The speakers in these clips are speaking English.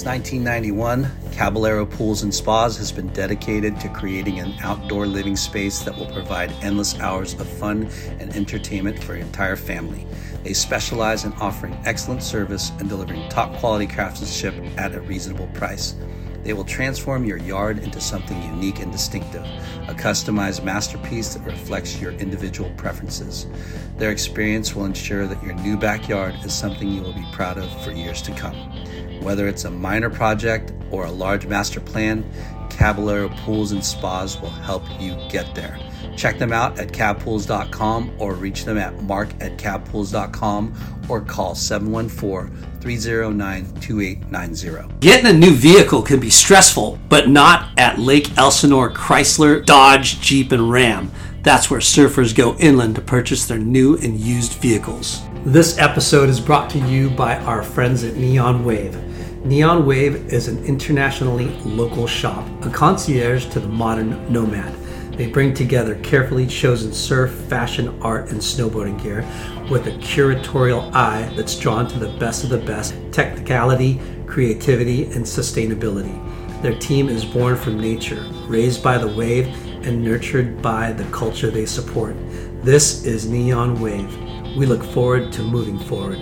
Since 1991, Caballero Pools and Spas has been dedicated to creating an outdoor living space that will provide endless hours of fun and entertainment for your entire family. They specialize in offering excellent service and delivering top quality craftsmanship at a reasonable price. They will transform your yard into something unique and distinctive, a customized masterpiece that reflects your individual preferences. Their experience will ensure that your new backyard is something you will be proud of for years to come. Whether it's a minor project or a large master plan, Caballero Pools and Spas will help you get there. Check them out at cabpools.com or reach them at mark at cabpools.com or call 714 309 2890. Getting a new vehicle can be stressful, but not at Lake Elsinore Chrysler, Dodge, Jeep, and Ram. That's where surfers go inland to purchase their new and used vehicles. This episode is brought to you by our friends at Neon Wave. Neon Wave is an internationally local shop, a concierge to the modern nomad. They bring together carefully chosen surf, fashion, art, and snowboarding gear with a curatorial eye that's drawn to the best of the best technicality, creativity, and sustainability. Their team is born from nature, raised by the wave, and nurtured by the culture they support. This is Neon Wave. We look forward to moving forward.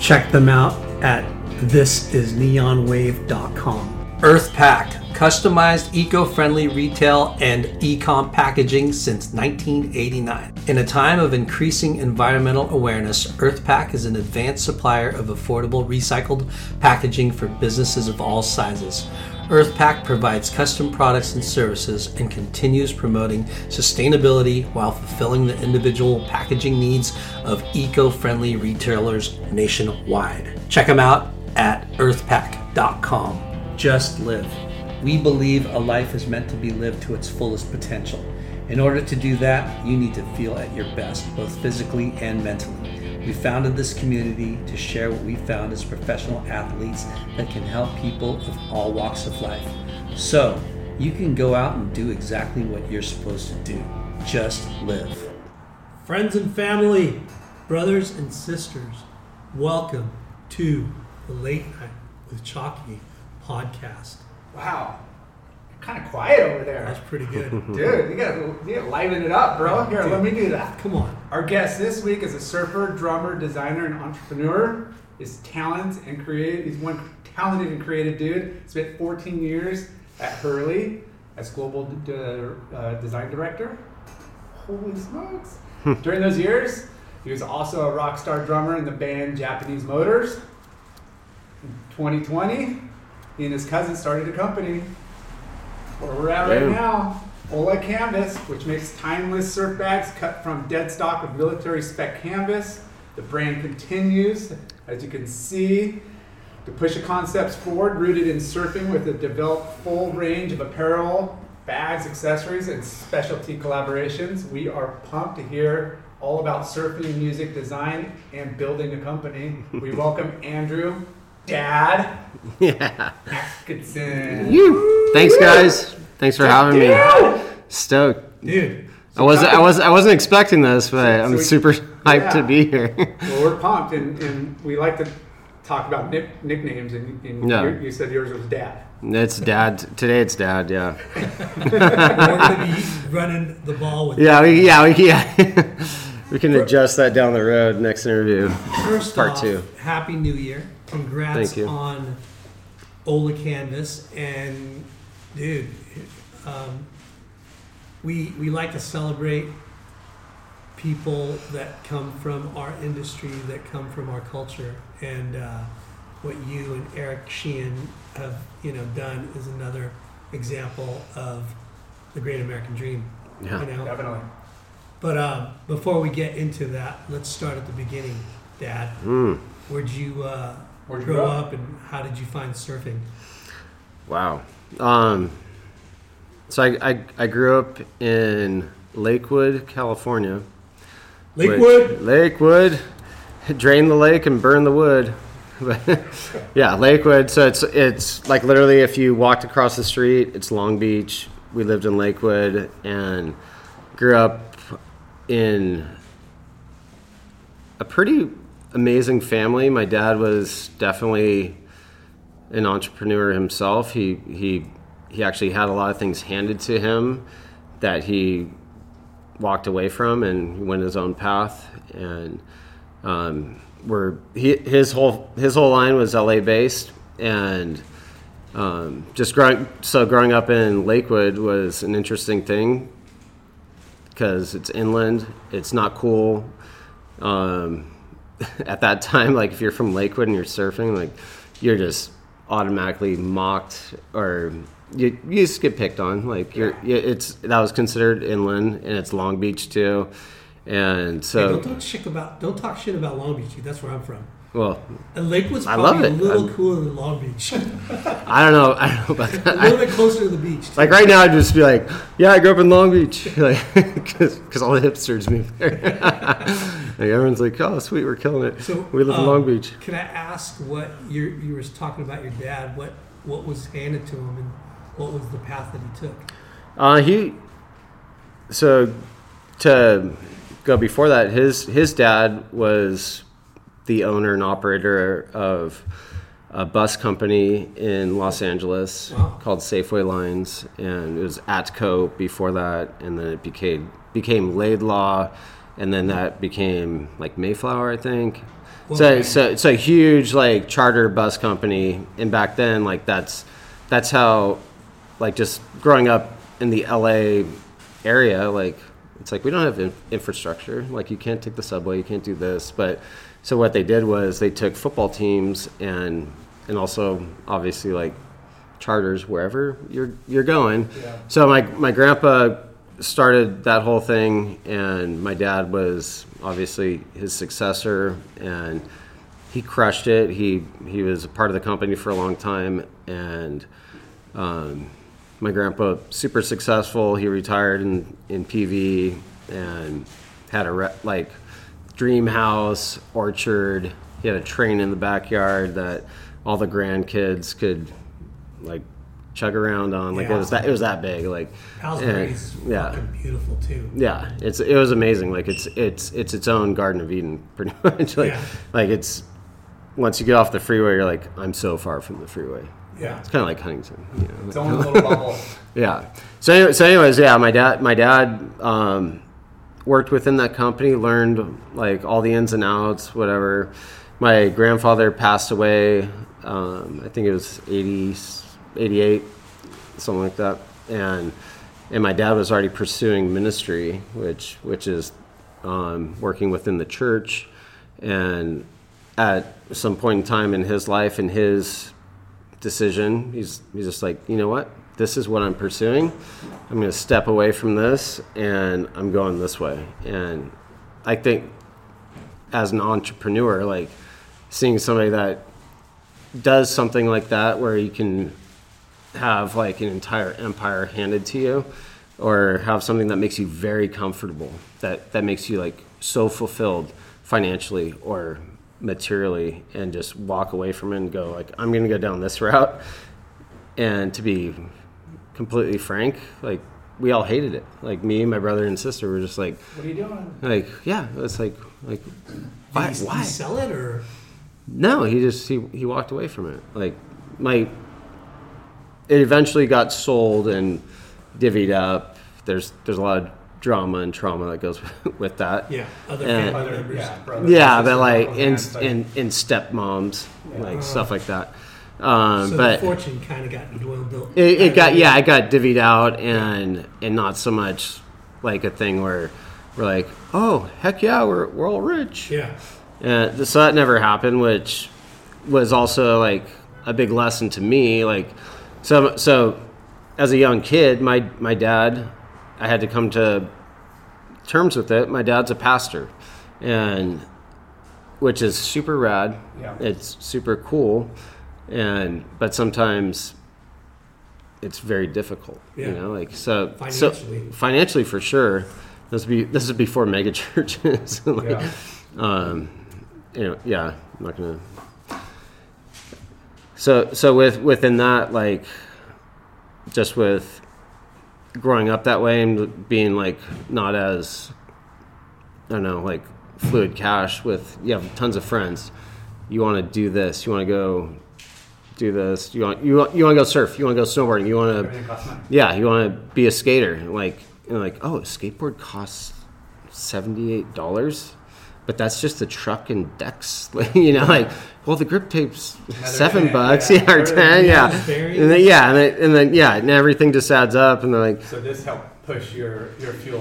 Check them out at thisisneonwave.com. neonwave.com. Earthpack, customized eco-friendly retail and e-com packaging since 1989. In a time of increasing environmental awareness, EarthPack is an advanced supplier of affordable recycled packaging for businesses of all sizes. EarthPack provides custom products and services and continues promoting sustainability while fulfilling the individual packaging needs of eco-friendly retailers nationwide. Check them out at earthpack.com. Just live. We believe a life is meant to be lived to its fullest potential. In order to do that, you need to feel at your best, both physically and mentally. We founded this community to share what we found as professional athletes that can help people of all walks of life. So, you can go out and do exactly what you're supposed to do. Just live. Friends and family, brothers and sisters, welcome to the Late Night with Chalky podcast. Wow. Kind of quiet over there. That's pretty good. Dude, you gotta, you gotta liven it up, bro. Here, Dude. let me do that. Come on. Our guest this week is a surfer, drummer, designer, and entrepreneur. His talent and creative, he's one talented and creative dude. Spent 14 years at Hurley as global uh, design director. Holy smokes. During those years, he was also a rock star drummer in the band Japanese Motors. In 2020, he and his cousin started a company where we're at right now. Ola Canvas, which makes timeless surf bags cut from dead stock of military spec canvas. The brand continues, as you can see, to push the concepts forward, rooted in surfing with a developed full range of apparel, bags, accessories, and specialty collaborations. We are pumped to hear all about surfing, music, design, and building a company. We welcome Andrew, Dad Yeah. Atkinson. Thanks, guys. Thanks for having me. Stoked. Dude. I wasn't. I was. I wasn't expecting this, but I'm we- super hyped to yeah. be here. Well, we're pumped, and, and we like to talk about nick, nicknames, and, and Yeah. you, you said yours was Dad. it's dad. Today it's dad. Yeah. We're going to be running the ball with Yeah. We, yeah. We, yeah. we can adjust that down the road next interview. First Part off, two. Happy New Year! Congrats Thank you. on Ola Canvas and dude, um, we we like to celebrate people that come from our industry, that come from our culture, and uh, what you and Eric Sheehan have you know done is another example of the great American dream. Yeah. You know? Definitely. But um, before we get into that, let's start at the beginning, Dad. Mm, Where'd you, uh, Where'd you grow grow up and how did you find surfing? wow. Um. So I, I I grew up in Lakewood, California. which- Lakewood? Lakewood. Drain the lake and burn the wood. But yeah, Lakewood. So it's it's like literally if you walked across the street, it's Long Beach. We lived in Lakewood and grew up in a pretty amazing family. My dad was definitely an entrepreneur himself. He he he actually had a lot of things handed to him that he walked away from and went his own path and um, where he, his whole his whole line was LA based and um, just growing so growing up in Lakewood was an interesting thing because it's inland it's not cool um, at that time like if you're from Lakewood and you're surfing like you're just automatically mocked or you, you just get picked on. Like you're, you, it's that was considered inland, and it's Long Beach too, and Hey, so don't talk shit about don't talk shit about Long Beach. That's where I'm from. Well, And Lakewood's I probably love it. a little I'm- cooler than Long Beach. a I don't know, I don't know about that. little I, bit closer to the beach. like right now, I'd just be like, yeah, I grew up in Long Beach, like because all the hipsters move there. like everyone's like, oh, sweet, we're killing it. So, we live in um, Long Beach. Can I ask what you you were talking about your dad? What what was handed to him and what was the path that he took? Uh, he so to go before that, his his dad was the owner and operator of a bus company in Los Angeles Wow. called Safeway Lines, and it was Atco before that, and then it became became Laidlaw, and then that became like Mayflower, I think. So, so it's a huge like charter bus company, and back then, like that's that's how, like just growing up in the LA area, like it's like we don't have in- infrastructure. Like you can't take the subway, you can't do this. But so what they did was they took football teams and and also obviously like charters wherever you're you're going. Yeah. So my my grandpa started that whole thing, and my dad was obviously his successor, and he crushed it. He he was a part of the company for a long time, and um, my grandpa super successful. He retired in in PV and had a re- like dream house, orchard. He had a train in the backyard that all the grandkids could like chug around on. Like it was that it was that big. Like Palisades yeah. beautiful too. Yeah, it's it was amazing. Like it's it's it's its own Garden of Eden, pretty much. Like Yeah. like it's once you get off the freeway, you're like, I'm so far from the freeway. Yeah. It's kind of like Huntington. You know? Its own little bubble. Yeah. So, anyway, so anyways, yeah, my dad, my dad um, worked within that company, learned like all the ins and outs, whatever. My grandfather passed away. Um, I think it was 80, 88, something like that. And and my dad was already pursuing ministry, which which is um, working within the church. And at some point in time in his life and his decision. He's he's just like, you know what? This is what I'm pursuing. I'm going to step away from this and I'm going this way. And I think as an entrepreneur, like seeing somebody that does something like that where you can have like an entire empire handed to you or have something that makes you very comfortable that that makes you like so fulfilled financially or materially and just walk away from it and go like i'm going to go down this route and to be completely frank like we all hated it like me my brother and sister were just like What are you doing? like yeah it's like like why Did he, why he sell it or no, he just he he walked away from it. Like my it eventually got sold and divvied up. There's there's a lot of drama and trauma that goes with that. yeah, other And- family Other, members? yeah, brothers Yeah, and but like uncles, in aunts, like- in in stepmoms, like Uh. stuff like that. Um, so but the fortune kind of got dwindled. it, it got yeah, it got divvied out and and not so much like a thing where we're like, oh heck yeah, we're we're all rich. Yeah, Uh, so that never happened, which was also like a big lesson to me. Like, so so as a young kid, my my dad, I had to come to terms with it. My dad's a pastor, and which is super rad. Yeah. It's super cool, and but sometimes it's very difficult. Yeah. You know, like so Financially. so financially for sure. This would be this is before mega churches. like, Yeah. um, you know, yeah, I'm not gonna. So, so with within that, like, just with growing up that way and being like not as, I don't know, like fluid cash with you have tons of friends. You want to do this. You want to go do this. You want you want you want to go surf. You want to go snowboarding. You want to Everything costs money. yeah. You want to be a skater. Like you're like oh, a skateboard costs seventy eight dollars. But that's just the truck and decks, you know. Like, well, the grip tape's seven 10, bucks, yeah. yeah, or ten, yeah. And then, yeah, and then, and then yeah, and everything just adds up, and they're like, So this helped push your, your fuel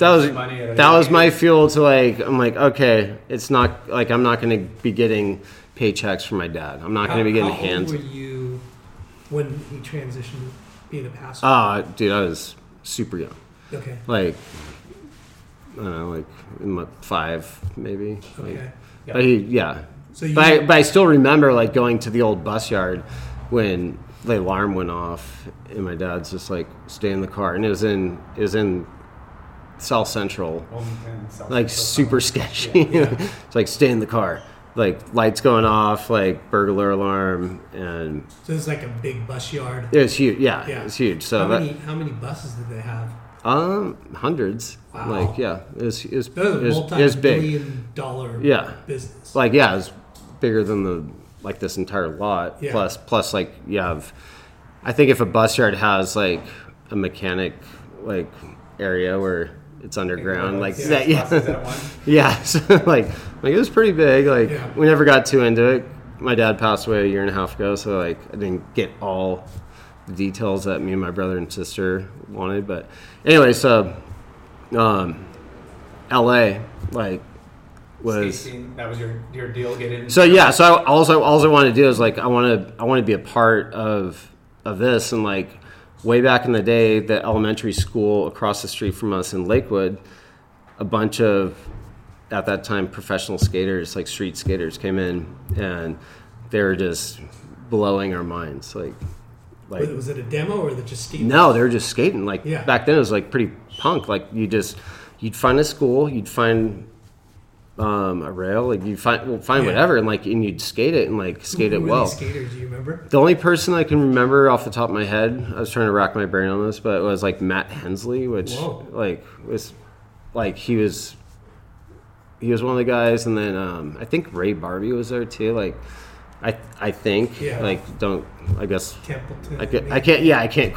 that was money. that was my fuel to like I'm like okay it's not like I'm not going to be getting paychecks from my dad I'm not going to be getting how hands old were you when he transitioned to being a pastor? ah dude I was super young okay. like I don't know like in my five maybe like, Okay. Yeah. but he yeah So you but I, but I still remember like going to the old bus yard when the alarm went off and my dad's just like stay in the car and it was in it was in South Central South like Central. super sketchy. it's like stay in the car. Like lights going off, like burglar alarm, and so it's like a big bus yard. it was huge. Yeah, Yeah. it was huge. So how that many how many buses did they have? um hundreds. Wow. Like yeah, it was it was, it a was, multi it was big. billion dollar Yeah. business. Like yeah, it was bigger than the like this entire lot. Yeah. Plus plus like you have, I think if a bus yard has like a mechanic like area where it's underground, like that, yeah. buses at once. Yeah, so like like it was pretty big. Like Yeah. we never got too into it. My dad passed away a year and a half ago, so like I didn't get all the details that me and my brother and sister wanted. But anyway, so um, L.A. like was Skating, that was your, your deal. Get in. so yeah. So I, also all I want to do is like I want to I want to be a part of of this and like way back in the day, the elementary school across the street from us in Lakewood, a bunch of at that time professional skaters like street skaters came in and they were just blowing our minds like like was, it a demo or it just Steve? no, they were just skating. Like Yeah. back then, it was like pretty punk. Like you just you'd find a school, you'd find um, a rail, like you find well, find Yeah. whatever, and like and you'd skate it and like skate Who it well. these skaters? Do you remember? The only person I can remember off the top of my head, I was trying to rack my brain on this, but it was like Matt Hensley, which Whoa. like was like he was he was one of the guys, and then um, I think Ray Barbee was there too. Like I I think Yeah. like don't I guess Templeton. I, I can't Yeah, I can't.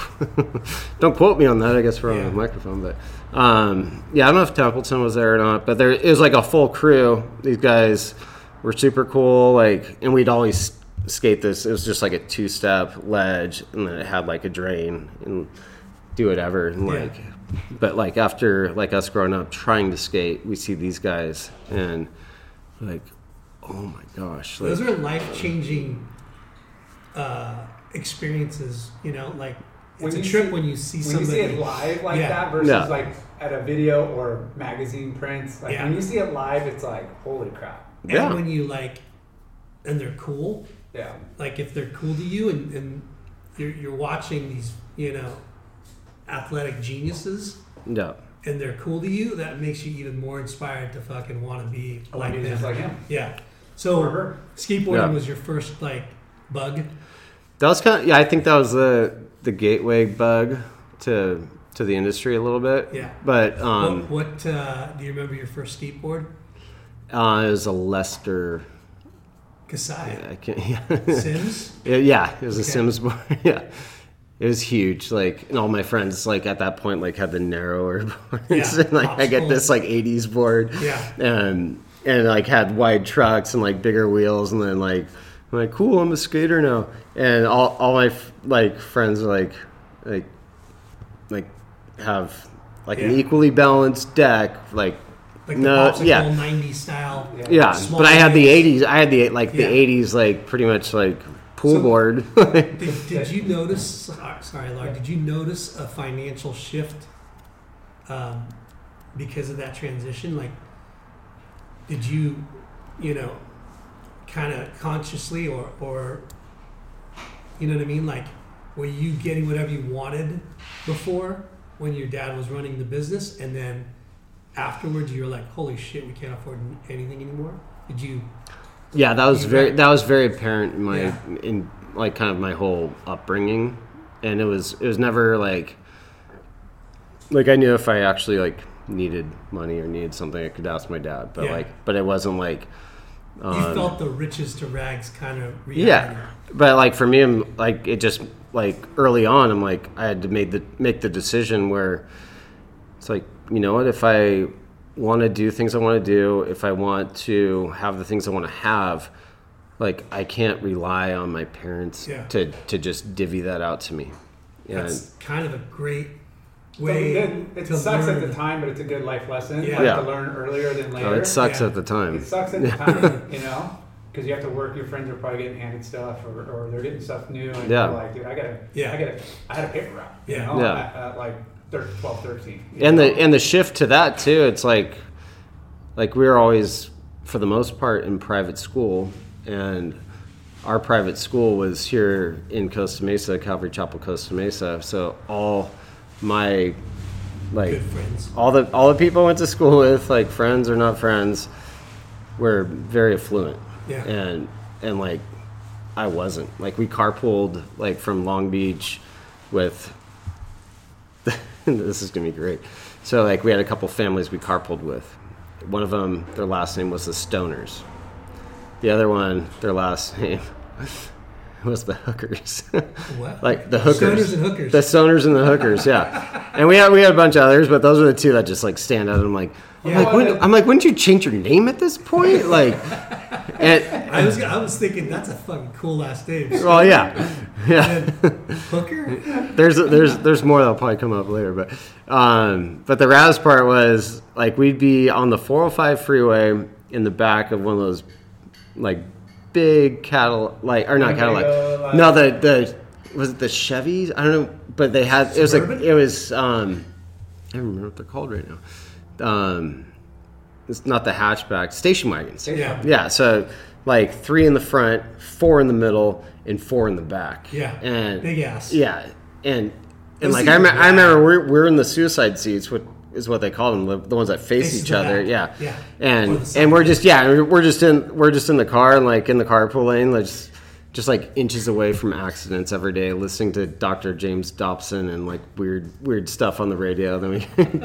don't quote me on that. I guess we're on the microphone, but um, yeah, I don't know if Templeton was there or not. But there it was like a full crew. These guys were super cool. Like, and we'd always skate this. It was just like a two-step ledge, and then it had like a drain and do whatever. And Yeah. like, but like after like us growing up trying to skate, we see these guys and like, oh my gosh, like, Those are life changing uh, experiences. You know, like it's a trip see- when you see when somebody. you see it live like Yeah. that versus Yeah. like at a video or magazine prints, like Yeah. when you see it live, it's like holy crap. and Yeah. when you like, and they're cool. Yeah. Like if they're cool to you, and, and you're you're watching these, you know, athletic geniuses. yeah. and they're cool to you, that makes you even more inspired to fucking want to be I wanna like them. like him. yeah. So skateboarding Yeah. was your first like bug. That was kind of yeah. I think that was the the gateway bug to to the industry a little bit. Yeah. But um, what what uh, do you remember your first skateboard? uh, it was a Lester. Kasai. I can't. Yeah. Sims. Yeah, yeah, it was a Okay. Sims board. yeah. It was huge. Like, and all my friends, like at that point, like had the narrower boards. Yeah, and, like, I get this like '80s board. Yeah. And and like had wide trucks and like bigger wheels, and then like I'm like, cool, I'm a skater now. And all all my f- like friends are like, like, like have like an equally balanced deck, like. Like the no, popsicle yeah, 90s style. Yeah. yeah, but I had the '80s. I had the like the Yeah. '80s, like pretty much like pool So- board. Did, did you notice? Sorry, sorry, Laura. Did you notice a financial shift um, because of that transition? Like, did you, you know, kind of consciously or or you know what I mean? Like, were you getting whatever you wanted before when your dad was running the business, and then afterwards you were like, "Holy shit, we can't afford anything anymore." Did you? yeah, that was very that was very apparent in my Yeah. in like kind of my whole upbringing, and it was it was never like like I knew if I actually like needed money or needed something, I could ask my dad, but Yeah. like but it wasn't like you um, felt the riches to rags kind of reality. Yeah, but like for me, I'm like it just like early on, I'm like I had to make the make the decision where it's like you know what if I want to do things I want to do, if I want to have the things I want to have, like I can't rely on my parents Yeah. to to just divvy that out to me. Yeah, That's kind of a great So way then it to sucks learn. at the time, but it's a good life lesson. Yeah. like Yeah. to learn earlier than later. Oh, it sucks Yeah. at the time. It sucks at the time, you know, because you have to work. Your friends are probably getting handed stuff, or, or they're getting stuff new, and Yeah. you're like, dude, I gotta, Yeah. I gotta, I had a paper route, you Yeah. know, Yeah. at, at like thir 12, 13. and know? the and the shift to that too it's like like we were always for the most part in private school and our private school was here in costa mesa calvary chapel costa mesa so all my like friends. all the all the people I went to school with like friends or not friends were very affluent Yeah. and and like i wasn't like we carpooled like from long beach with this is gonna be great. So like we had a couple families we carpooled with. One of them, their last name was the Stoners. The other one, their last name was the Hookers. What? like the Hookers, Stoners and hookers. the Stoners and the Hookers. Yeah, and we had we had a bunch of others, but those are the two that just like stand out. I'm like, I'm Yeah. like, when, I'm like, wouldn't you change your name at this point? Like, and I was I was thinking that's a fucking cool last name. well, yeah, yeah. Hooker. there's there's there's more that'll probably come up later, but um, but the Raz part was like we'd be on the 405 freeway in the back of one of those like big cattle like or not Cadillac. like- No, the the was it the Chevys? I don't know, but they had it was like it was um, I don't remember what they're called right now. Um, it's not the hatchback, station wagons. Yeah. Yeah, so like three in the front, four in the middle, and four in the back. Yeah. and Big ass. Yeah, and and Those like I, rem- are I remember we're, we're in the suicide seats, what is what they call them, the, the ones that face Faces each other. back. Yeah, Yeah. And and we're just yeah we're just in we're just in the car and like in the carpool lane, like just, just like inches away from accidents every day, listening to Dr. James Dobson and like weird weird stuff on the radio. Then we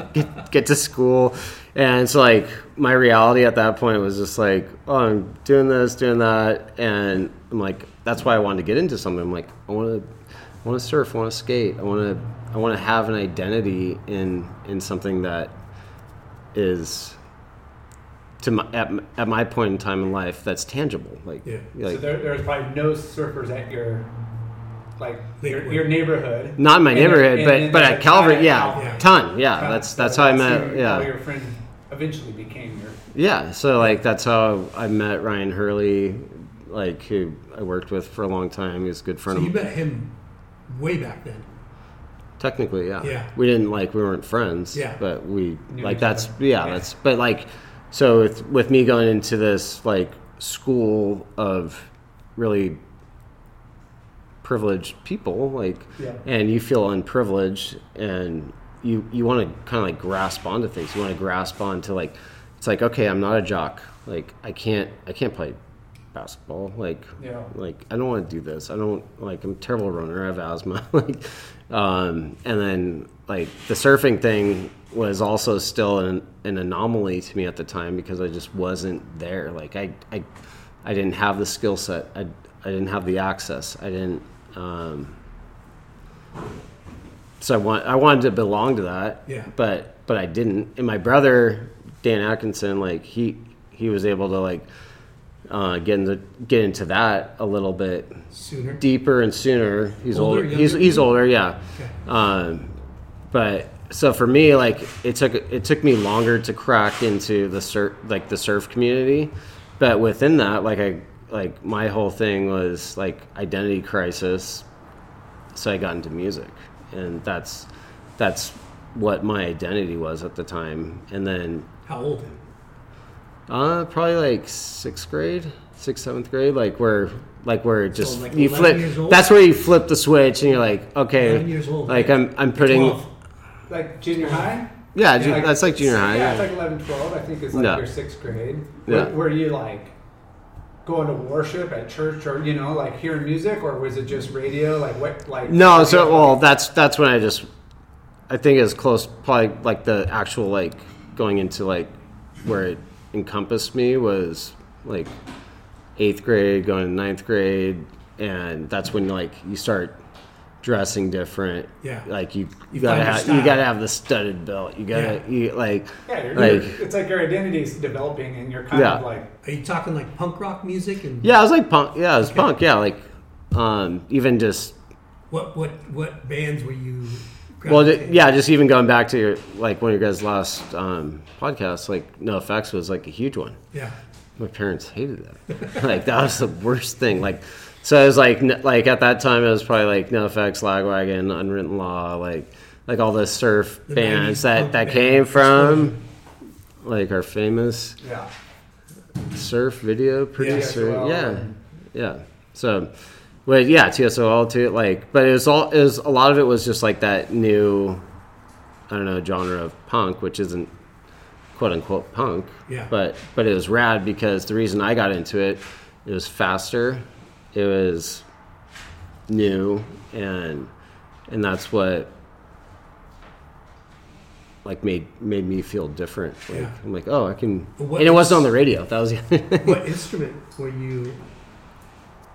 get, get to school, and it's like my reality at that point was just like, oh, I'm doing this, doing that, and I'm like, that's why I wanted to get into something. I'm like, I want to, I want to surf, I want to skate, I want to, I want to have an identity in in something that is to my at, at my point in time in life that's tangible. Like, Yeah. so there, there's probably no surfers at your, like your, your neighborhood. not in my And- neighborhood, and but then but at a Calvary, yeah, Calvary. Yeah. ton, yeah. Ton. That's So that's how I met. who- Yeah, How your friend eventually became your. Yeah, so like that's how I met Ryan Hurley, like who I worked with for a long time. He was a good friend So you of mine. met him way back then. Technically, yeah. Yeah. We didn't like we weren't friends. Yeah. But we Knew like that's yeah, Yeah. that's but like so with with me going into this like school of really privileged people, like Yeah. and you feel unprivileged and you you want to kind of like grasp onto things. You want to grasp onto like it's like okay, I'm not a jock. Like I can't I can't play basketball. Like Yeah. like I don't want to do this. I don't like I'm a terrible runner. I have asthma. like um and then like the surfing thing was also still an, an anomaly to me at the time because I just wasn't there. Like I I I didn't have the skill set. I I didn't have the access. I didn't um so I want I wanted to belong to that. Yeah. But but I didn't. And my brother Dan Atkinson, like he he was able to like uh, get into get into that a little bit Sooner. deeper and sooner. He's Older, older. He's he's older. Yeah. Okay. Um, but so for me, like it took it took me longer to crack into the surf like the surf community, but within that, like I like my whole thing was like identity crisis. So I got into music, and that's that's what my identity was at the time. And then How old? uh, probably like sixth grade, sixth seventh grade, like where like where it just like you 11 years flip. That's where you flip the switch, and you're like, okay, years old, like? I'm I'm putting. 12. Like junior high? Yeah, ju- that's like junior high. Yeah, Yeah, it's like 11, 12. I think it's like Yeah. your sixth grade. Yeah. Were, were you like going to worship at church or, you know, like hearing music or was it just radio? Like what, like. no, so well, that's that's when I just, I think it's close, probably like the actual like going into like where it encompassed me was like eighth grade, going to ninth grade, and that's when like you start dressing different. Yeah. Like you, you gotta have you gotta have the studded belt. You gotta Yeah. you like Yeah, you're, like you're- it's like your identity is developing, and you're kind Yeah. of like Are you talking like punk rock music and yeah, I was like punk. Yeah, it was Okay. punk. Yeah, like um, even just what what what bands were you? well, yeah, just even going back to your, like one of your guys' last um, podcasts, like NoFX was like a huge one. yeah. My parents hated that. like that was the worst thing. Like so it was like like at that time it was probably like NoFX, Lagwagon, Unwritten Law, like like all the surf The bands that that came from like our famous yeah. surf video producer. TSOL. Yeah, yeah. So, but yeah, TSOL too. Like, but it was all. It was a lot of it was just like that new, I don't know, genre of punk, which isn't quote unquote punk. Yeah. But but it was rad because the reason I got into it, it was faster, it was new, and and that's what like made made me feel different. Like Yeah. I'm like, oh, I can. What and it wasn't on the radio. That was What instrument were you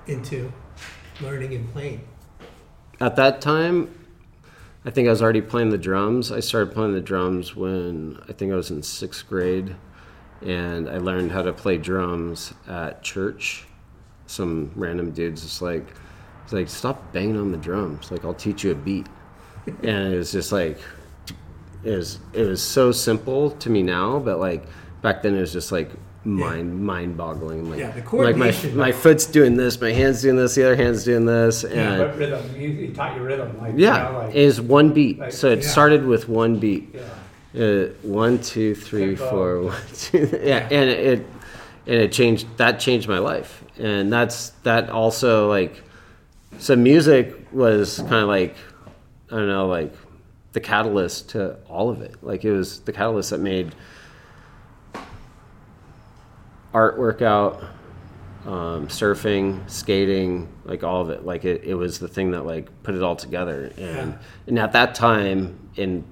into learning and playing? at that time. I think I was already playing the drums. I started playing the drums when I think I was in sixth grade, and I learned how to play drums at church. Some random dudes just like, it's like stop banging on the drums. Like I'll teach you a beat, and it was just like, it was it was so simple to me now, but like back then it was just like mind mind boggling. Like, Yeah, the like my my foot's doing this, my hand's doing this, the other hand's doing this, and Yeah, but rhythm. You, you taught you rhythm, like yeah, You know, like, is one beat. like- so it yeah. started with one beat. yeah. Uh, one, two, three, Tempo. four, one, two. Yeah, and it and it changed. That changed my life, and that's that also like. So music was kind of like, I don't know, like the catalyst to all of it. Like it was the catalyst that made art work out, um, surfing, skating, like all of it. Like it, it was the thing that like put it all together. And Yeah. and at that time, in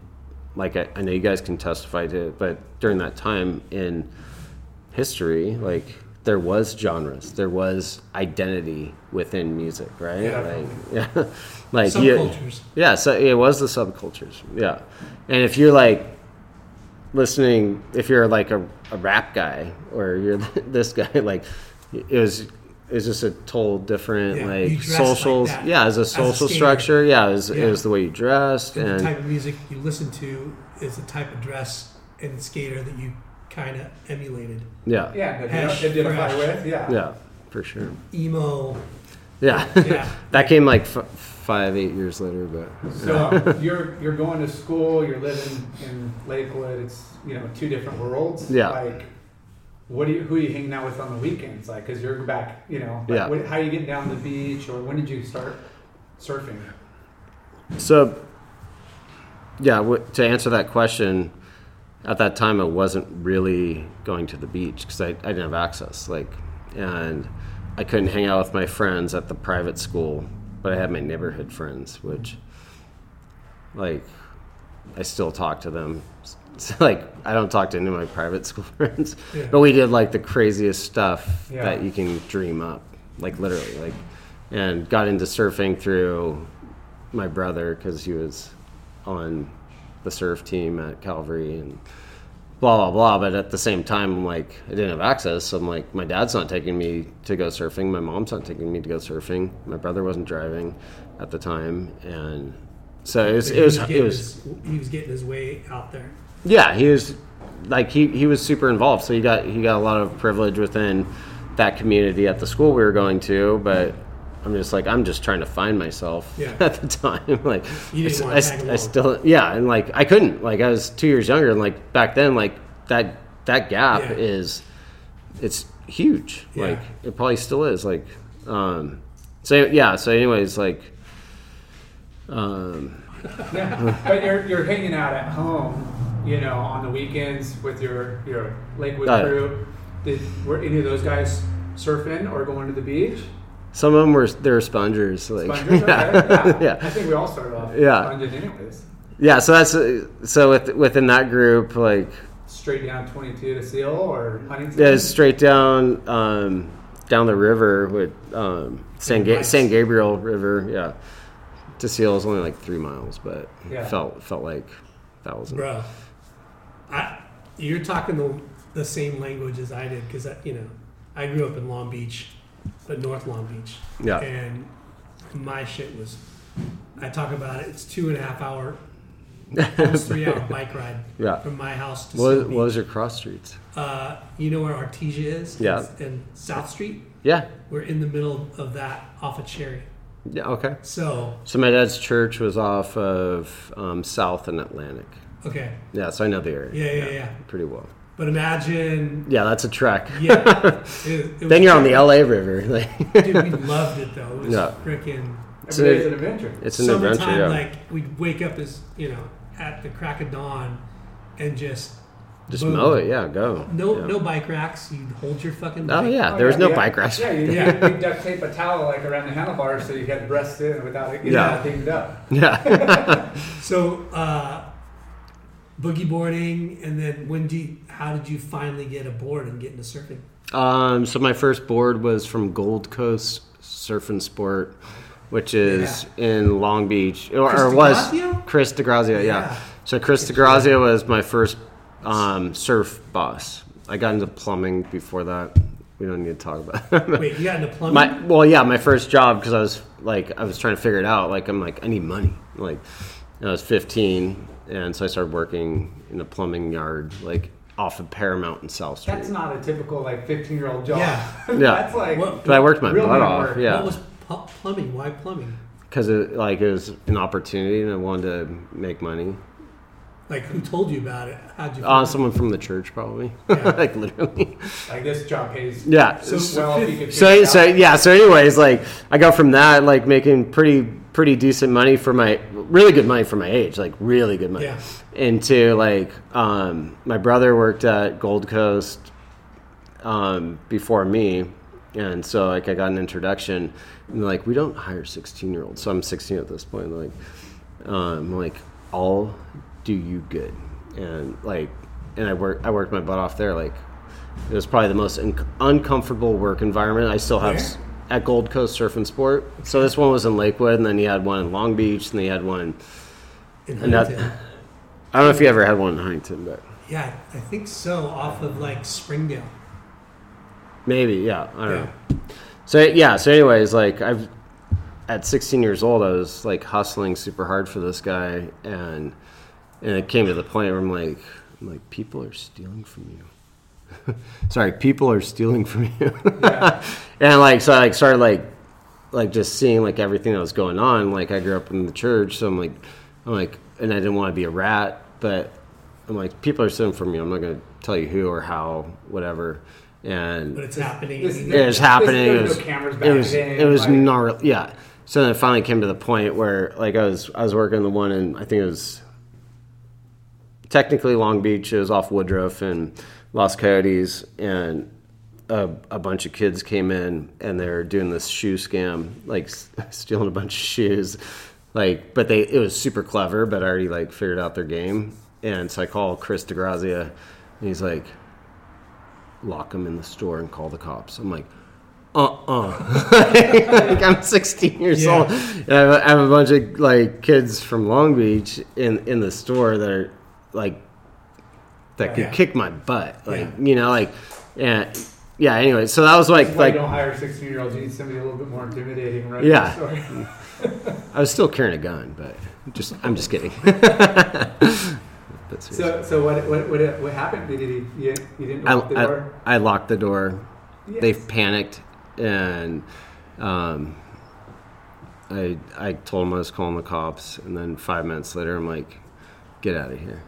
like I, I know you guys can testify to it, but during that time in history, like there was genres, there was identity within music, right? Yeah. Like yeah, like you- Subcultures. yeah, so it was the subcultures. Yeah, and if you're like listening, if you're like a, a rap guy or you're this guy, like it was. It was just a total different Yeah, like dressed like socials. yeah, as a as a social structure. Yeah, it was, Yeah. it was the way you dressed And the type of music you listen to is the type of dress and skater that you kind of emulated. yeah, Yeah, Hash identify fresh. with. Yeah. yeah, for sure. Emo. Yeah, Yeah. that came like f- five, eight years later, but So you're you're going to school. You're living in Lakewood. It's you know two different worlds. Yeah. Like, what do you who are you hanging out with on the weekends? Like, cause you're back. You know. Like, Yeah. What, how you getting down to the beach, or when did you start surfing? So, yeah, w- to answer that question, at that time I wasn't really going to the beach because I, I didn't have access. Like, and I couldn't hang out with my friends at the private school, but I had my neighborhood friends, which, like, I still talk to them. So, like, I don't talk to any of my private school friends, Yeah. but we did like the craziest stuff Yeah. that you can dream up, like literally, like, and got into surfing through my brother because he was on the surf team at Calvary and blah blah blah. But at the same time, I'm like, I didn't have access. So I'm like, my dad's not taking me to go surfing. My mom's not taking me to go surfing. My brother wasn't driving at the time, and so it was it was he it was his, he was getting his way out there. yeah, he was like he, he was super involved. So he got he got a lot of privilege within that community at the school we were going to. But I'm just like I'm just trying to find myself Yeah. at the time. Like You didn't I, wanna I- I still yeah, and like I couldn't like I was two years younger, and like back then like that that gap Yeah. is it's huge. Yeah. Like it probably still is. Like um, so yeah. So anyways, like um, Yeah, but you're you're hanging out at home, you know, on the weekends with your your Lakewood yeah. crew. Did were any of those guys surfing or going to the beach? Some of them were they were spongers. Like Spongers? Okay, yeah. yeah. I think we all started off Yeah. sponging anyways. Yeah, so that's uh, so with, within that group, like Straight down 22 to Seal or Huntington. yeah, straight down, um, down the river with um, San Ga- San Gabriel River. Yeah, to Seal is only like three miles, but Yeah. felt felt like thousand. bro. I you're talking the the same language as I did because you know I grew up in Long Beach, but North Long Beach, Yeah, and my shit was. I talk about it. It's two and a half hour, almost three hour bike ride yeah. from my house to What, what was your cross streets? Uh, you know where Artesia is? Yeah. And South Street. Yeah, We're in the middle of that off of Cherry. yeah. Okay. So So my dad's church was off of um, South and Atlantic. okay, Yeah, so I know the area. yeah, yeah, yeah. pretty well. But imagine, Yeah, that's a trek. yeah. it, it then you're on the. LA River. Like, Dude, we loved it though. It was Yeah. freaking It's Every an adventure. it's an summertime. adventure. Yeah. Like we'd wake up as you know at the crack of dawn, and just Just boom. mow it. Yeah, go. no Yeah. no bike racks. You'd hold your fucking. Oh bike. yeah, Oh, there was yeah, no yeah. bike racks. Yeah, you, Yeah. you duct tape a towel like around the handlebars so you get breast in without it getting Yeah. dinged up. Yeah. So uh, boogie boarding, and then when do you, how did you finally get a board and get into surfing? Um, so my first board was from Gold Coast Surf and Sport, which is in Long Beach, or, Chris or was? Chris DeGrazia. Yeah. Yeah. So Chris DeGrazia was my first um, surf boss. I got into plumbing before that. We don't need to talk about. It. Wait, you got into plumbing? my well, yeah, my first job because I was like I was trying to figure it out. Like I'm like I need money. Like I was 15, and so I started working in a plumbing yard, like off of Paramount and South Street. That's not a typical like 15 year old job. Yeah. Yeah. That's like What- But I worked my butt man off. work. Yeah. What was pu- plumbing? Why plumbing? because it like it was an opportunity and I wanted to make money. Like who told you about it? How'd you? Uh, find it? someone from the church probably, Yeah. like literally. like this job pays Yeah. So- well if you could So so yeah. So anyways, like I go from that like making pretty pretty decent money for my really good money for my age, like really good money, Yeah. into like um, my brother worked at Gold Coast um, before me, and so like I got an introduction. And like we don't hire sixteen year olds, so I'm sixteen at this point. Like um, like I'll do you good, and like and I work I worked my butt off there. Like it was probably the most un- uncomfortable work environment. I still have s- at Gold Coast Surf and Sport. So this one was in Lakewood, and then you had one in Long Beach, and then you had one. in that- Huntington. I don't know if you ever had one in Huntington, but Yeah, I think so. Off of like Springdale. maybe yeah. I don't Yeah. know. So yeah. So anyways, like I've at 16 years old, I was like hustling super hard for this guy, and and it came to the point where I'm like, I'm like, people are stealing from you. Sorry, people are stealing from you. and like so I like started like like just seeing like everything that was going on. Like I grew up in the church, so I'm like I'm like and I didn't want to be a rat, but I'm like people are stealing from you. I'm not gonna tell you who or how, whatever. And But it's happening. This- and it was happening. there It was was, no cameras it was, then, it was like- gnarly. Yeah. So then it finally came to the point where, like, I was, I was working the one, and I think it was technically Long Beach. It was off Woodruff and Los Coyotes, and a, a bunch of kids came in, and they're doing this shoe scam, like stealing a bunch of shoes. Like, but they, it was super clever, but I already like figured out their game, and so I call Chris DeGrazia, and he's like, lock them in the store and call the cops. I'm like, uh-uh. like I'm 16 years Yeah. old. And I have, a- I have a bunch of like kids from Long Beach in in the store that are like that could Yeah. kick my butt. Like Yeah. you know, like yeah, yeah. Anyway, so that was like That's why like you don't hire 16 year olds. You need somebody a little bit more intimidating, right? Yeah. I was still carrying a gun, but just I'm just kidding. So, so what, what, what, what happened? Did he, you, you didn't I, the I, door? I locked the door. They panicked, and um, I I told them I was calling the cops, and then five minutes later, I'm like, "Get out of here!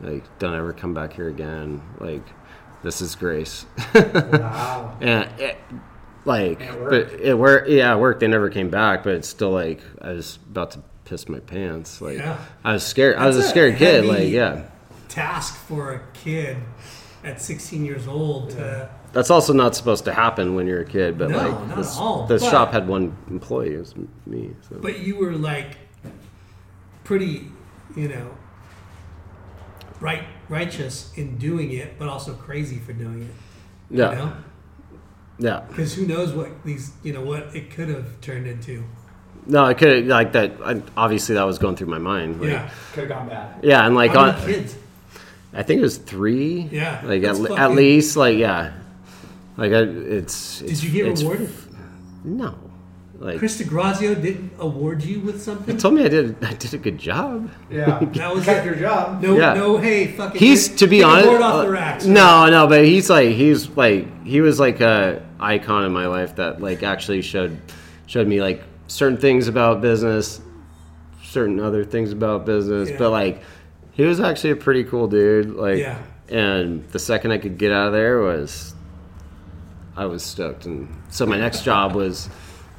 Like, don't ever come back here again! Like, this is grace." Wow. and it, like, it but it worked. Yeah, it worked. They never came back, but it's still like I was about to piss my pants. Like, Yeah. I was scared. I was a That's a scared kid. Like, yeah. task for a kid at 16 years old to. That's also not supposed to happen when you're a kid, but No, like not this, all, but- shop had one employee, it was me. So. But you were like pretty, you know, right, righteous in doing it, but also crazy for doing it. yeah, You know? Yeah. Because who knows what these, you know, what it could have turned into. No, I could like that. I, obviously, that was going through my mind. Like, yeah. Could have gone bad. Yeah, and like How on, many kids? I think it was three. Yeah, Like at, at least, like yeah, like I, it's. Did it's- you get it's- rewarded? No, like Chris DeGrazio didn't award you with something? He told me I did. I did a good job. Yeah. That was kept your job. No, Yeah. no, hey, fucking. He's get- to be honest. off uh, the racks. no, no, but he's like he's like he was like a icon in my life that like actually showed showed me like certain things about business, certain other things about business, Yeah. but like he was actually a pretty cool dude. Like, Yeah. and the second I could get out of there was I was stoked, and so my next job was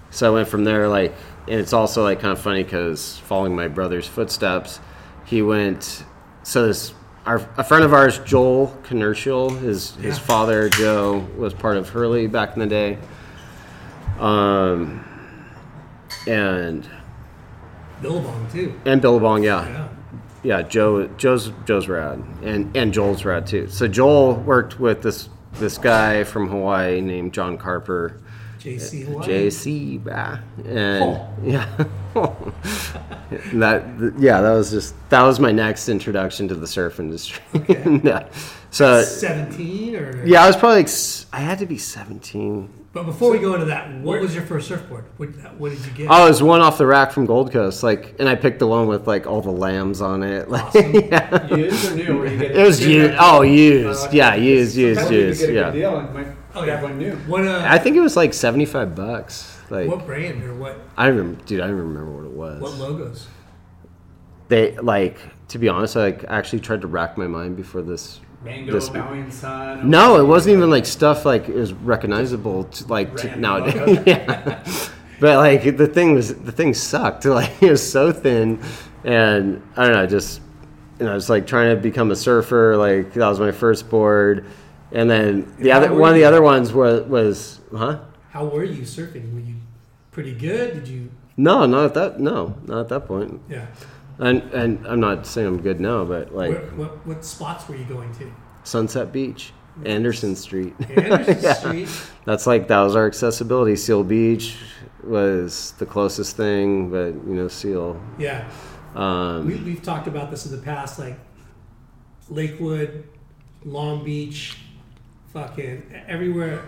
so I went from there like, and it's also like kind of funny because following my brother's footsteps, he went. So this our a friend of ours, Joel Commercial, his his Yeah. father Joe was part of Hurley back in the day. Um, and Billabong, too. and Billabong, yeah, Yeah. yeah. Joe Joe's Joe's rad, and and Joel's rad too. So Joel worked with this this guy from Hawaii named John Carper. JC Hawaii. JC, bah. and Oh. yeah, that yeah, that was just that was my next introduction to the surf industry. Okay. yeah, so 17 or? yeah, I was probably like s- I had to be seventeen. But before we go into that, what was your first surfboard? What, what did you get? Oh, it was one off the rack from Gold Coast, like, and I picked the one with like all the lambs on it. Like, Awesome. yeah. Used or new? Or you It was used. Oh, used. Uh, Yeah, used, used, sometimes you used. Get a Yeah. Good deal and might Oh, yeah. one new. What, uh, I think it was like seventy-five bucks. Like, what brand or what, I remember, dude. I don't remember what it was. what logos? they like to be honest. I like, actually tried to rack my mind before this. Mango, This- Malian Sun. No, it wasn't even like stuff like it was recognizable to like to, nowadays. yeah. But like the thing was the thing sucked. Like it was so thin, and I don't know. Just you know, I was like trying to become a surfer. Like that was my first board, and then the How other one of the other ones was was huh? How were you surfing? Were you pretty good? Did you, No, not at that. No, not at that point. yeah. And and I'm not saying I'm good now, but like Where, what, what spots were you going to? Sunset Beach, Anderson Street. Anderson Yeah. Street. That's like that was our accessibility. Seal Beach was the closest thing, but you know, Seal. Yeah. Um, We, we've talked about this in the past, like Lakewood, Long Beach, fucking everywhere,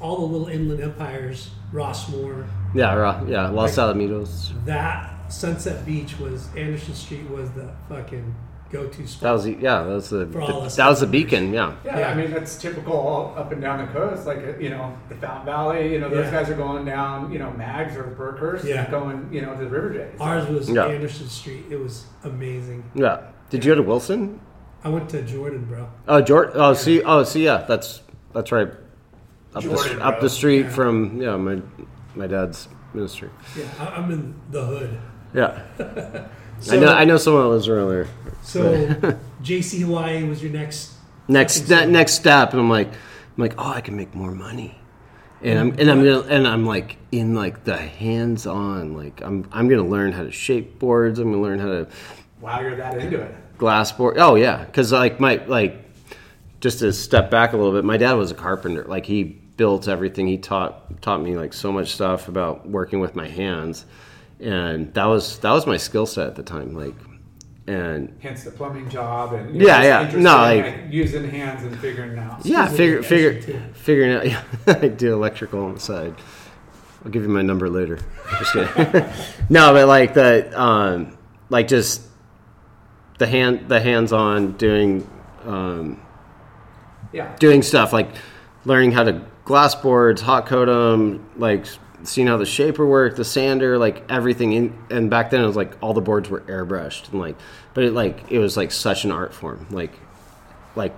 all the little inland empires, Rossmoor. yeah, ra- yeah, Los Like- Alamitos. That Sunset Beach was Anderson Street was the fucking go-to spot. That was the, yeah, that was the, the that was the beacon. Yeah, Yeah, Yeah. I mean that's typical all up and down the coast. Like uh, you know, the Fountain Valley. You know, those Yeah. guys are going down. You know, Mags or Brookhurst. Yeah. Going. You know, to the River J. Ours was Yeah. Anderson Street. It was amazing. yeah. Did you go to Wilson? I went to Jordan, bro. Oh, Jordan. Oh, see. Oh, see. Yeah, that's that's right. Up Jordan, the up the street Yeah. from yeah my my dad's ministry. Yeah, I, I'm in the hood. Yeah, So, I know I know someone that lives around there. So, JC Hawaii was your next. next Fucking ne- next step and i'm like i'm like oh i can make more money and i'm and i'm gonna and i'm like in like the hands on like i'm i'm gonna learn how to shape boards i'm gonna learn how to Wow, you're that into it. Glass board oh yeah because like my like just to step back a little bit my dad was a carpenter like he built everything he taught taught me like so much stuff about working with my hands and that was that was my skill set at the time like and Hence the plumbing job and Yeah, yeah. No, like- using hands and figuring out. Yeah, figure, figure, too. figuring out. Yeah, I do electrical on the side. I'll give you my number later. No, but like the, um, like just the hand, the hands-on doing, um, Yeah. doing stuff like learning how to glass boards, hot coat them, like seeing how the shaper worked, the sander, like everything. In, and back then it was like all the boards were airbrushed and like, but it like it was like such an art form. Like, like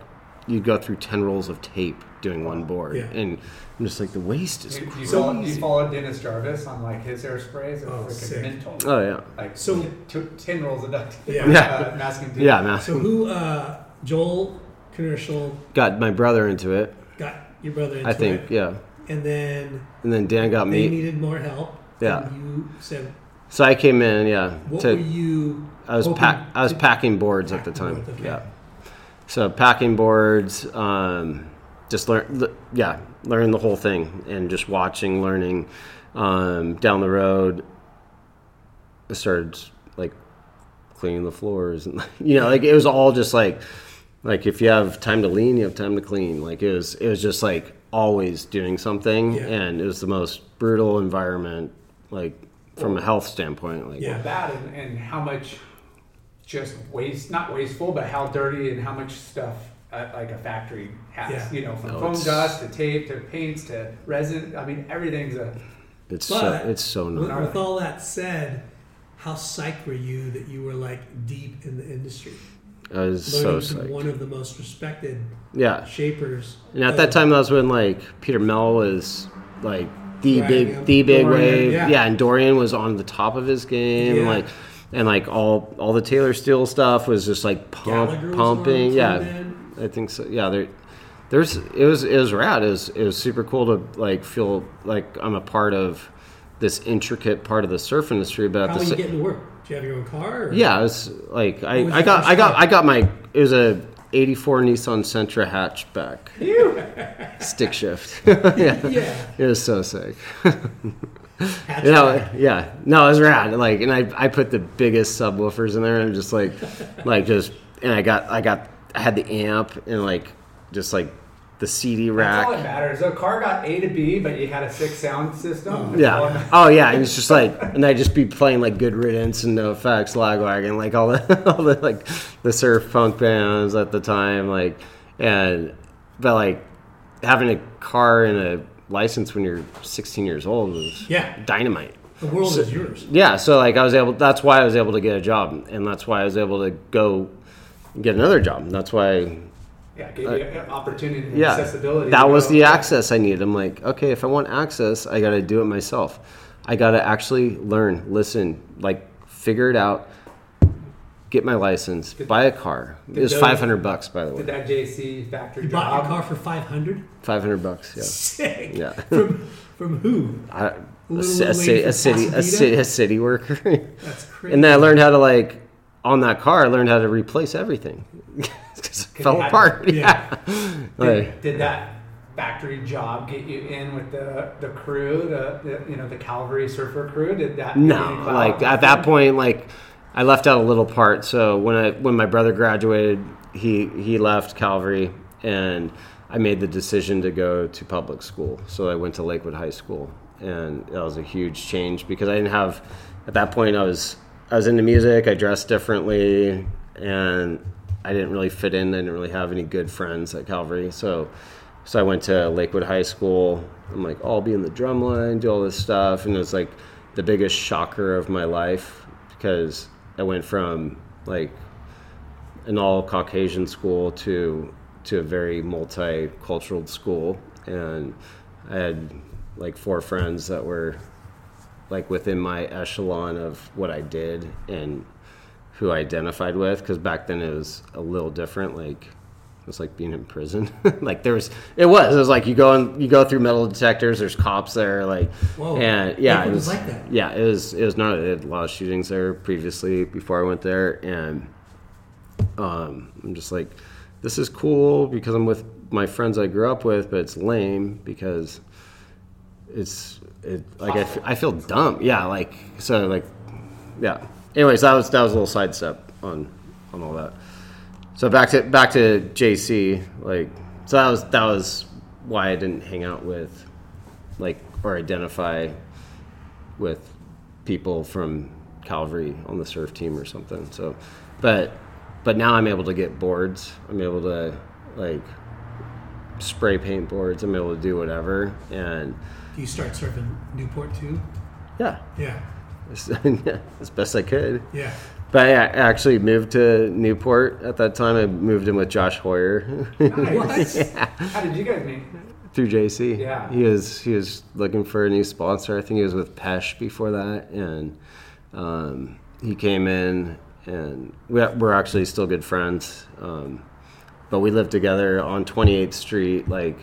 you'd go through ten rolls of tape doing one board, Yeah. and I'm just like the waste is Do you, crazy. follow, do you follow Dennis Jarvis on like his airsprays? Or Oh, freaking sick. mental. Oh yeah, Like So- so, t- ten rolls of duct tape. Yeah. Uh, masking tape. yeah, man. So who? uh Joel Commercial Got my brother into it. got your brother into I think, it, yeah. and then And then Dan got they me. needed more help. Yeah. And you said, So I came in, yeah. what to- were you? I was hoping pack, I was packing boards at the time. boards, okay. Yeah. So packing boards, um, just learn, yeah, learn the whole thing and just watching, learning. Um, down the road, I started like cleaning the floors and you know, like it was all just like, like if you have time to lean, you have time to clean. Like it was, it was just like always doing something, Yeah. and it was the most brutal environment, like from a health standpoint. Like Yeah. that and, and how much just waste, not wasteful, but how dirty and how much stuff uh, like a factory has. Yeah. You know, from No, foam it's- dust to tape to paints to resin. I mean, everything's a. it's But so, it's so With, with all that said, how psyched were you that you were like deep in the industry? I was so Learning from psyched. one of the most respected Yeah, shapers. and at of- that time, that was when like Peter Mel was like the Right, big, yeah. the big Dorian, wave. yeah. Yeah. and Dorian was on the top of his game. Yeah. Like, and like all all the Taylor Steele stuff was just like pump, pumping. Yeah, then. I think so. Yeah, there, there's it was it was rad. It was it was super cool to like feel like I'm a part of this intricate part of the surf industry. But How the were you getting to work? Do you have your own car? Or? yeah, it was like I, was I got I got car? I got my it was a '84 Nissan Sentra hatchback, stick shift. yeah, Yeah. it was so sick. You know, yeah, no, it was rad. Like, and I, I put the biggest subwoofers in there, and just like, like just, and I got, I got, I had the amp and like, just like the CD rack. That's all that matters. The car got A to B, but you had a six sound system. That's all that Yeah. Oh yeah, and it's just like, and I'd just be playing like Good Riddance and NoFX, Lagwagon, like all the, all the like the surf punk bands at the time, like, and but like having a car and a license when you're 16 years old was Yeah. dynamite. The world is yours. Yeah, so like I was able. That's why I was able to get a job, and that's why I was able to go get another job. That's why, Yeah, gave you an opportunity and Uh, yeah, accessibility. that was go. the access I needed. I'm like, okay, if I want access, I got to do it myself. I got to actually learn, listen, like figure it out, get my license, buy a car. It was those- 500 bucks, by the way. Did that JC factory You bought your car for five hundred. 500 bucks. Yeah. Sick. Yeah. From from who? I, a, Little a, city, a from city, a Pasadena? city, a city worker. That's crazy. And then I learned how to like on that car. I learned how to replace everything because it fell apart. Yeah. Like, Did, did that factory job get you in with the, the crew, the, the you know the Calvary surfer crew? Did that? no, like at that point, like I left out a little part. So when I when my brother graduated, he he left Calvary, and I made the decision to go to public school. So I went to Lakewood High School, and that was a huge change because I didn't have at that point I was I was into music. I dressed differently, and I didn't really fit in. I didn't really have any good friends at Calvary, so. So I went to Lakewood High School. I'm like, oh, I'll be in the drum line, do all this stuff, and it was like the biggest shocker of my life because I went from like an all Caucasian school to to a very multicultural school, and I had like four friends that were like within my echelon of what I did and who I identified with. Because back then it was a little different, like it was like being in prison. like there was, it was. It was like you go and you go through metal detectors. There's cops there, like, Whoa. and yeah, it was was like that? Yeah, it was. It was not. Had a lot of shootings there previously before I went there, and um, I'm just like, this is cool because I'm with my friends I grew up with, but it's lame because it's it like I, f- I feel dumb. Yeah, like so like yeah. Anyways, that was that was a little sidestep on on all that. So back to back to JC, like so that was that was why I didn't hang out with like or identify with people from Calvary on the surf team or something. So but but now I'm able to get boards. I'm able to like spray paint boards. I'm able to do whatever and you start surfing Newport too? yeah, Yeah. as best I could. Yeah. But I actually moved to Newport at that time. I moved in with Josh Hoyer Nice. How did you guys meet? through JC. Yeah. he was he was looking for a new sponsor. I think he was with Pesh before that, and um, he came in, and we, we're actually still good friends. Um, but we lived together on 28th Street, like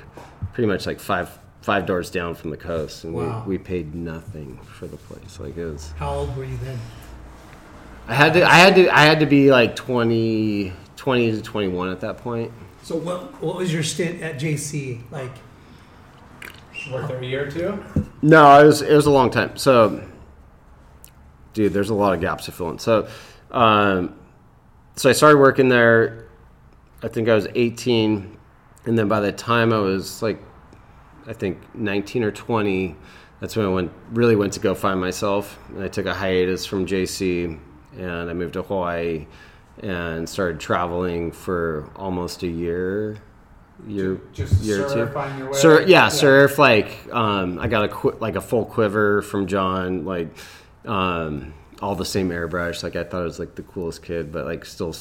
pretty much like five five doors down from the coast, and Wow. we, we paid nothing for the place. Like it was. How old were you then? I had to I had to I had to be like 20 20 to 21 at that point. So what what was your stint at JC like? Worked there a year or two. No, it was it was a long time. So, dude, there's a lot of gaps to fill in. So, um, so I started working there. I think I was 18, and then by the time I was like, I think 19 or 20, that's when I went really went to go find myself. And I took a hiatus from JC, and I moved to Hawaii, and started traveling for almost a year. Year, Just year or two. surf on your way. Sur- yeah, surf. Like, um, I got a qu- like a full quiver from John. Like, um, all the same airbrush. Like, I thought I was like the coolest kid, but like still,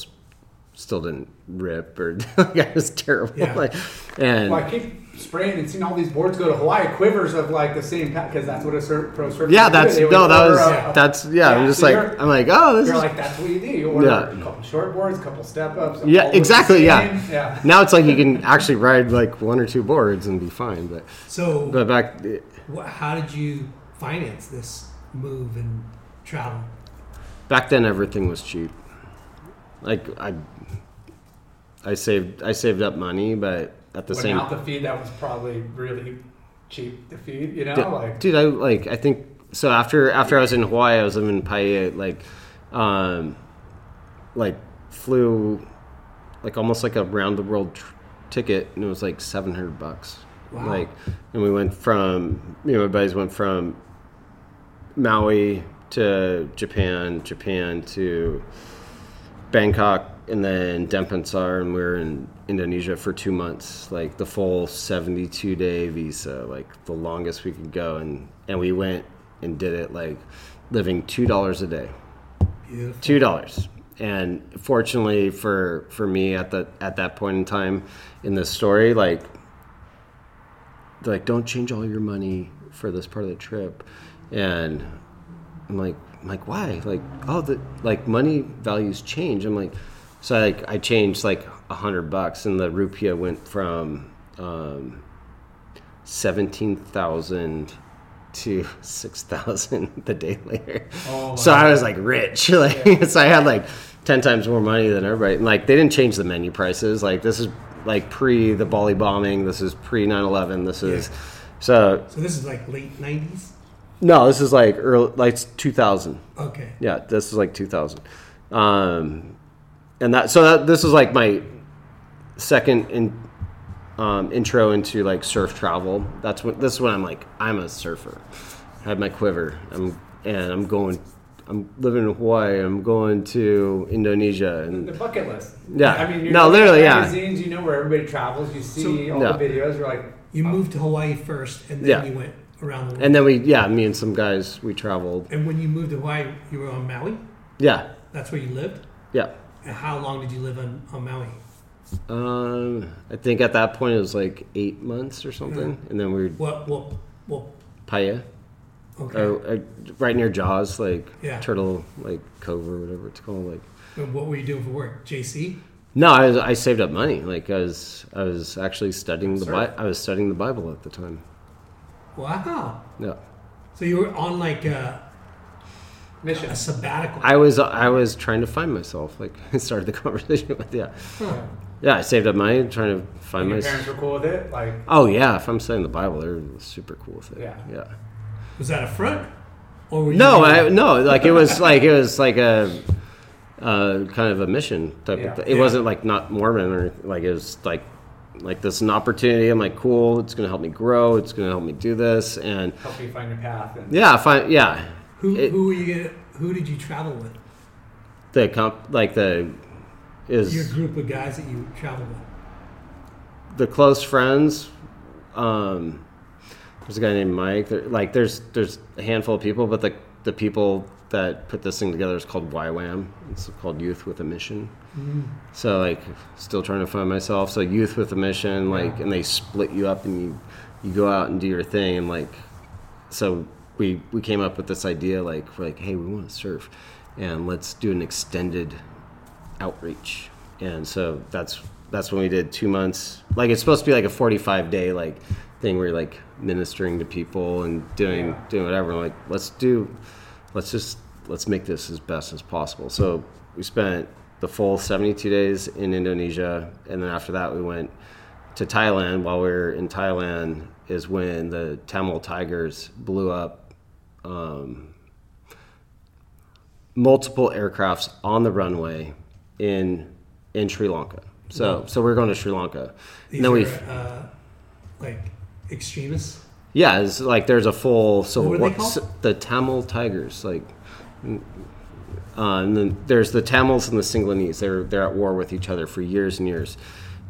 still didn't rip or like I was terrible. Yeah. Like, and Well, I keep spraying and seeing all these boards go to Hawaii, quivers of like the same because that's what a surf, pro surfer. yeah, that's no, that was a- a- that's yeah. I'm just so like I'm like oh this You're is like that's what you do. You order Yeah. a couple short boards, a couple step ups. yeah all look the exactly yeah. yeah. Now it's like you can actually ride like one or two boards and be fine. But So but back eh, wh- how did you finance this move and travel? back then everything was cheap. Like I I saved I saved up money, but at the same Without the feed, that was probably really cheap to feed. You know, Dude, like dude, I like. I think so. After after I was in Hawaii, I was living in Paia. Like, um, like flew, like almost like a round the world tr- ticket, and it was like seven hundred bucks. Wow. Like, and we went from you know, my buddies went from Maui to Japan, Japan to Bangkok, and then Denpasar, and we were in Indonesia for two months, like the full seventy-two day visa, like the longest we could go, and and we went and did it like living two dollars a day, Beautiful. two dollars. And fortunately for for me at the at that point in time in this story, like like don't change all your money for this part of the trip, and I'm like, I'm like, why? Like, oh, the like money values change. I'm like, so like I changed like a hundred bucks, and the rupiah went from um, seventeen thousand to six thousand the day later. Oh, so I was like rich. Like, so I had like ten times more money than everybody. And like they didn't change the menu prices. Like this is like pre the Bali bombing. This is pre 9-11. This is so So this is like late nineties? no. This is like early like two thousand. Okay. Yeah, this is like 2000. Um, and that so that this is like my second in, um, intro into like surf travel. That's what this is when I'm like I'm a surfer. I have my quiver. I'm and I'm going. I'm living in Hawaii. I'm going to Indonesia and the bucket list. Yeah. I mean, you're No, literally, yeah. Magazines, you know where everybody travels. You see all Yeah. the videos. You're like, You moved to Hawaii first and then Yeah. you went around the world. and then we yeah me and some guys we traveled. And when you moved to Hawaii, you were on Maui? Yeah, That's where you lived? yeah. How long did you live on, on Maui? Um, I think at that point it was like eight months or something, and then we were What what what Paia. okay. uh, uh, right near Jaws, like Yeah. Turtle, like Cove or whatever it's called. Like, And what were you doing for work? JC? no, I, was, I saved up money. Like, I was, I was actually studying the. Bi- I was studying the Bible at the time. Wow. Yeah, So you were on like a, mission. a sabbatical. I was, I was trying to find myself. Like, I started the conversation with, yeah, Huh. yeah. I saved up money trying to find And your myself. parents were cool with it. Like, Oh yeah, if I'm studying the Bible, they're super cool with it. Yeah. yeah. Was that a front? Or were you No, I, no, like it was like it was like a uh, kind of a mission type Yeah. of thing. It Yeah. wasn't like not Mormon or like it was like like this is an opportunity. I'm like, cool. It's gonna help me grow. It's gonna help me do this, and help you find your path. And yeah, find Yeah, who it- who were you who did you travel with? the comp like the is Your group of guys that you travel with. the close friends. Um, there's a guy named Mike. There, like, there's there's a handful of people, but the the people that put this thing together is called YWAM. It's called Youth with a Mission. So like, still trying to find myself. So Youth with a Mission, like, and they split you up and you you go out and do your thing and like, so we we came up with this idea like we're like, hey, we want to surf, and let's do an extended outreach. And so that's that's when we did two months. Like it's supposed to be like a forty five day like thing where you're like ministering to people and doing Yeah. doing whatever. I'm like let's do let's just let's make this as best as possible. So we spent the full 72 days in Indonesia, and then after that we went to Thailand. While we were in Thailand, is when the Tamil Tigers blew up um, multiple aircrafts on the runway in in Sri Lanka. So so we're going to Sri Lanka. These and then we uh, like extremists. yeah, it's like there's a full so What are they what's the Tamil Tigers like. Uh, and then there's the Tamils and the Singalinese. They're they're at war with each other for years and years.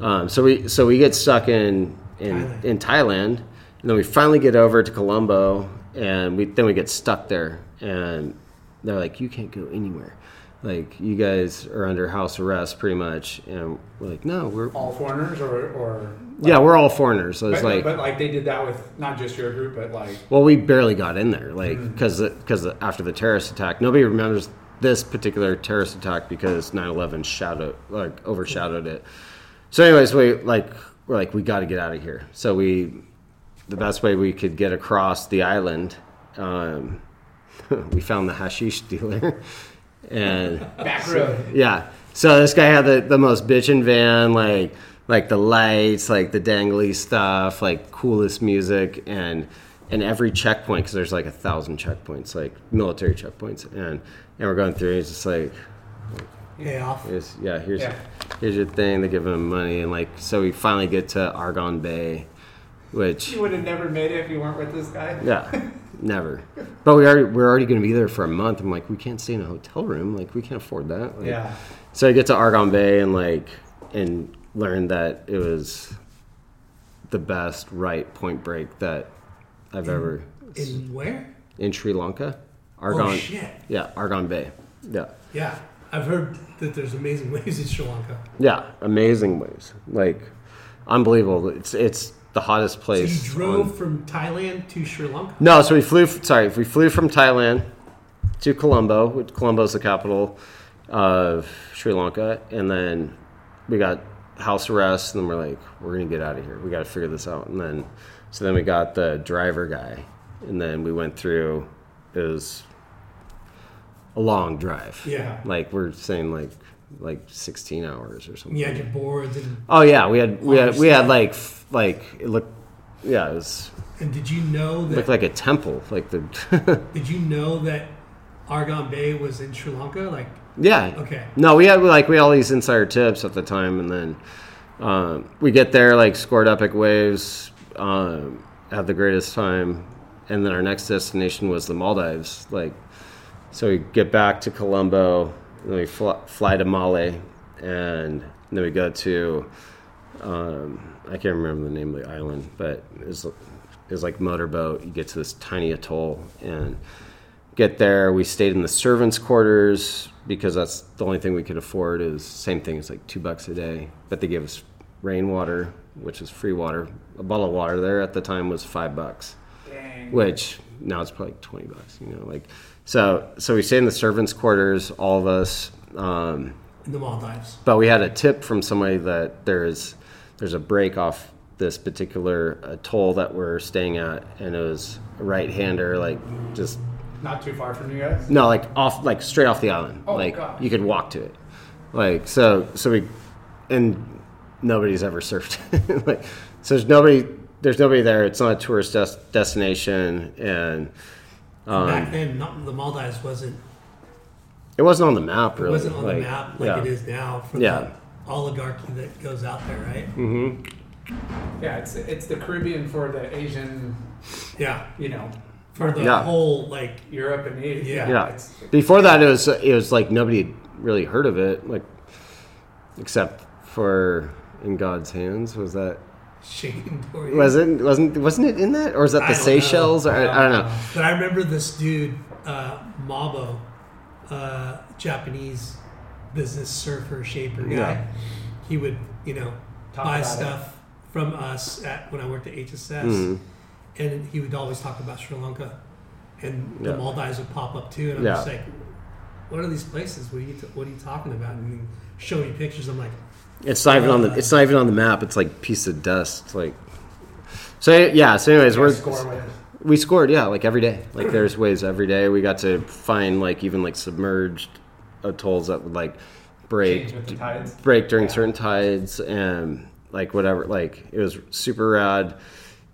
Um, so we so we get stuck in in Thailand. in Thailand, and then we finally get over to Colombo, and we then we get stuck there, and they're like, "You can't go anywhere. Like you guys are under house arrest, pretty much." And we're like, "No, we're All foreigners, or or yeah, we're all foreigners." So it's but, like, but like they did that with not just your group, but like Well, we barely got in there, like Mm. because because after the terrorist attack, nobody remembers this particular terrorist attack because 9/11 shadowed like overshadowed it. So, anyways, we like we're like we got to get out of here. So we the best way we could get across the island, um, we found the hashish dealer, and back road. yeah. So this guy had the, the most bitchin' van, like like the lights, like the dangly stuff, like coolest music, and and every checkpoint because there's like a thousand checkpoints, like military checkpoints, and and we're going through. He's just like, off. here's, yeah, here's Yeah. here's your thing. They give him money, and like so we finally get to Arugam Bay, which You would have never made it if you weren't with this guy. yeah, never. But we are we're already going to be there for a month. I'm like, we can't stay in a hotel room. Like we can't afford that. Like, Yeah. so I get to Arugam Bay and like and learned that it was the best right point break that I've ever In where? in Sri Lanka. Oh Arugam, shit! yeah, Arugam Bay, yeah, Yeah, I've heard that there's amazing waves in Sri Lanka. yeah, amazing waves, like unbelievable. It's it's the hottest place. So you drove on- from Thailand to Sri Lanka. No, so we flew. Sorry, we flew from Thailand to Colombo. which- Colombo's the capital of Sri Lanka, and then we got house arrest. And then we're like, we're gonna get out of here. We got to figure this out. And then, so then we got the driver guy, and then we went through. It was a long drive. Yeah. like we're saying like like 16 hours or something. You had your boards, and, Oh yeah, we had we had we had like like it looked. Yeah, it was and did you know that? looked like a temple. Like the did you know that Arugam Bay was in Sri Lanka? Like, Yeah. Okay. No, we had like we had all these insider tips at the time, and then um, we get there, like scored epic waves, um, had the greatest time, and then our next destination was the Maldives. Like, so we get back to Colombo, and then we fly, fly to Male, and then we go to um, I can't remember the name of the island, but it's it's like motorboat. You get to this tiny atoll and get there. We stayed in the servants' quarters because that's the only thing we could afford. Is same thing. It's like two bucks a day, but they gave us rainwater, which is free water. A bottle of water there at the time was five bucks, Dang. which now it's probably twenty bucks. You know, like so. So we stayed in the servants' quarters, all of us. Um, in the Maldives. but we had a tip from somebody that there's there's a break off this particular atoll that we're staying at, and it was a right-hander, like just Not too far from you guys. no, like off, like straight off the island. Oh, like gosh. you could walk to it. Like so, so we, and nobody's ever surfed. like so, there's nobody. There's nobody there. It's not a tourist des- destination, and um, Back then, not, the Maldives wasn't it wasn't on the map. really. it Really, wasn't on Like, the map like yeah. it is now for Yeah. the oligarchy that goes out there, right? Yeah, it's it's the Caribbean for the Asian, Yeah, you know, for the Yeah. whole like Europe and Asia. Yeah. Yeah. Before that, it was it was like nobody had really heard of it, like except for in God's hands. Was that Shane was it wasn't wasn't it in that or was that the. Seychelles or I, I don't know. But I remember this dude, uh, Mabo, uh, Japanese business surfer shaper guy. Yeah. He would, you know, Talk buy about stuff from us at when I worked at HSS, Mhm. and he would always talk about Sri Lanka, and the Maldives would pop up too. And I'm Yeah. just like, what are these places? What are you, t- what are you talking about? And he show me pictures. I'm like, It's not even on the it's not even on the map. It's like piece of dust. It's Like so yeah. So anyways, we're score we scored yeah like every day. Like there's ways every day. We got to find like even like submerged Uh, atolls that would like break Change with the tides. break during Yeah. certain tides and like whatever like it was super rad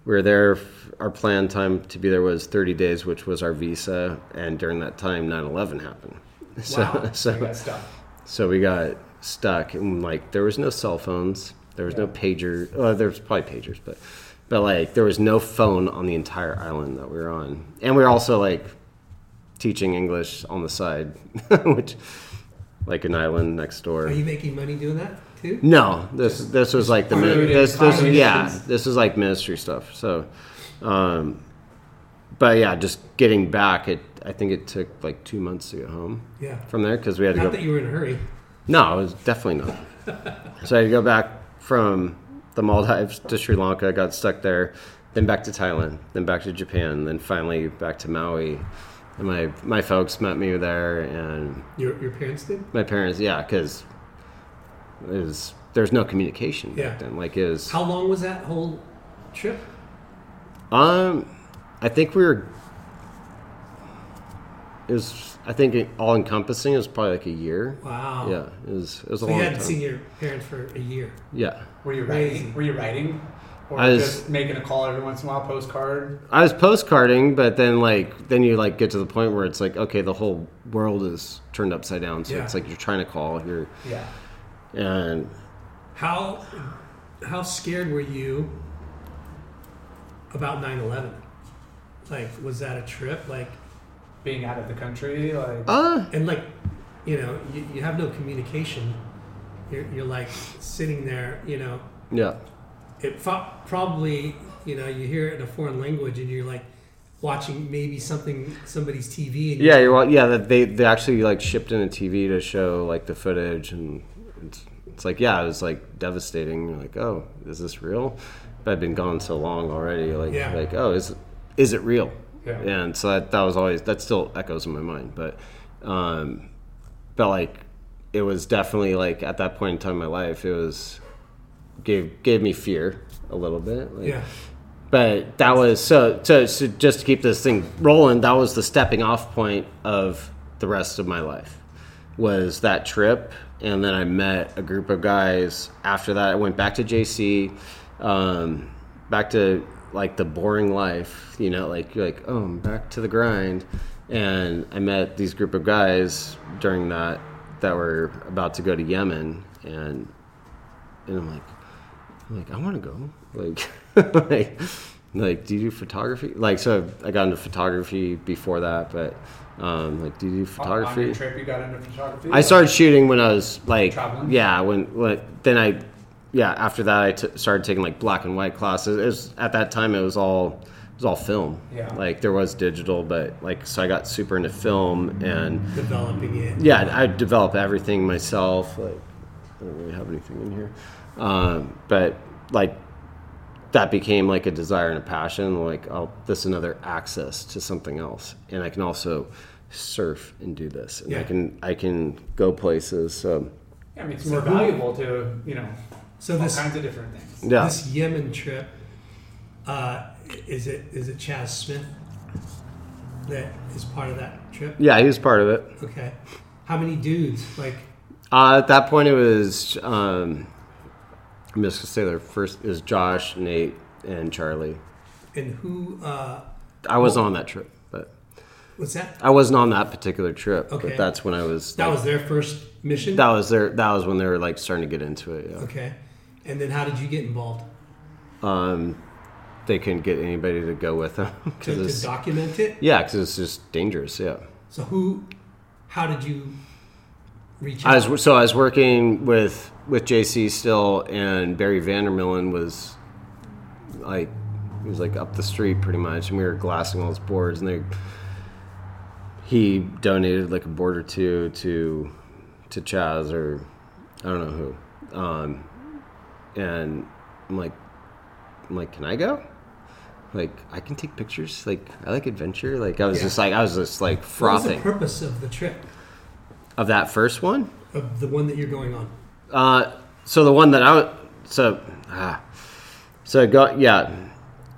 we were there our planned time to be there was 30 days which was our visa and during that time 9-11 happened so Wow. so We got stuck. so we got stuck and like there was no cell phones there was no pager well there was probably pagers but but like there was no phone on the entire island that we were on and we were also like teaching english on the side which like an island next door Are you making money doing that too? no, this this was like the min- this this yeah this is like ministry stuff. So, um, but yeah, just getting back, it I think it took like two months to get home Yeah. from there because we had to Not go. that you were in a hurry. No, it was definitely not. so I had to go back from the Maldives to Sri Lanka, got stuck there, then back to Thailand, then back to Japan, then finally back to Maui. And my my folks met me there, and Your your parents did. my parents, yeah, because it was there's no communication Yeah. back then. Like is How long was that whole trip? um, I think we were. It was, I think, all encompassing. It was probably like a year. Wow. Yeah, it was. It was a long time. You hadn't time. seen your parents for a year. yeah, Were you Crazy. writing? Were you writing? Or I was- just making a call every once in a while, postcard? I was postcarding, but then like then you like get to the point where it's like okay, the whole world is turned upside down. So Yeah. it's like you're trying to call, you're Yeah. and How how scared were you about 9/11? Like, was that a trip? Like, Being out of the country, like uh and like, you know, you, you have no communication. You're, you're like sitting there, you know. yeah. It fo- probably, you know, you hear it in a foreign language, and you're like watching maybe something somebody's TV. And Yeah, you're well, yeah. That they they actually like shipped in a TV to show like the footage, and it's, it's like yeah, it was like devastating. You're like, oh, is this real? But I've been gone so long already. Like Yeah. like oh, is is it real? Yeah. And so that that was always that still echoes in my mind. But um, but like it was definitely like at that point in time in my life, it was gave gave me fear a little bit. Like, yeah, but that was so, so so just to keep this thing rolling that was the stepping off point of the rest of my life was that trip. And then i met a group of guys after that. I went back to jc um, back to like the boring life you know like you're like oh i'm back to the grind. And i met these group of guys during that that were about to go to yemen. And and i'm like I'm like, I want to go. Like, like, like, do you do photography? Like, so I got into photography before that, but um, like, do you do on- On photography? your trip, you got into photography. I started shooting when I was like, Traveling? yeah, when, when then I, yeah, after that I t- started taking like black and white classes. It was at that time it was all it was all film. Yeah. Like there was digital, but like so I got super into film and developing it. yeah, I develop everything myself. Like, I don't really have anything in here, um, but like that became like a desire and a passion. Like, oh, this is another access to something else, and I can also surf and do this, and I can I can go places. So Yeah, I mean, it's more valuable to you know So all this kinds of different things. yeah, this Yemen trip, uh, is it is it Chas Smith that is part of that trip? yeah, he was part of it. Okay, how many dudes? Like, Uh, at that point, it was um, I'm just gonna say their first is Josh, Nate, and Charlie. and who uh, I wasn't on that trip, but was that? I wasn't on that particular trip. Okay. But that's when I was. That like, was their first mission. That was their. That was when they were like starting to get into it. Yeah. okay, and then how did you get involved Um, they couldn't get anybody to go with them to, because to it's document it? yeah, because it's just dangerous. Yeah. So who? How did you reach out? I was so I was working with with JC still, and Barry Vandermillen was like he was like up the street pretty much, and we were glassing all his boards, and they he donated like a board or two to to Chas or I don't know who, um, and I'm like I'm like, can I go? Like I can take pictures. Like I like adventure. Like I was Yeah. just like I was just like frothing. what was the purpose of the trip? Of that first one. Of the one that you're going on? Uh, so the one that I so ah, so go yeah,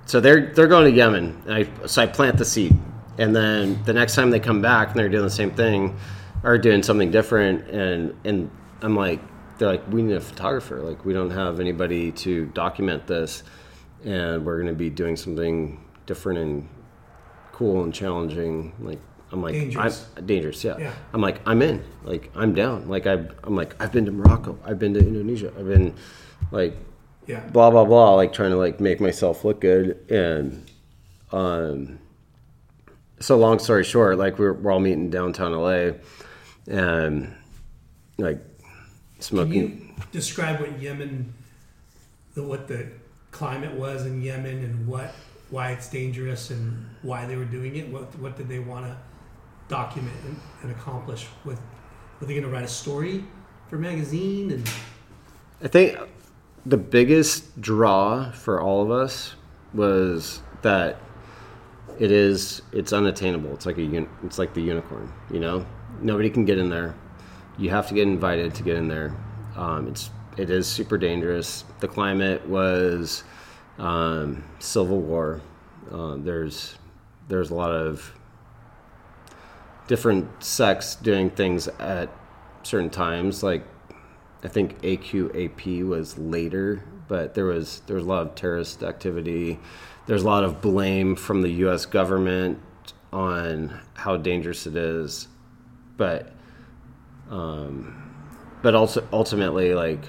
so they're they're going to Yemen. And I so I plant the seed, and then the next time they come back and they're doing the same thing, or doing something different, and and I'm like, they're like, we need a photographer. Like, we don't have anybody to document this, and we're going to be doing something different and cool and challenging. Like, I'm like, Dangerous. I'm dangerous. Yeah. Yeah. I'm like, I'm in. Like, I'm down. Like, I, I'm like, I've been to Morocco. I've been to Indonesia. I've been, like, Yeah. blah blah blah like trying to like make myself look good and um so long story short like we're, we're all meeting downtown la and like Can smoking you describe what Yemen, the, what the climate was in Yemen, and what why it's dangerous and why they were doing it? What what did they want to document and, and accomplish? With were they going to write a story for magazine? And i think the biggest draw for all of us was that it is it's unattainable it's like a it's like the unicorn you know nobody can get in there you have to get invited to get in there um, it's it is super dangerous the climate was um, civil war uh, there's there's a lot of different sects doing things at certain times like I think AQAP was later, but there was there was a lot of terrorist activity. There's a lot of blame from the U.S. government on how dangerous it is, but um, but also ultimately like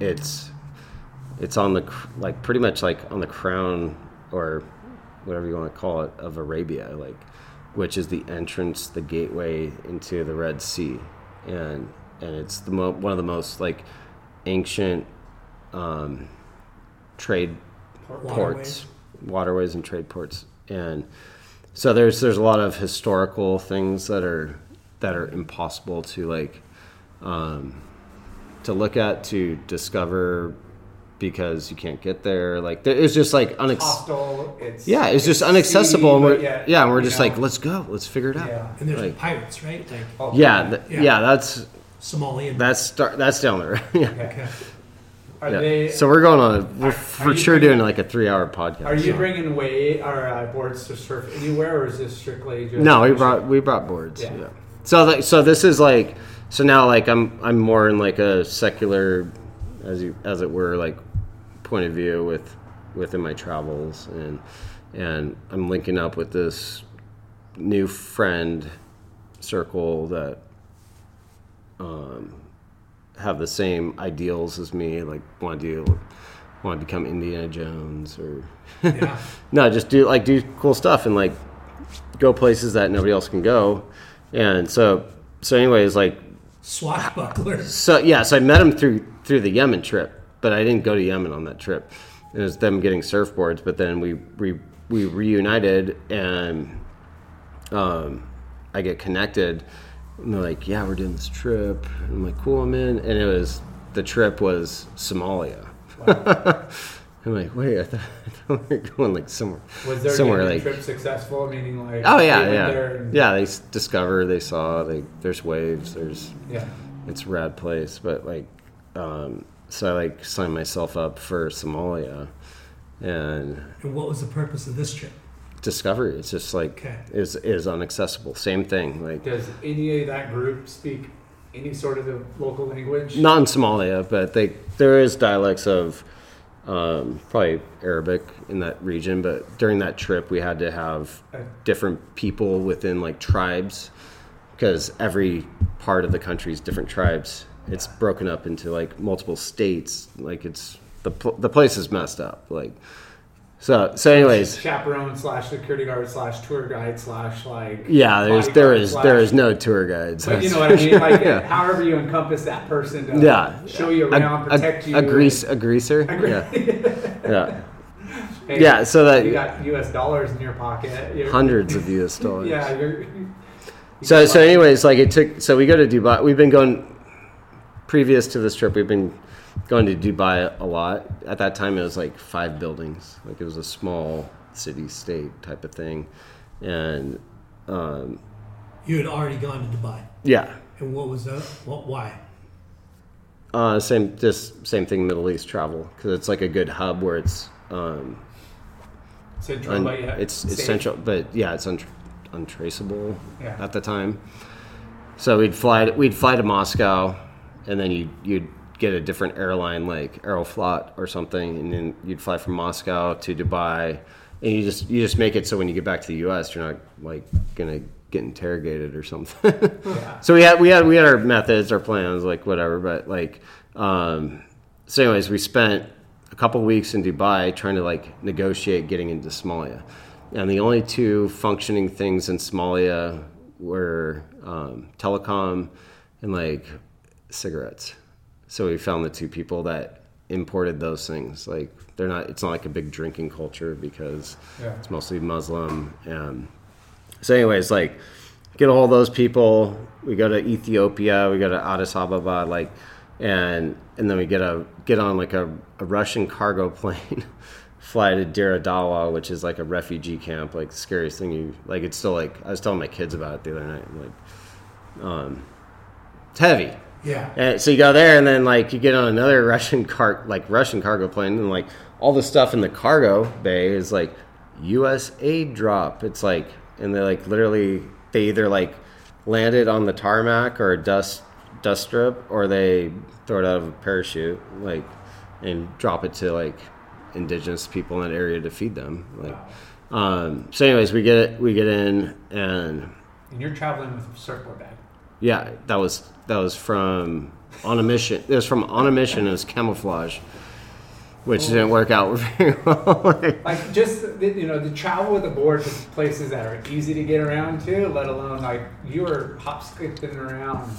it's it's on the like pretty much like on the crown or whatever you want to call it of Arabia, like which is the entrance, the gateway into the Red Sea, and and it's the mo- one of the most like ancient um, trade ports, waterways and trade ports, and so there's there's a lot of historical things that are that are impossible to like um, to look at to discover because you can't get there. Like there, it's just like unex- Hostile. It's yeah, it's just seedy, inaccessible, and we're yet, yeah, and we're just know, like let's go, let's figure it out. Yeah. and there's Like- pirates, right? Like Oh, Yeah, th- Yeah. yeah, that's Somalian. that's start, that's down there. yeah. okay. Are Yeah. they? so we're going on. We're Are- for are sure bringing- doing like a three-hour podcast. Are you so. bringing way or uh, boards to surf anywhere, or is this strictly just? No, we brought we brought boards. Yeah. Yeah. So like so this is like so now like I'm I'm more in like a secular, as you as it were like point of view with within my travels and and I'm linking up with this new friend circle that um, have the same ideals as me like want to do want to become Indiana Jones or Yeah. no just do like do cool stuff and like go places that nobody else can go and so so anyways like Swashbucklers. so yeah so i met him through through the yemen trip but i didn't go to yemen on that trip it was them getting surfboards but then we we, we reunited and um, i get connected and they're like yeah we're doing this trip and i'm like cool i'm in and it was the trip was somalia i'm like wait i thought, I thought we were going like somewhere Was their somewhere like trip successful? Meaning like. Oh yeah, yeah, and- yeah. They discover, they saw, they there's waves, there's Yeah. it's a rad place, but like, um, so I like signed myself up for Somalia, and And what was the purpose of this trip? discovery. It's just like Okay. is is unaccessible. Same thing, like Does any of that group speak any sort of the local language? not in Somalia, but they there is dialects of um, probably Arabic in that region. But during that trip, we had to have Okay. different people within like tribes because every part of the country is different tribes. It's broken up into like multiple states. Like it's the pl- the place is messed up. Like so so. Anyways, Chaperone slash security guard slash tour guide slash like. yeah, there's there is slash- there is no tour guides. But you know what I mean? Like, Yeah. however you encompass that person to Yeah. show you a, around, protect a, you. a grease a greaser. A gre- yeah, yeah, Hey, yeah. So that you got U.S. dollars in your pocket. You're- hundreds of U.S. dollars. Yeah. You're, you So so anyways, like it took. So we go to Dubai. We've been going previous to this trip. We've been going to Dubai a lot. At that time, it was like five buildings. Like it was a small city state type of thing, and um, You had already gone to Dubai. yeah, And what was that? What? Why? uh, same just same thing. Middle East travel because it's like a good hub where it's um, Central, un- but yeah, it's it's safe. central, but yeah, it's untr untraceable Yeah. at the time. So we'd fly we'd fly to Moscow, and then you you'd get a different airline like Aeroflot or something, and then you'd fly from Moscow to Dubai, and you just you just make it so when you get back to the U.S., you're not like gonna get interrogated or something. Yeah. so we had we had we had our methods, our plans, like whatever. But like, um, so anyways, we spent a couple weeks in Dubai trying to like negotiate getting into Somalia, and the only two functioning things in Somalia were um, telecom and like cigarettes. So we found the two people that imported those things. Like they're not. It's not like a big drinking culture because Yeah. it's mostly Muslim. And so, anyways, like get a hold of those people. We go to Ethiopia. We go to Addis Ababa. Like, and and then we get a get on like a, a Russian cargo plane. Fly to Dire Dawa, which is like a refugee camp, like the scariest thing you like. It's still like I was telling my kids about it the other night. I'm Like, um, it's heavy. Yeah. And so you go there, and then like you get on another Russian car, like Russian cargo plane, and like all the stuff in the cargo bay is like U.S. aid drop. It's like, and they're like literally they either like landed on the tarmac or a dust dust strip, or they throw it out of a parachute, like, and drop it to like indigenous people in that area to feed them. Like, um, so anyways, we get it, we get in, and And you're traveling with a surfboard bag. yeah, that was that was from on a mission. It was from on a mission. It was camouflage, which didn't work out very well. Like just the, you know, the travel with the board to places that are easy to get around to, let alone like you were hop skipping around.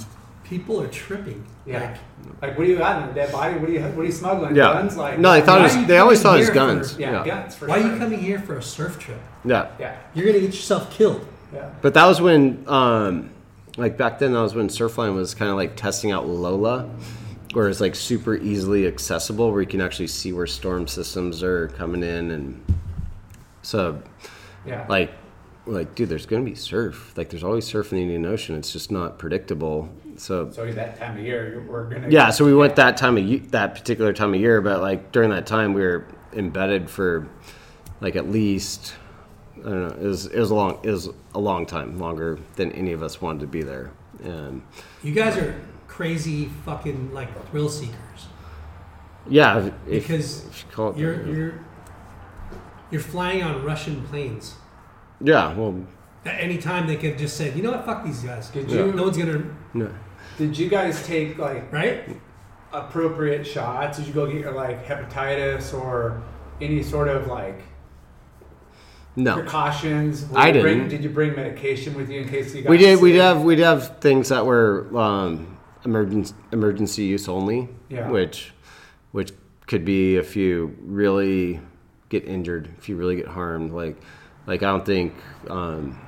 People are tripping. Yeah. Like, what do you got in a dead body? What are you what are you smuggling? yeah, Guns? Like no, they thought it was, they always thought it was guns. for- yeah, yeah, guns for Why are you coming here for a surf trip? yeah. Yeah, You're gonna get yourself killed. yeah. But that was when, um, like back then, that was when Surfline was kind of like testing out Lola, where it's like super easily accessible, where you can actually see where storm systems are coming in, and so Yeah. like like dude there's gonna be surf like there's always surf in the indian ocean it's just not predictable so so that time of year, we're gonna. yeah so we went that time of ye- that particular time of year but like during that time we were embedded for like at least i don't know it was it was a long it was a long time longer than any of us wanted to be there and You guys are crazy fucking like thrill seekers yeah if, if- because if you call it you're yeah. you're you're flying on Russian planes. yeah well At any time they could just say, you know what, fuck these guys. Did Yeah. you No one's gonna no. did you guys take like right. appropriate shots? Did you go get your like hepatitis or any sort of like no precautions? Were I didn't. did you bring medication with you in case you got we did we sick? did have we'd have things that were um, emergency emergency use only Yeah. which which could be if you really get injured if you really get harmed like like i don't think um,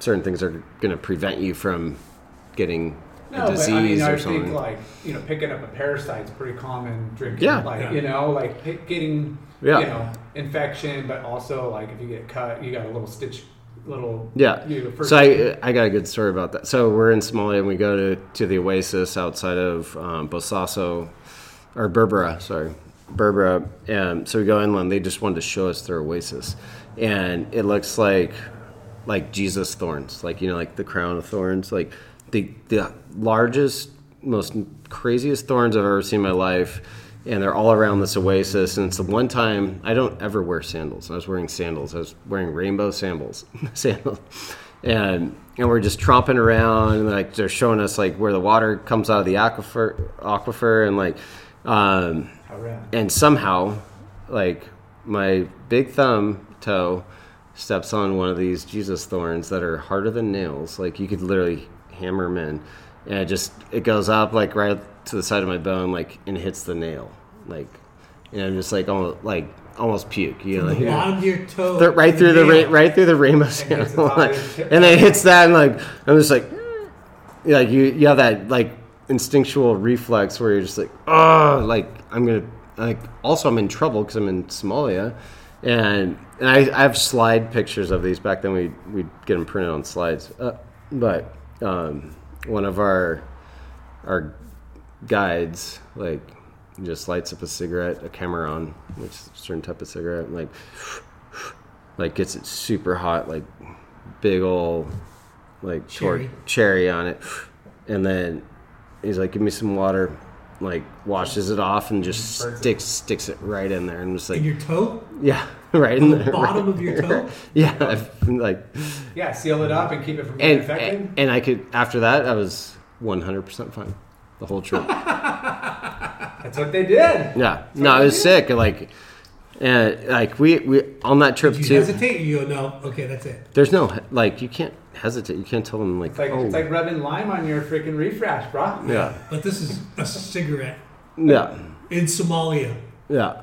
certain things are going to prevent you from getting No, a but disease I mean, or I something think like you know, picking up a parasite's pretty common drinking. Yeah. like Yeah. you know, like pick, getting Yeah. you know infection, but also like if you get cut, you got a little stitch, little Yeah. You know, So I, I got a good story about that. So we're in Somalia and we go to, to the oasis outside of um, Bosaso, or Berbera, sorry, Berbera. And so we go inland. They just wanted to show us their oasis, and it looks like like Jesus thorns, like you know, like the crown of thorns, like the the largest, most craziest thorns I've ever seen in my life. And they're all around this oasis, and it's the one time I don't ever wear sandals. I was wearing sandals. I was wearing rainbow sandals, sandals, and and we're just tromping around, and like they're showing us like where the water comes out of the aquifer, aquifer, and like, um, and somehow, like my big thumb toe steps on one of these Jesus thorns that are harder than nails. Like you could literally hammer them in, and it just it goes up like right to the side of my bone, like and hits the nail, like, and I'm just like almost like almost puke, you know, like, On your toe. Th- right through the nail. ra- right through the rainbow hits the sandal, like, of his tip. and then it hits that, and like I'm just like, like you you have that like instinctual reflex where you're just like, oh, like I'm gonna like. Also, I'm in trouble because I'm in Somalia, and and I, I have slide pictures of these. Back then, we we get them printed on slides, uh, but um, one of our our guides like just lights up a cigarette, a Cameron, which is a certain type of cigarette, and like like gets it super hot, like big old like Cherry. cherry on it, and then he's like, "Give me some water." Like washes it off and just sticks sticks it right in there and just In like your toe? yeah, right in the there. bottom of your toe? yeah, like Yeah, seal it up and keep it from getting and, infected. and and I could after that I was 100 percent fine the whole trip. That's what they did. Yeah, no, it was sick. Like, and like we we on that trip Did you too. hesitate? You go, no, okay, that's it. There's no like you can't hesitate. You can't tell them like, It's like oh it's like rubbing lime on your freaking refresh, bro. yeah, But this is a cigarette yeah, in Somalia. yeah.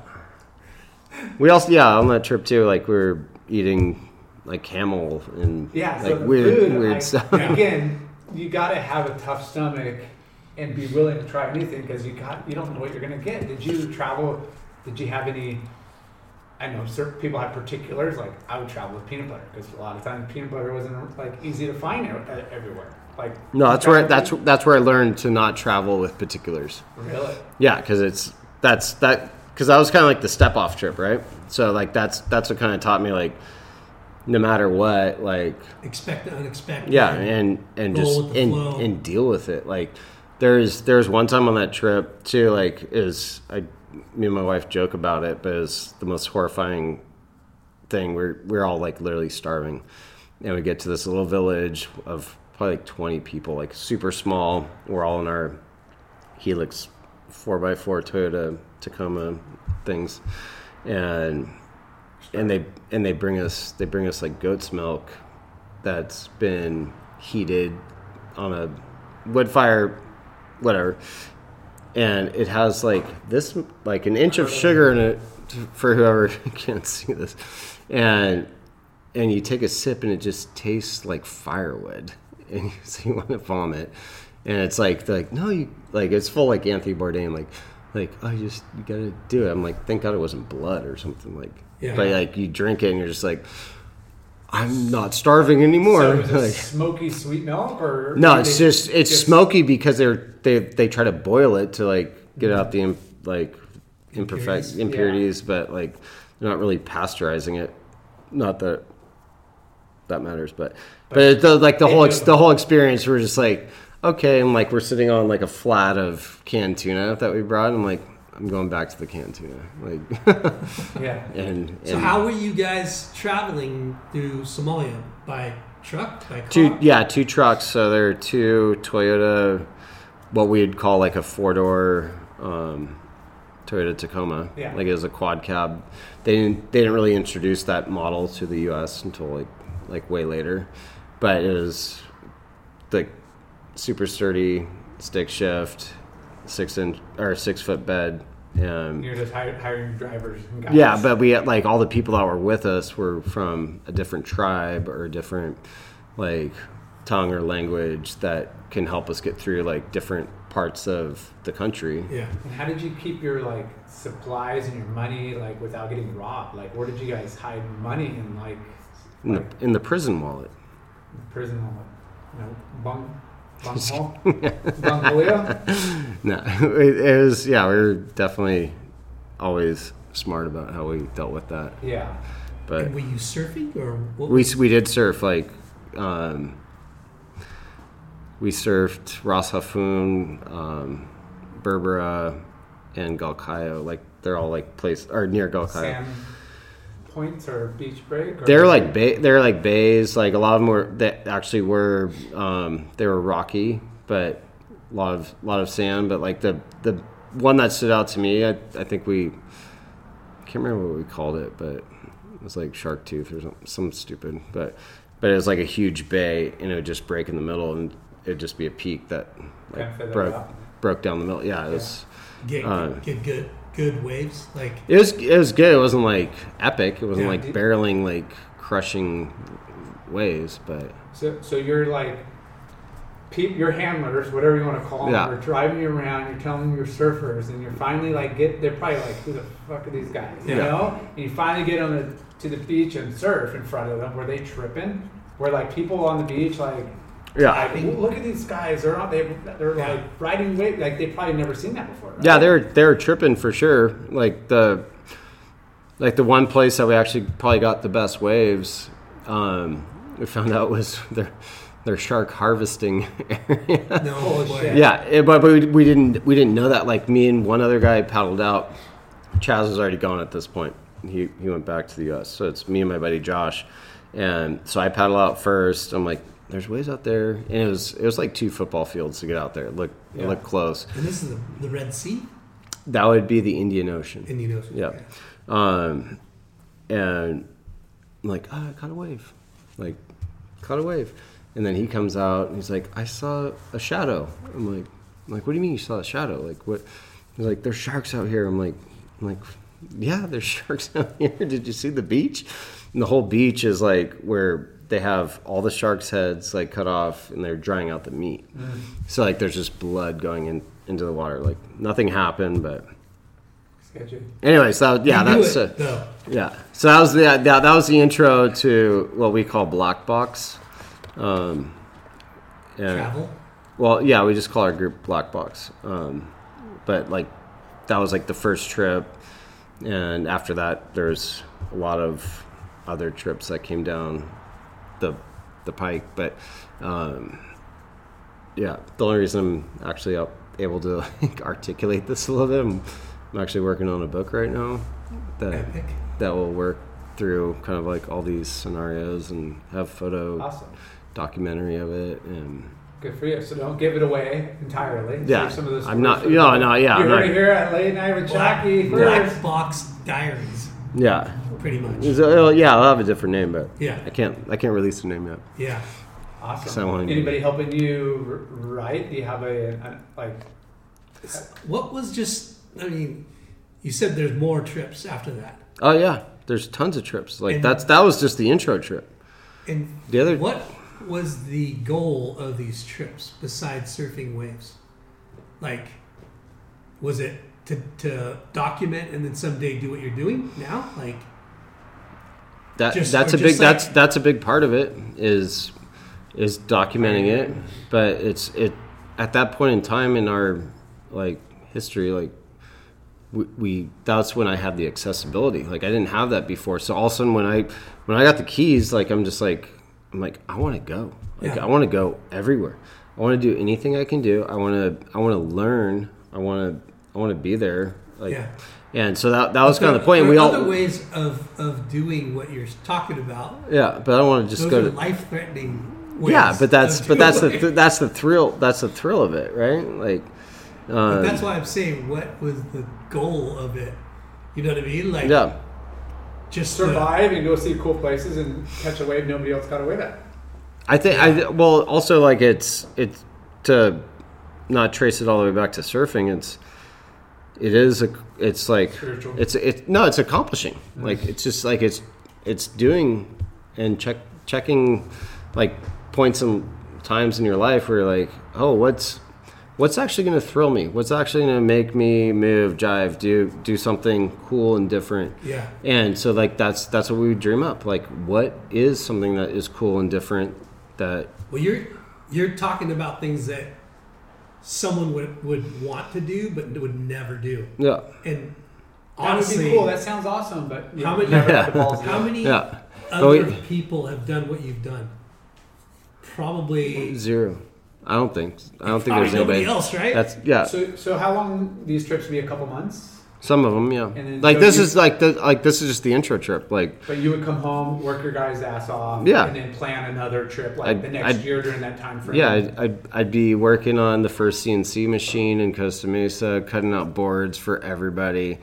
We also yeah on that trip too. Like we were eating like camel and Yeah, like so the weird food, weird like, stuff. again, you got to have a tough stomach and be willing to try anything because you got you don't know what you're gonna get. Did you travel? Did you have any? I know certain people have particulars. Like I would travel with peanut butter because a lot of times peanut butter wasn't like easy to find everywhere. Like No, that's where that's that's where I learned to not travel with particulars. really. Yeah, because it's that's that because that was kind of like the step off trip, right? So like that's that's what kind of taught me like no matter what, like Expect the unexpected. yeah, and and just and flow. and deal with it. Like there's there's one time on that trip too, like is I me and my wife joke about it, but it's the most horrifying thing. We're we're all like literally starving, and we get to this little village of probably like 20 people, like super small. We're all in our Hilux four x four Toyota Tacoma things, and and they and they bring us they bring us like goat's milk that's been heated on a wood fire, whatever, and it has like this like an inch of sugar in it for whoever can't see this, and and you take a sip and it just tastes like firewood, and you, so you want to vomit, and it's like like no you like it's full like Anthony Bourdain like like oh you just you gotta do it. I'm like thank God it wasn't blood or something like. Yeah. But like you drink it and you're just like, I'm not starving anymore. So is Like- smoky sweet milk or no, it's just it's smoky because they're they they try to boil it to like get out the like imperfect Impurities. impurities, but like they're not really pasteurizing it. Not that that matters, but but the, like the whole ex, the whole experience, we're just like okay, and like we're sitting on like a flat of canned tuna that we brought. And I'm like I'm going back to the canned tuna, like Yeah. and, So how were you guys traveling through Somalia? By truck? By car? Two, yeah, two trucks. So there are two Toyota, what we'd call like a four door um, Toyota Tacoma. Yeah. Like it was a quad cab. They didn't they didn't really introduce that model to the U.S. until like like way later, but it was the super sturdy stick shift, six inch or six foot bed. Um, You're just hiring, hiring drivers. And guys. yeah, but we had like all the people that were with us were from a different tribe or a different like tongue or language that can help us get through like different parts of the country. Yeah. And how did you keep your like supplies and your money like without getting robbed? Like, where did you guys hide money in like, In the, in the prison wallet. prison or you know, bung, bungholio? No, it, it was yeah. We were definitely always smart about how we dealt with that. Yeah. But And were you surfing or what? we we did surf like um, we surfed Ras Hafun, um, Berbera, and Galkayo. Like they're all like place or near Galkayo. Points or beach break? Or They're like ba- they're like bays. Like a lot of them were that actually were um, they were rocky, but a lot of lot of sand. But like the the one that stood out to me, I, I think we I can't remember what we called it, but it was like shark tooth or something, some stupid. But but it was like a huge bay, and it would just break in the middle, and it'd just be a peak that like broke broke down the middle. Yeah, it was. get, uh, get good good waves? Like It was it was good. It wasn't like epic. It wasn't Yeah. like barreling like crushing waves, but So, so you're like, peop your handlers, whatever you want to call them, Yeah. are driving you around. You're telling them you're surfers, and you're finally like get. They're probably like, who the fuck are these guys? You Yeah. know? And you finally get on the to the beach and surf in front of them. Were they tripping? Were like people on the beach like, yeah, like, look at these guys. They're. They they're like riding wave. Like they probably never seen that before. Right? yeah, they're they're tripping for sure. Like the like the one place that we actually probably got the best waves, um, we found out was there their shark harvesting area. No, shit. yeah, it- but, but we, we didn't we didn't know that. Like me and one other guy paddled out. Chas was already gone at this point. He he went back to the U.S. So it's me and my buddy Josh, and so I paddle out first. I'm like, there's ways out there, and it was it was like two football fields to get out there. Look, Yeah. looked close. And this is the, the Red Sea, That would be the Indian Ocean. Indian Ocean. Yeah. Okay. Um, and I'm like, oh, I caught a wave. Like, caught a wave. And then he comes out and he's like, I saw a shadow. I'm like, I'm like, what do you mean you saw a shadow? Like, what? He's like, there's sharks out here. I'm like, I'm like, yeah, there's sharks out here. Did you see the beach? And the whole beach is like where they have all the sharks' heads like cut off and they're drying out the meat. So like, there's just blood going in into the water. Like nothing happened, but Sketchy. anyway, so yeah, You that's it, uh, yeah. So that was the that, that was the intro to what we call Black Box. Um, and- Travel. Well, yeah, we just call our group Black Box. Um, but like that was like the first trip, and after that, there's a lot of other trips that came down the the pike. But um, yeah, the only reason I'm actually up, able to like, articulate this a little bit, I'm, I'm actually working on a book right now that Epic. that will work through kind of like all these scenarios and have photo Awesome. documentary of it and Good for you. So don't give it away entirely. Yeah, Save some of those I'm not- for the no, book. no, yeah, You I'm heard not- it here at Late Night with Black, Jackie Black first. Box Diaries, yeah pretty much. So, uh, yeah, I'll have a different name, but Yeah. I can't. I can't release the name yet. Yeah. Awesome. wanna Anybody helping you r- write? Do you have a, a like? What was just? I mean, you said there's more trips after that, Oh yeah, there's tons of trips. Like And- that's that was just the intro trip. and The other What was the goal of these trips besides surfing waves? Like, was it to, to document and then someday do what you're doing now? Like, that just- that's a big like- that's that's a big part of it is is documenting it. But it's it at that point in time in our like history like. We, we that's when I had the accessibility. Like I didn't have that before. So all of a sudden when I when I got the keys, like I'm just like I'm like I want to go. Like Yeah. I want to go everywhere. I want to do anything I can do. I want to I want to learn. I want to I want to be there. Like Yeah. and so that that was kind of the There point. are We all other ways of, of doing what you're talking about. yeah, but I don't want to just Those go are to life threatening yeah, but that's but that's the th- that's the thrill that's the thrill of it, right? Like um, that's why I'm saying, what was the goal of it? You know what I mean? Like, yeah. just the- survive and go see cool places and catch a wave nobody else got away with. I think I well also like it's it's to not trace it all the way back to surfing. It's it is a it's like Spiritual. it's it no it's accomplishing. Like it's just like it's it's doing and check checking like points and times in your life where you're like oh what's what's actually going to thrill me what's actually going to make me move jive do do something cool and different Yeah. and so like that's that's what we would dream up like what is something that is cool and different that Well, you're you're talking about things that someone would would want to do but would never do. yeah And That would honestly, be cool. That sounds awesome, but How know, many- never had the balls. to how many yeah other we- people have done what you've done? Probably, zero i don't think i don't think there's anybody else, right? that's yeah So, so how long these trips be? A couple months. Some of them yeah And then- like so this you- is like the like this is just the intro trip like But you would come home, work your guy's ass off, Yeah. and then plan another trip like I'd- the next I'd- year during that time frame. Yeah, I'd, I'd, I'd be working on the first CNC machine in Costa Mesa, cutting out boards for everybody,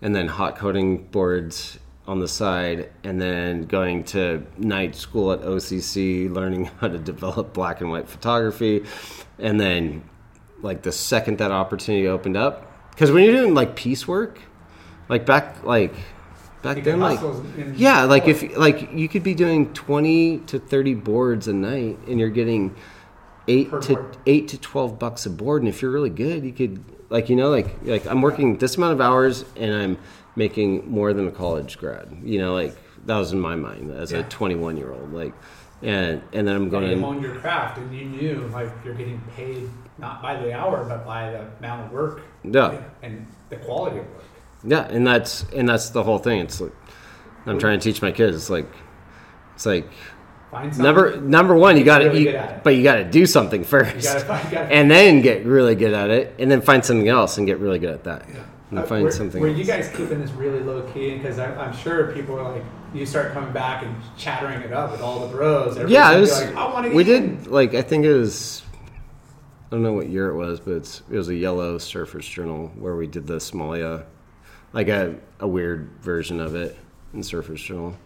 and then hot coating boards on the side, and then going to night school at OCC, learning how to develop black and white photography, and then like the second that opportunity opened up, because when you're doing like piecework, like back like back You then, like yeah, like if like you could be doing twenty to thirty boards a night, and you're getting eight Per to board. eight to twelve bucks a board, and if you're really good, you could like you know like like I'm working this amount of hours, and I'm making more than a college grad. You know, like that was in my mind as a 21 year old, like, and and then I'm going. honed your craft, and you knew like you're getting paid not by the hour, but by the amount of work Yeah, and the quality of work. yeah, and that's and that's the whole thing. It's like I'm trying to teach my kids. It's like it's like Find number number one, you got to, really good at it. but you got to do something You first, gotta you gotta and then get really good at it, and then find something else and get really good at that, Yeah. and Uh, find were, something. Were else. you guys keeping this really low key? Because I'm sure people are like, you start coming back and chattering it up with all the bros. Everybody's yeah, it was. Like, I want to. we did like I think it was. I don't know what year it was, but it's, it was a yellow Surfers Journal where we did the Somalia, like a, a weird version of it in Surfers Journal.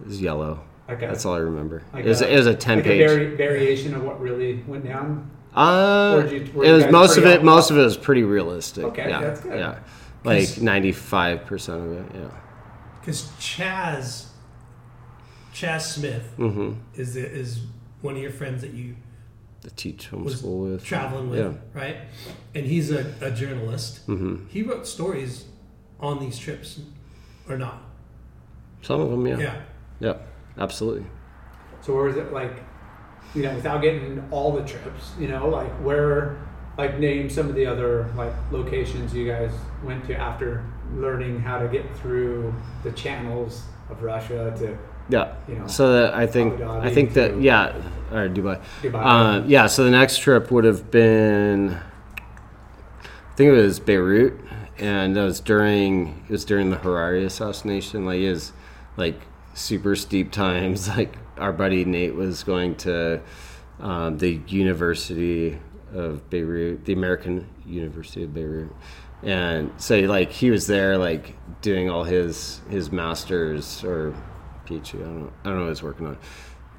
It was yellow. Okay. That's all I remember. Like it was a- it was a ten like page. A vari- variation of what really went down. Uh, Or did you- it was most of it. off- Most of it was pretty realistic. Okay, yeah, that's good. Yeah, like ninety five percent of it. Yeah. Because Chas, Chas Smith Mm-hmm. is is one of your friends that you To teach homeschool with traveling with, Yeah. right? And he's a, a journalist. Mm-hmm. He wrote stories on these trips, or not? Some of them, yeah. Yeah. yeah. Absolutely. So where is it like, you know, without getting all the trips, you know, like where, like name some of the other like locations you guys went to after learning how to get through the channels of Russia to Yeah. You know, so that I think I think that to- yeah, or Dubai. Dubai. Uh, yeah. So the next trip would have been, I think it was Beirut, and that was during it was during the Hariri assassination. Like it was like super steep times. Like our buddy Nate was going to um, the University of Beirut, the American University of Beirut. And so like he was there like doing all his his masters or PhD, I don't know, I don't know what he's working on.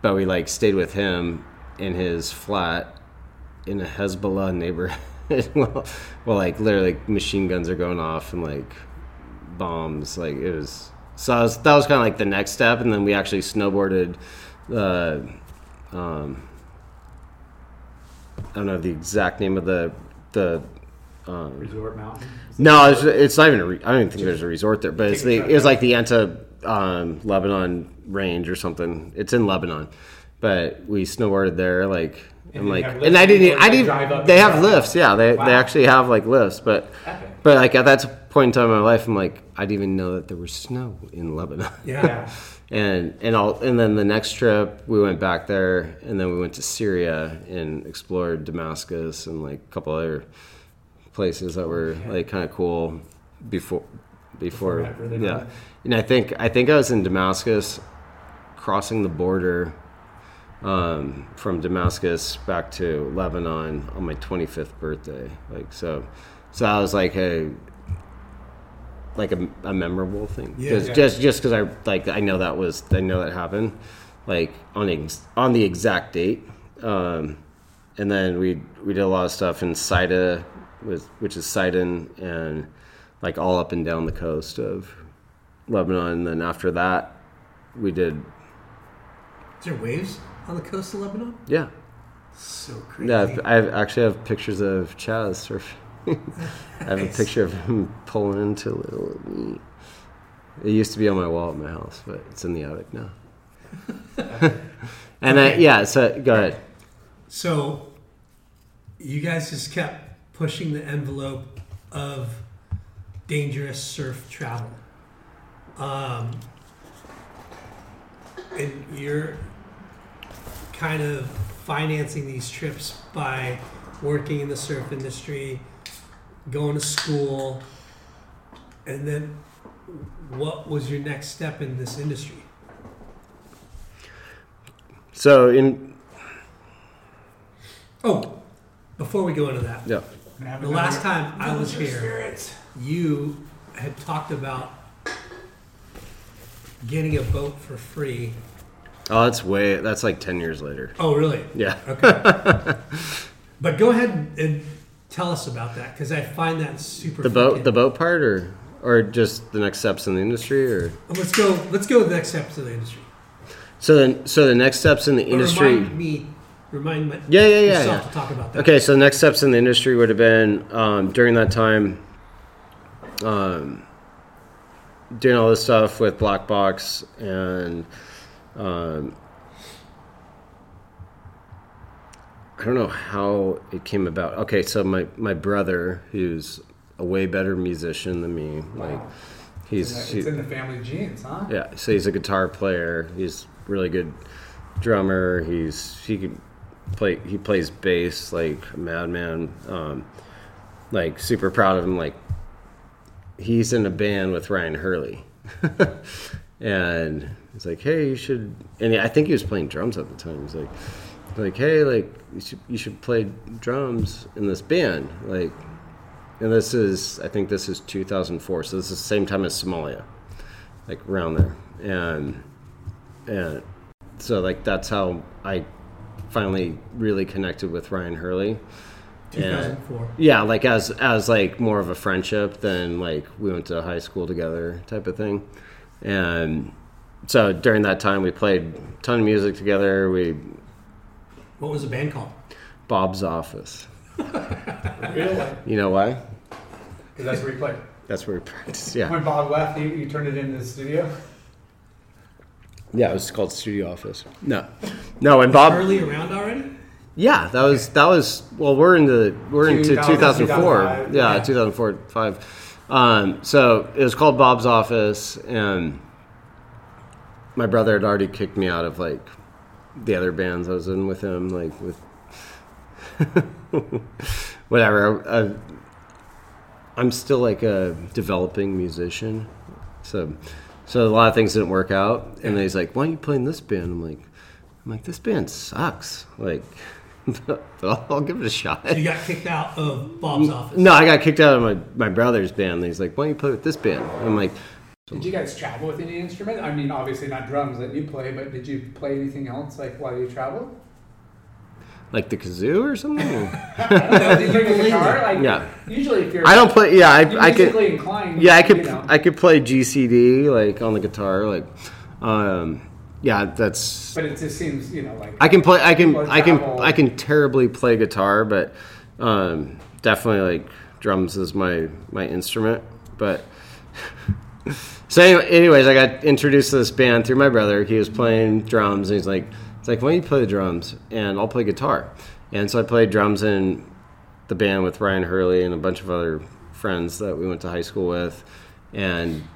But we like stayed with him in his flat in a Hezbollah neighborhood. well, well, like literally machine guns are going off and like bombs. Like it was. So I was, that was kind of like the next step, and then we actually snowboarded. Uh, um, I don't know the exact name of the the. Um, Resort Mountain. no, it's, it's not even. A re- I don't even think there's a resort there, but it's the it was like the Anti um, Lebanon range or something. It's in Lebanon, but we snowboarded there. Like And I'm like, and I didn't. I didn't. They have lifts. Yeah, they they actually have like lifts, but Epic. but like at that point in time in my life, I'm like, I didn't even know that there was snow in Lebanon. Yeah. Yeah. and and all and then the next trip we went back there and then we went to Syria and explored Damascus and like a couple other places that were like kind of cool before before, Before really yeah. and I think I think I was in Damascus crossing the border um, from Damascus back to Lebanon on my 25th birthday. Like so so that was like a like a, a memorable thing. Yeah. Just- Yeah. just just because I like I know that was I know that happened like on ex, on the exact date. Um, and then we we did a lot of stuff in Saida with which is Sidon and like all up and down the coast of Lebanon and then after that we did Is there waves on the coast of Lebanon? yeah So crazy. yeah I've- I actually have pictures of Chas surfing I have a picture of him pulling into little. It used to be on my wall at my house, but it's in the attic now. and I, yeah, so go ahead. So, you guys just kept pushing the envelope of dangerous surf travel. Um, and you're kind of financing these trips by working in the surf industry, going to school, and then what was your next step in this industry? So in Oh, before we go into that, yeah, The last time I was here, you had talked about getting a boat for free. oh, that's way that's like ten years later. Oh, really? Yeah. Okay. but go ahead and tell us about that because I find that super. The boat, freaking- the boat part, or or just the next steps in the industry, or Let's go. Let's go to the next steps in the industry. so then so the next steps in the industry. Remind me. Remind my, Yeah, yeah, yeah, yeah. to talk about that. Okay, so the next steps in the industry would have been um, during that time, um, doing all this stuff with Black Box and um, I don't know how it came about. Okay, so my, my brother, who's a way better musician than me, like he's It's he- in the family genes, huh? yeah, so he's a guitar player. He's really good drummer. He's he can play. He plays bass like a madman. Um, like super proud of him. Like he's in a band with Ryan Hurley, and he's like, hey, you should. And I think he was playing drums at the time. He's like, like hey, like you should you should play drums in this band, like. And this is, I think this is 2004, so this is the same time as Somalia, like around there, and and so like that's how I finally really connected with Ryan Hurley. And- 2004. yeah, like as as like more of a friendship than like we went to high school together type of thing. And so during that time we played a ton of music together. We What was the band called? Bob's office. Really? You know why? Because that's where you played. That's where we practiced. Yeah. When Bob left, you, you turned it into the studio. Yeah, it was called Studio Office. No. No, and Bob Early around already? Yeah, that was that was well. We're into we're into 2004. Yeah, yeah. 2004 five. Um, so it was called Bob's Office, and my brother had already kicked me out of like the other bands I was in with him, like with whatever. I, I'm still like a developing musician, so so a lot of things didn't work out. And then he's like, "Why are you playing this band?" I'm like, "I'm like this band sucks." Like, but I'll, I'll give it a shot. So you got kicked out of Bob's office. No, I got kicked out of my, my brother's band. And he's like, "Why don't you play with this band?" I'm like, Did you guys travel with any instrument? I mean, obviously not drums that you play, but did you play anything else like while you traveled? "Like the kazoo or something?" I don't. Did you play the guitar? Like, Yeah. Usually, if you're I don't play. Yeah, you're I, I could. inclined, Yeah, I could. You know, I could play GCD like on the guitar. Like, um, yeah, that's. but it just seems, you know, like I can play. I can. I can. I can terribly play guitar, but um, definitely like drums is my my instrument. But so anyway, anyways, I got introduced to this band through my brother. He was playing drums, and he's like, "It's like, why don't you play the drums and I'll play guitar?" And so I played drums in the band with Ryan Hurley and a bunch of other friends that we went to high school with, and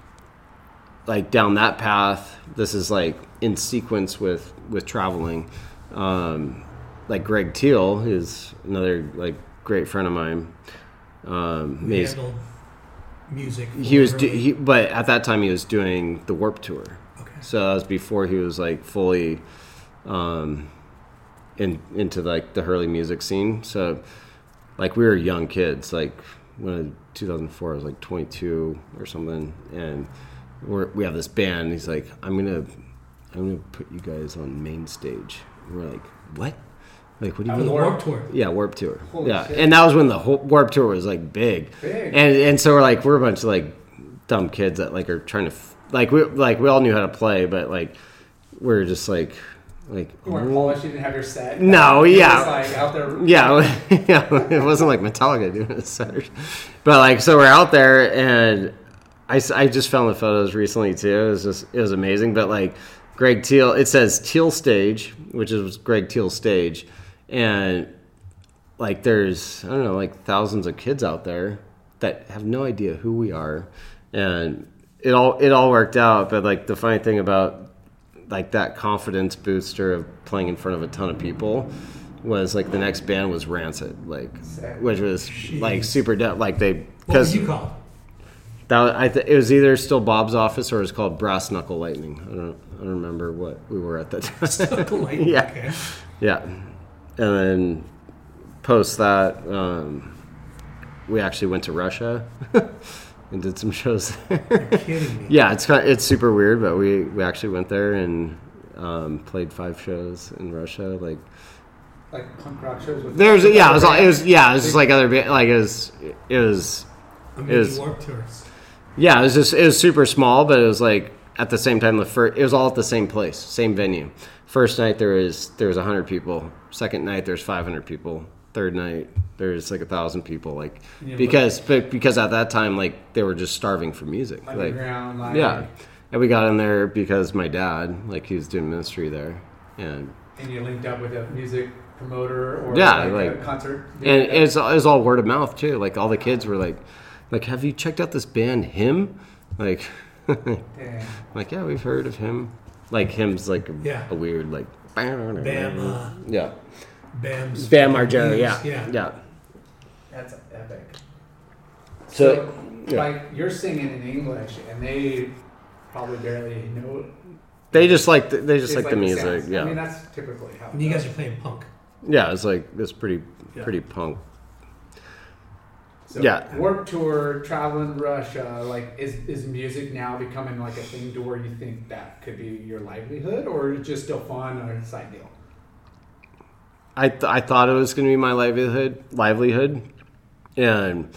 like down that path this is like in sequence with with traveling um like greg teal is another like great friend of mine um handled music. he was do, he, but at that time he was doing the warp tour Okay. so that was before he was like fully um in into like the hurley music scene so like we were young kids like when 2004 I was like 22 or something and we're, we have this band he's like i'm gonna i'm gonna put you guys on main stage and we're like what like what do you That For was the mean Warp- Tour. yeah warp tour Holy yeah shit. and that was when the whole warp tour was like big Big. and and so we're like we're a bunch of like dumb kids that like are trying to f- like we like we all knew how to play but like we're just like like you weren't polished. You didn't have your set. No, You yeah. like out there. yeah, yeah, it wasn't like Metallica doing it, so- but like so we're out there, and I, I just found the photos recently too. It was just it was amazing. But like Greg Teal, it says Teal Stage, which is Greg Teal stage, and like there's I don't know like thousands of kids out there that have no idea who we are, and it all it all worked out. But like the funny thing about like that confidence booster of playing in front of a ton of people was like the next band was Rancid, like which was like super dope. Like they because you called? that I th- it was either still Bob's office or it was called Brass Knuckle Lightning. I don't I don't remember what we were at that time. Yeah. Okay. yeah, and then post that um, we actually went to Russia and did some shows. You're kidding me. Yeah, it's kind it's super weird, but we we actually went there and um, played five shows in Russia. Like Like punk rock shows. With there's yeah, it was all- it was yeah, it was just like other like it was it was I'm It was- Warp Tours. yeah, it was just it was super small, but it was like at the same time the first it was all at the same place, same venue. First night there was there was hundred people. Second night there's five hundred people. Third night there's like a thousand people. Like Yeah, because but because at that time like they were just starving for music. Like Yeah. And we got in there because my dad, like he was doing ministry there. And And you linked up with a music promoter or Yeah, like, like- a concert. and it's, it's all word of mouth too. Like all the kids were like like have you checked out this band him? Like like yeah, we've heard of him. Like him's like a, Yeah. a weird like Bam, uh, Yeah. Bam's Bam Margera, yeah. yeah. Yeah. That's epic. So, So, yeah. like, you're singing in English, and they probably barely know. They just like the, they just it's like, the music. sounds. yeah. I mean, that's typically how. it And you guys are playing punk. yeah, it's like it's pretty Yeah. pretty punk. So, yeah. Warp tour, traveling Russia. Like, is is music now becoming like a thing to where you think that could be your livelihood, or just still fun or a side deal? I th- I thought it was going to be my livelihood livelihood, and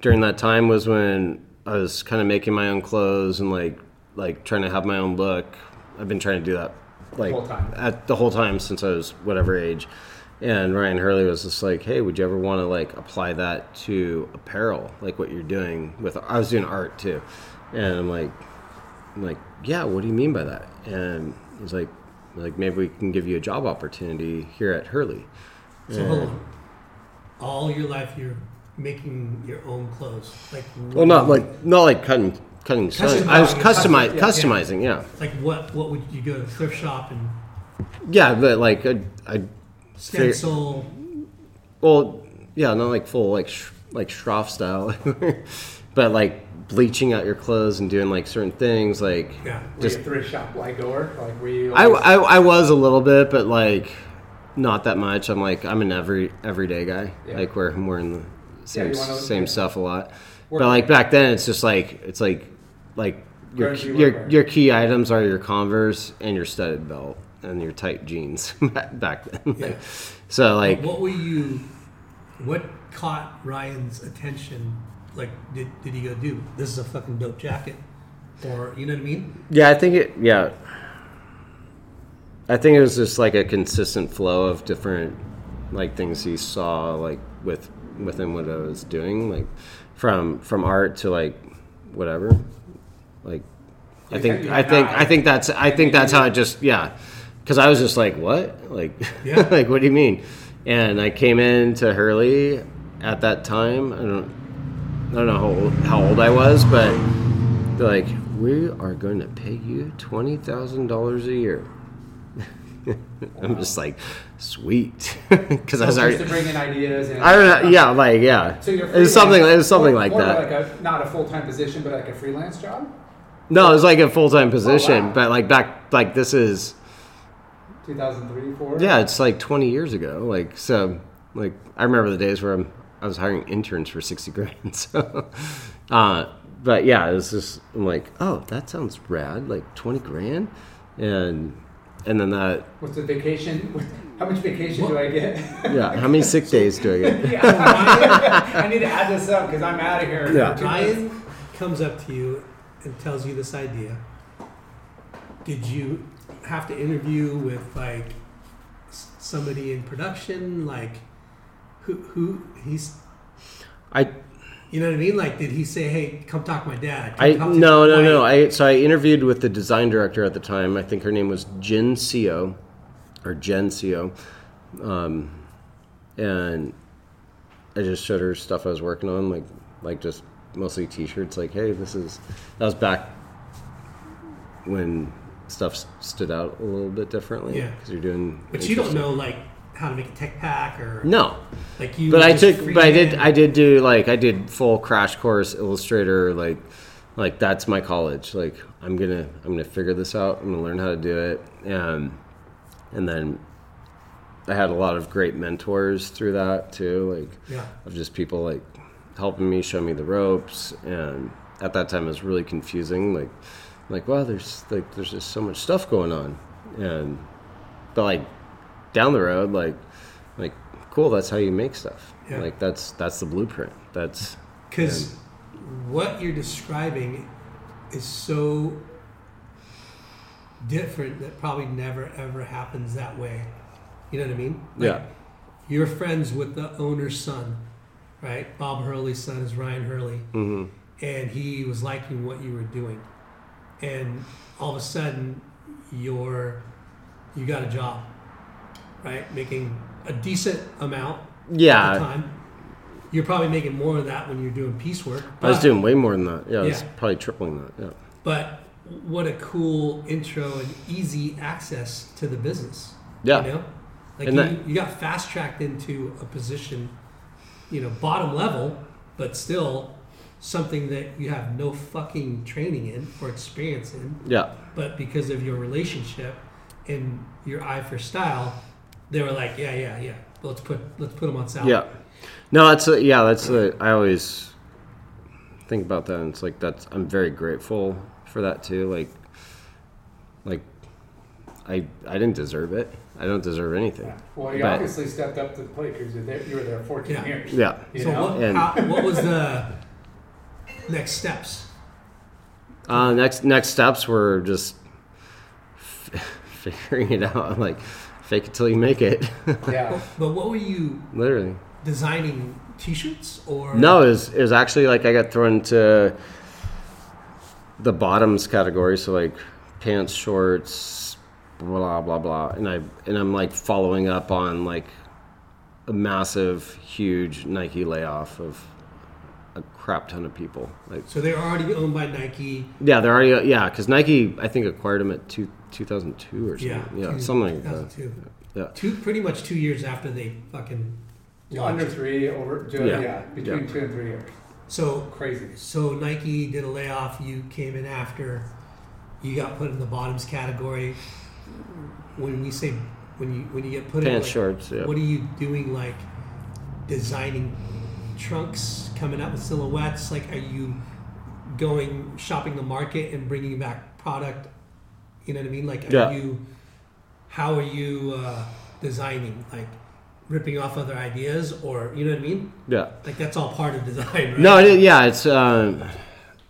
during that time was when I was kind of making my own clothes and like like trying to have my own look. I've been trying to do that like Whole time. at the whole time since I was whatever age. And Ryan Hurley was just like, "Hey, would you ever want to like apply that to apparel, like what you're doing with?" I was doing art too, and I'm like, I'm like, "Yeah, what do you mean by that?" And he's like, "Like maybe we can give you a job opportunity here at Hurley." So hold on. All your life you're making your own clothes. Like Well, not like not like cutting cutting. I was customi- Custom- yeah. customizing, yeah. like what what would you go to the thrift shop and yeah, but like I, I stencil Well, yeah, not like full like sh- like Schroff style, but like bleaching out your clothes and doing like certain things. Like yeah. Were Just- you a thrift shop like goer? Like, were you? I, I I was a little bit, but like not that much. I'm like I'm an every everyday guy. Yeah. Like where I'm wearing the same you wanna- same yeah. stuff a lot. Work- But like back then, it's just like it's like like your Grungy your your key items are your Converse and your studded belt and your tight jeans back then. Yeah. so like what were you what caught Ryan's attention? Like did did he go, dude, this is a fucking dope jacket? Or you know what I mean? Yeah, I think it. Yeah, I think it was just like a consistent flow of different like things he saw like with within what I was doing, like from from art to like whatever. Like, I think I think I think that's I think that's how it just yeah, because I was just like what like Yeah. like what do you mean? And I came into Hurley at that time. I don't I don't know how old, how old I was, but they're like, we are going to pay you twenty thousand dollars a year. I'm just like, sweet, because I was already. to bring in ideas. And, I don't know. Yeah, like yeah. So you're it was something. It was something more, like more that. Like a, not a full time position, but like a freelance job. no, it was like a full time oh, position, Oh, wow. but like back, like this is 2003, four. yeah, it's like 20 years ago. Like so, like I remember the days where I'm, I was hiring interns for 60 grand. So, uh, but yeah, it was just I'm like, oh, that sounds rad, like 20 grand, and and then that What's the vacation? How much vacation do I get? yeah, how many sick days do I get? Yeah. I need to add this up because I'm out of here. in Yeah. Ryan comes up to you and tells you this idea. Did you have to interview with like somebody in production? Like who who he's I you know what I mean? Like did he say, "Hey, come talk to my dad"? Come I no no my no. I so I interviewed with the design director at the time. I think her name was Jen Co, or Jen Co, um, and I just showed her stuff I was working on, like like just mostly T-shirts. Like, hey, this is that was back when stuff stood out a little bit differently. Yeah. because you're doing. But you don't know like how to make a tech pack or No, like you. but I took, but I did, I did do like I did full crash course Illustrator, like, like that's my college. Like I'm gonna, I'm gonna figure this out. I'm gonna learn how to do it, and and then I had a lot of great mentors through that too, like yeah. of just people like helping me, show me the ropes, and at that time it was really confusing. Like, like wow, there's like there's just so much stuff going on, and but like down the road, like like cool, that's how you make stuff. Yeah. Like that's that's the blueprint. That's Because what you're describing is so different that probably never ever happens that way. You know what I mean? Like, Yeah. You're friends with the owner's son, right? Bob Hurley's son is Ryan Hurley, hmm and he was liking what you were doing, and all of a sudden, you're you got a job, right? Making a decent amount Yeah. at the yeah. time. You're probably making more of that when you're doing piecework. I was doing way more than that. Yeah, I was probably tripling that. Yeah. But what a cool intro and easy access to the business. Yeah. You know, like you, that- you got fast tracked into a position, you know, bottom level, but still something that you have no fucking training in or experience in. Yeah. But because of your relationship and your eye for style, they were like, yeah, yeah, yeah. Let's put let's put them on salary. Yeah. No, that's a, yeah. That's a, I always think about that. And it's like that's I'm very grateful for that too. Like, like I I didn't deserve it. I don't deserve anything. Yeah. Well, you But- obviously stepped up to the plate because you're you were there 14 Yeah. years. Yeah. You So know? what, And- how, what was the next steps? Uh, next next steps were just f- figuring it out. Like fake it till you make it. Yeah. But what were you Literally. designing? T-shirts or No, it was, it was actually like I got thrown into the bottoms category, so like pants, shorts, blah blah blah, and I and I'm like following up on like a massive, huge Nike layoff of a crap ton of people. Like, So they're already owned by Nike. yeah, they're already yeah, because Nike I think acquired them at two, 2002 or something. Yeah, Yeah, two- something like that. 2002. Yeah. Two, pretty much two years after they fucking Under three, over, yeah, Yeah. yeah between Yeah. two and three years. So, Crazy. so Nike did a layoff. You came in after. You got put in the bottoms category. When we say when you when you get put in, Pants, like, shorts. Yeah. what are you doing? Like designing trunks, coming up with silhouettes. Like, are you going shopping the market and bringing back product? You know what I mean? Like, are Yeah. you? How are you uh, designing? Like, ripping off other ideas, or you know what I mean? yeah. Like, that's all part of design, right? No, it, yeah, it's um,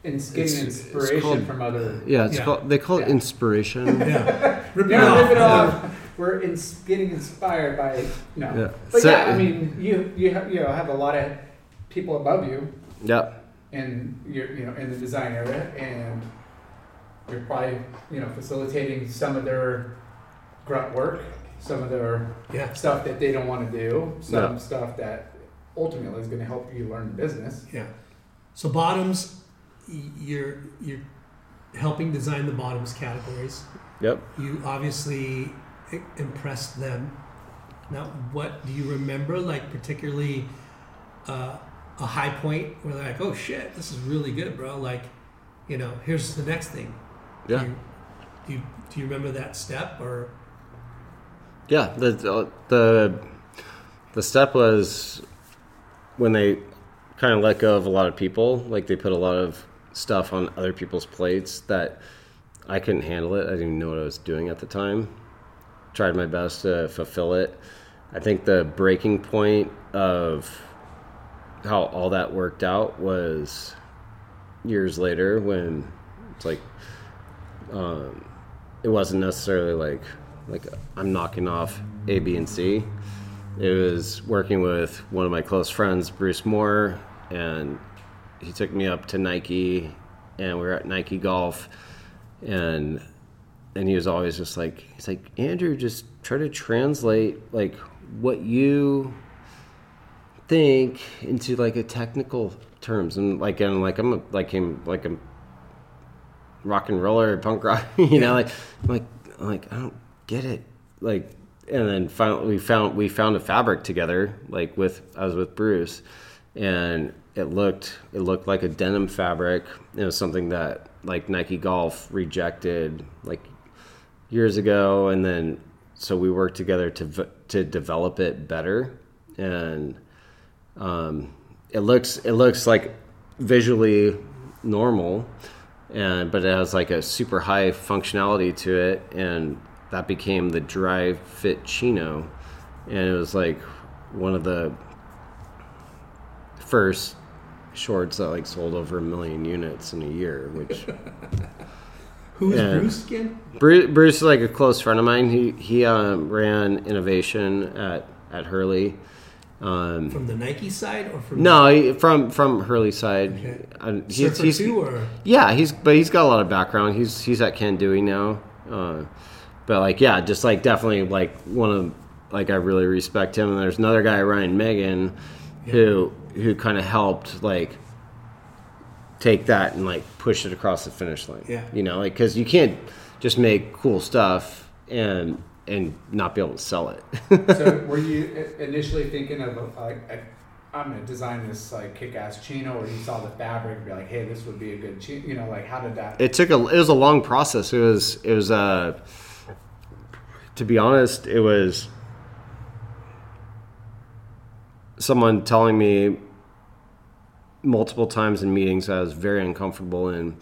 And It's- getting it's inspiration called- from other. yeah, it's Yeah. called they call it Yeah. inspiration. Yeah, ripping Yeah, off. rip it off. We're in, getting inspired by no. Yeah. But So- yeah, I mean, you you have, you know have a lot of people above you Yep. in your you know in the design area, and you're probably you know facilitating some of their grunt work, some of their Yeah, stuff that they don't want to do, some Yeah. stuff that ultimately is going to help you learn the business. yeah. So bottoms, you're you're helping design the bottoms categories. Yep. You obviously impressed them. Now, what do you remember? Like particularly uh, a high point where they're like, "Oh shit, this is really good, bro!" Like, you know, here's the next thing. Yeah. Do you, do you, do you remember that step or? Yeah. The uh, the the step was when they kind of let go of a lot of people. Like they put a lot of stuff on other people's plates that I couldn't handle it. I didn't even know what I was doing at the time. Tried my best to fulfill it. I think the breaking point of how all that worked out was years later when it's like um, it wasn't necessarily like like I'm knocking off A, B, and C. It was working with one of my close friends, Bruce Moore, and he took me up to Nike, and we were at Nike Golf, and and he was always just like he's like Andrew, just try to translate like what you think into like a technical terms and like and like I'm a, like him like a rock and roller punk rock you know like like like I don't get it. Like and then finally we found we found a fabric together like with I was with Bruce and it looked it looked like a denim fabric. It was something that like Nike Golf rejected like years ago and then so we worked together to to develop it better and um, it looks it looks like visually normal and but it has like a super high functionality to it and that became the Dri-FIT chino and it was like one of the first shorts that like sold over a million units in a year which Who's Yeah. Bruce again? Bruce, Bruce is like a close friend of mine. He he um, ran innovation at at Hurley. Um, From the Nike side or from no, from from Hurley side. Okay. Uh, he's, he's too or yeah, he's but he's got a lot of background. He's he's at Ken Dewey now. Uh, but like yeah, just like definitely like one of like I really respect him. And there's another guy Ryan Megan, who who kind of helped like take that and like push it across the finish line. Yeah. you know, like because you can't just make cool stuff and and not be able to sell it. so were you initially thinking of like I'm gonna design this like kick-ass chino, or you saw the fabric and be like, hey, this would be a good chino? You know, like how did that? it took a it was a long process. It was it was uh to be honest, it was someone telling me multiple times in meetings I was very uncomfortable in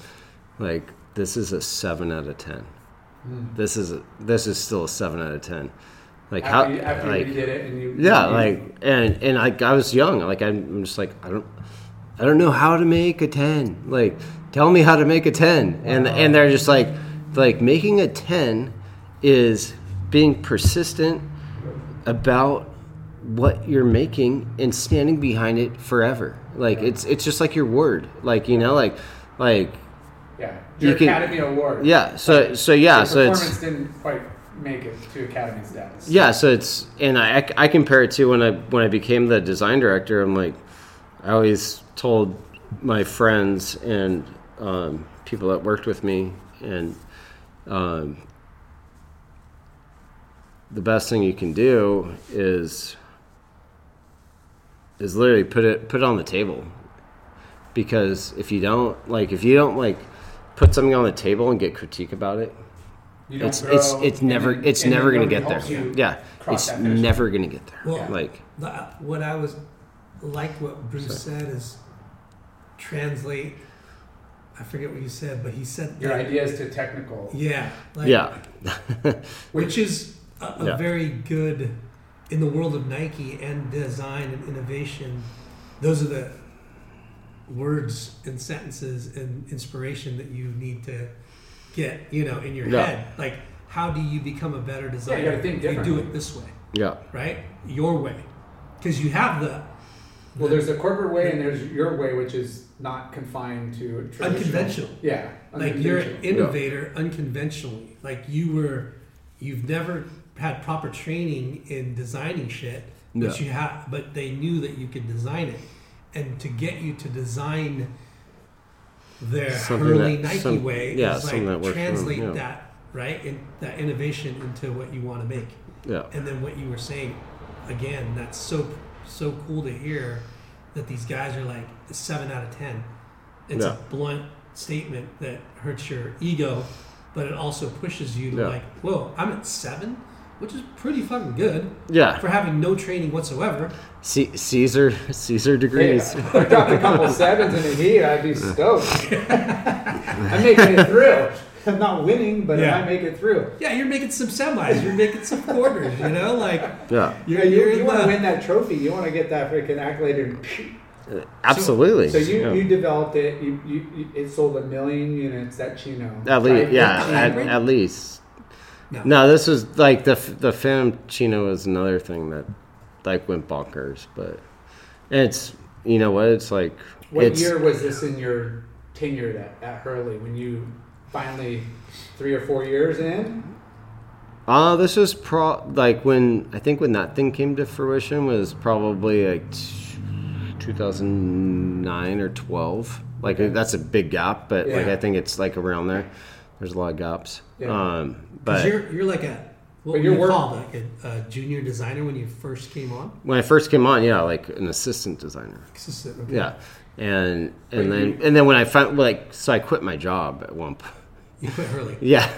like this is a 7 out of 10. This is this is still a 7 out of 10. Like how you, after like you did it and you yeah you- like and and like i was young like i'm just like i don't i don't know how to make a 10 like tell me how to make a 10 and and they're just like like making a 10 is being persistent about what you're making and standing behind it forever. Like it's it's just like your word. Like you know like like yeah. You your can- Academy Award. yeah so so yeah so it's didn't quite make it to Academy status. Yeah, so it's and I, I compare it to when I when I became the design director. I'm like, I always told my friends and um, people that worked with me, and um, the best thing you can do is is literally put it put it on the table, because if you don't like if you don't like put something on the table and get critique about it, it's it's grow, it's and never then- it's never gonna get there. Yeah, it's that finish line. never gonna get there. Well, Like The, uh, what I was like what Bruce said is translate. I forget what you said, but he said your that- ideas to technical Yeah, like, yeah, which is a, a Yeah. very good in the world of Nike and design and innovation. Those are the words and sentences and inspiration that you need to get, you know, in your Yeah. head. Like, how do you become a better designer? gotta think if you do it this way, yeah, right? Your way, because you have the Well, there's a corporate way and there's your way, which is not confined to traditional. Unconventional. Yeah, like you're an unconventional. innovator unconventionally like you were you've never had proper training in designing shit but Yeah. you have but they knew that you could design it and to get you to design their Something Hurley that- Nike some- way yeah, is that like works for them, translate yeah. that right in that innovation into what you want to make. Yeah, and then what you were saying again that's so so cool to hear that these guys are like seven out of ten. It's Yeah. a blunt statement that hurts your ego but it also pushes you to like whoa i'm at seven which is pretty fucking good yeah. for having no training whatsoever C- Caesar Caesar degrees. if I dropped a couple sevens in a heat, I'd be stoked. I'm making it through. I'm not winning, but Yeah. I make it through. yeah you're making some semis you're making some quarters you know like Yeah, you're, Yeah, you, you're you in want to win that trophy. You want to get that freaking accolade. And uh, absolutely. so you, yeah. you developed it. You, you, you it sold a million units. That Chino. at least, yeah, at, at least. No. No, this was like the the Phantom Chino was another thing that like went bonkers, but it's you know what it's like. What it's, year was this in your tenure at, at Hurley when you finally three or four years in? Uh, this was pro like when I think when that thing came to fruition was probably like t- 2009 or 12. Like that's a big gap, but like I think it's like around there. There's a lot of gaps. Yeah. Um, 'cause but you're you're like a what But were you work- called like a, a junior designer when you first came on when I first came on, yeah, like an assistant designer. Assistant, okay. Yeah. And and But then you- and then when I found like so I quit my job at one point. you quit early. Yeah.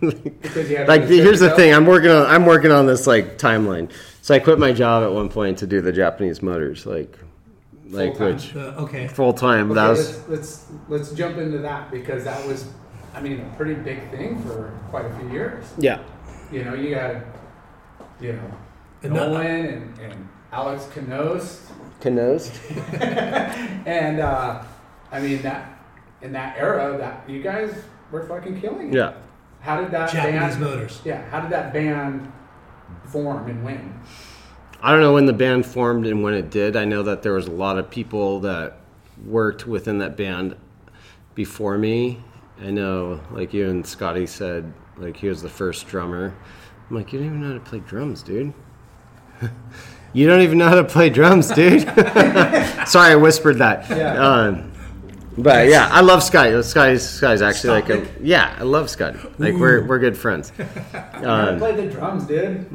Because you had like the, here's the yourself? thing i'm working on i'm working on this like timeline so i quit my job at one point to do the japanese motors like like Full-time. which Uh, okay. full time Okay, that was let's, let's let's jump into that because that was, I mean, a pretty big thing for quite a few years. yeah You know, you had, you know, And not- Nolan and, and Alex Knost, Canoes. and uh, I mean that in that era that you guys were fucking killing it. yeah How did that Japanese band? Motors. Yeah. How did that band form and when? i don't know when the band formed and when it did i know that there was a lot of people that worked within that band before me i know like you and scotty said like he was the first drummer i'm like you don't even know how to play drums dude you don't even know how to play drums dude sorry i whispered that Yeah. um, But yeah, I love Scotty. Scotty's Scotty's actually like a yeah. I love Scotty. Like we're we're good friends. I played the drums, dude.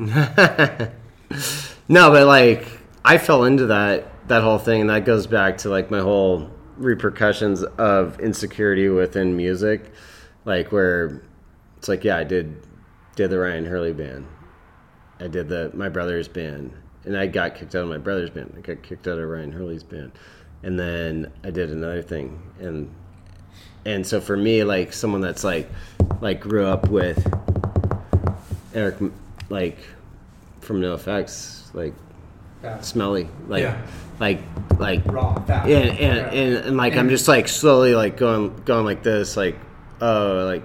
No, but like I fell into that that whole thing, and that goes back to like my whole repercussions of insecurity within music, like where it's like yeah, I did did the Ryan Hurley band, I did the my brother's band, and I got kicked out of my brother's band. I got kicked out of Ryan Hurley's band, and then I did another thing, and and so for me, like someone that's like like grew up with Eric, like from NoFX, like Yeah. smelly, like Yeah. like like Raw, fast. and and, and, and like I'm just like slowly like going going like this, like oh like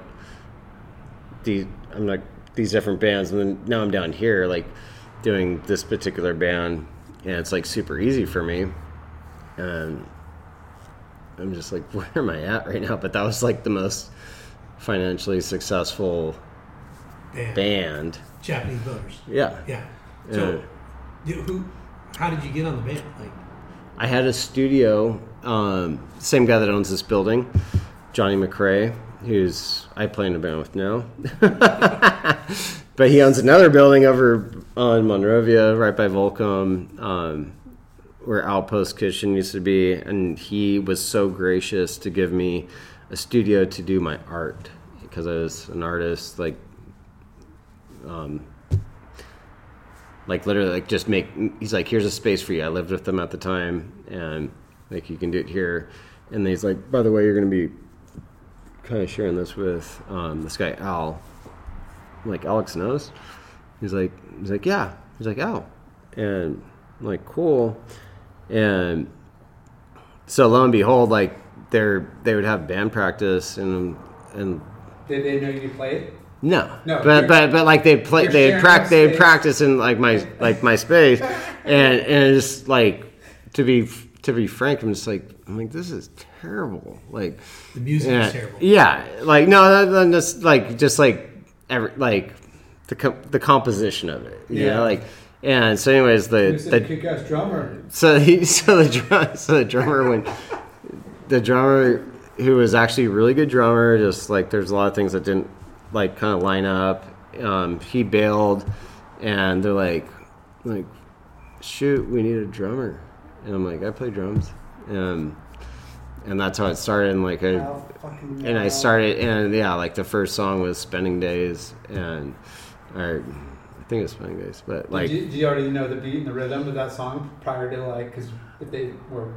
these I'm like these different bands, and then now I'm down here like doing this particular band, and it's like super easy for me, and I'm just like where am I at right now? But that was like the most financially successful Band. band. Japanese Motors. Yeah. Yeah. Uh, so, Yeah. you- who? How did you get on the band? Like, I had a studio. Um, same guy that owns this building, Johnny McRae, who's I play in a band with now. but he owns another building over on Monrovia, right by Volcom, um, where Outpost Kitchen used to be. And he was so gracious to give me a studio to do my art because I was an artist, like like literally like just make he's like here's a space for you. I lived with them at the time and like you can do it here. And he's like by the way you're going to be kind of sharing this with um, this guy al. I'm like alex knost? He's like he's like yeah. He's like al. And I'm like cool. And so lo and behold like they're they would have band practice and and Did they know you played? No, No, but but but like they play, they practice, they practice in like my like my space, and and it's like to be to be frank, I'm just like I'm like this is terrible. Like the music yeah, is terrible. yeah, like no, that, that, just like just like every like the com- the composition of it, you Yeah. know, like and so anyways the the kick-ass drummer. so he so the drum, so the drummer went the drummer who was actually a really good drummer just like there's a lot of things that didn't like kind of line up. Um, he bailed and they're like like shoot we need a drummer. And i'm like i play drums. And and that's how it started and like i Oh, and I started, and yeah, like the first song was "Spending Days," and or I think it's "Spending Days," but like do you, did you already know the beat and the rhythm of that song prior to like, because if they were,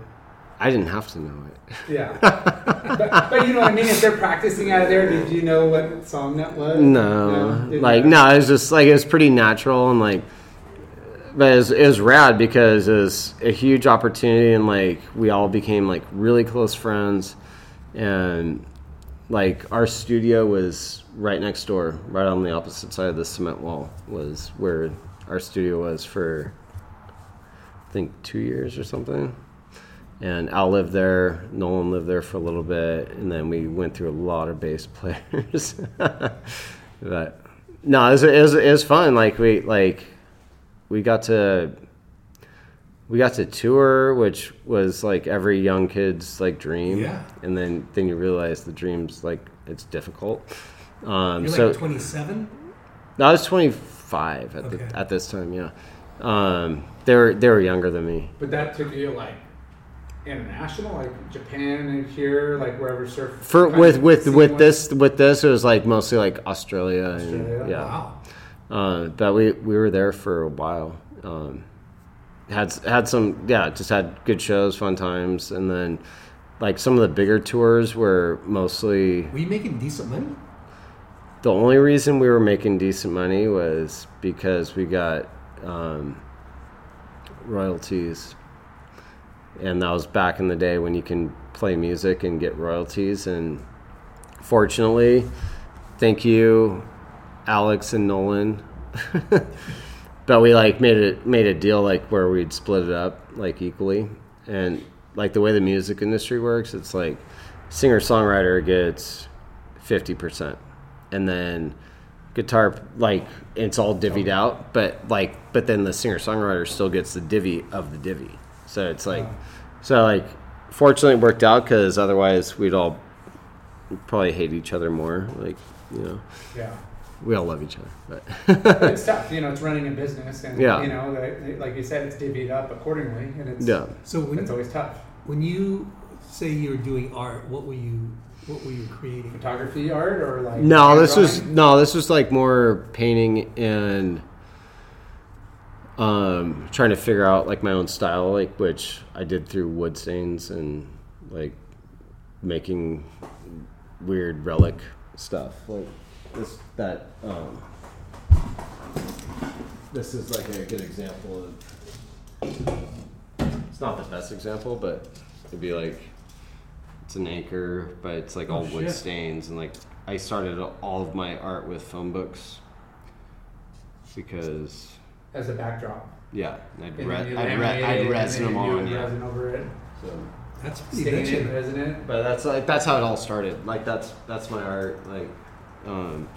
I didn't have to know it. yeah. but, but you know what I mean. If they're practicing out of there, did you know what song that was? No, Didn't like no, it was just like it was pretty natural and like, but it was, it was rad because it was a huge opportunity and like we all became like really close friends, and like our studio was right next door, right on the opposite side of the cement wall was where our studio was for, I think two years or something. And Al lived there, Nolan lived there for a little bit, and then we went through a lot of bass players. but no, it was, it was it was fun. Like we like we got to we got to tour, which was like every young kid's like dream. Yeah. And then then you realize the dream's like it's difficult. Um, You're so like 27. I was 25 at Okay. the, at this time. Yeah. Um, they were they were younger than me. But that took you like international, like Japan and here, like wherever surf. For with with with this with this it was like mostly like Australia, Australia, and yeah. Wow. Uh, but we we were there for a while. Um, had had some yeah, just had good shows, fun times, and then like some of the bigger tours were mostly Were you making decent money? the only reason we were making decent money was because we got um, royalties, and that was back in the day when you can play music and get royalties. And fortunately, thank you, Alex and Nolan. but we like made it made a deal like where we'd split it up like equally, and like the way the music industry works, it's like singer songwriter gets fifty percent and then guitar like it's all divvied out but like but then the singer songwriter still gets the divvy of the divvy so it's like so like fortunately it worked out because otherwise we'd all probably hate each other more. Like you know, Yeah. we all love each other, but But it's tough, you know, it's running a business and, Yeah. you know, like- like you said, it's divvied up accordingly and it's, yeah. So when it's always tough. when you say you were doing art, what were you what were you creating? Photography, art, or like. No, hand this was no, this was like more painting and um, trying to figure out like my own style, like which I did through wood stains and like making weird relic stuff, like this that. Um, this is like a good example of. It's not the best example, but it'd be like it's an anchor, but it's like all Oh, wood shit. stains and like I started all of my art with phone books because As a backdrop. yeah, I'd, And re- then you I'd, re- I'd resin them on, yeah. Resin over it. So, That's pretty Stain it, bitchin'. resin it. but that's like that's how it all started. Like that's that's my art. Like, um,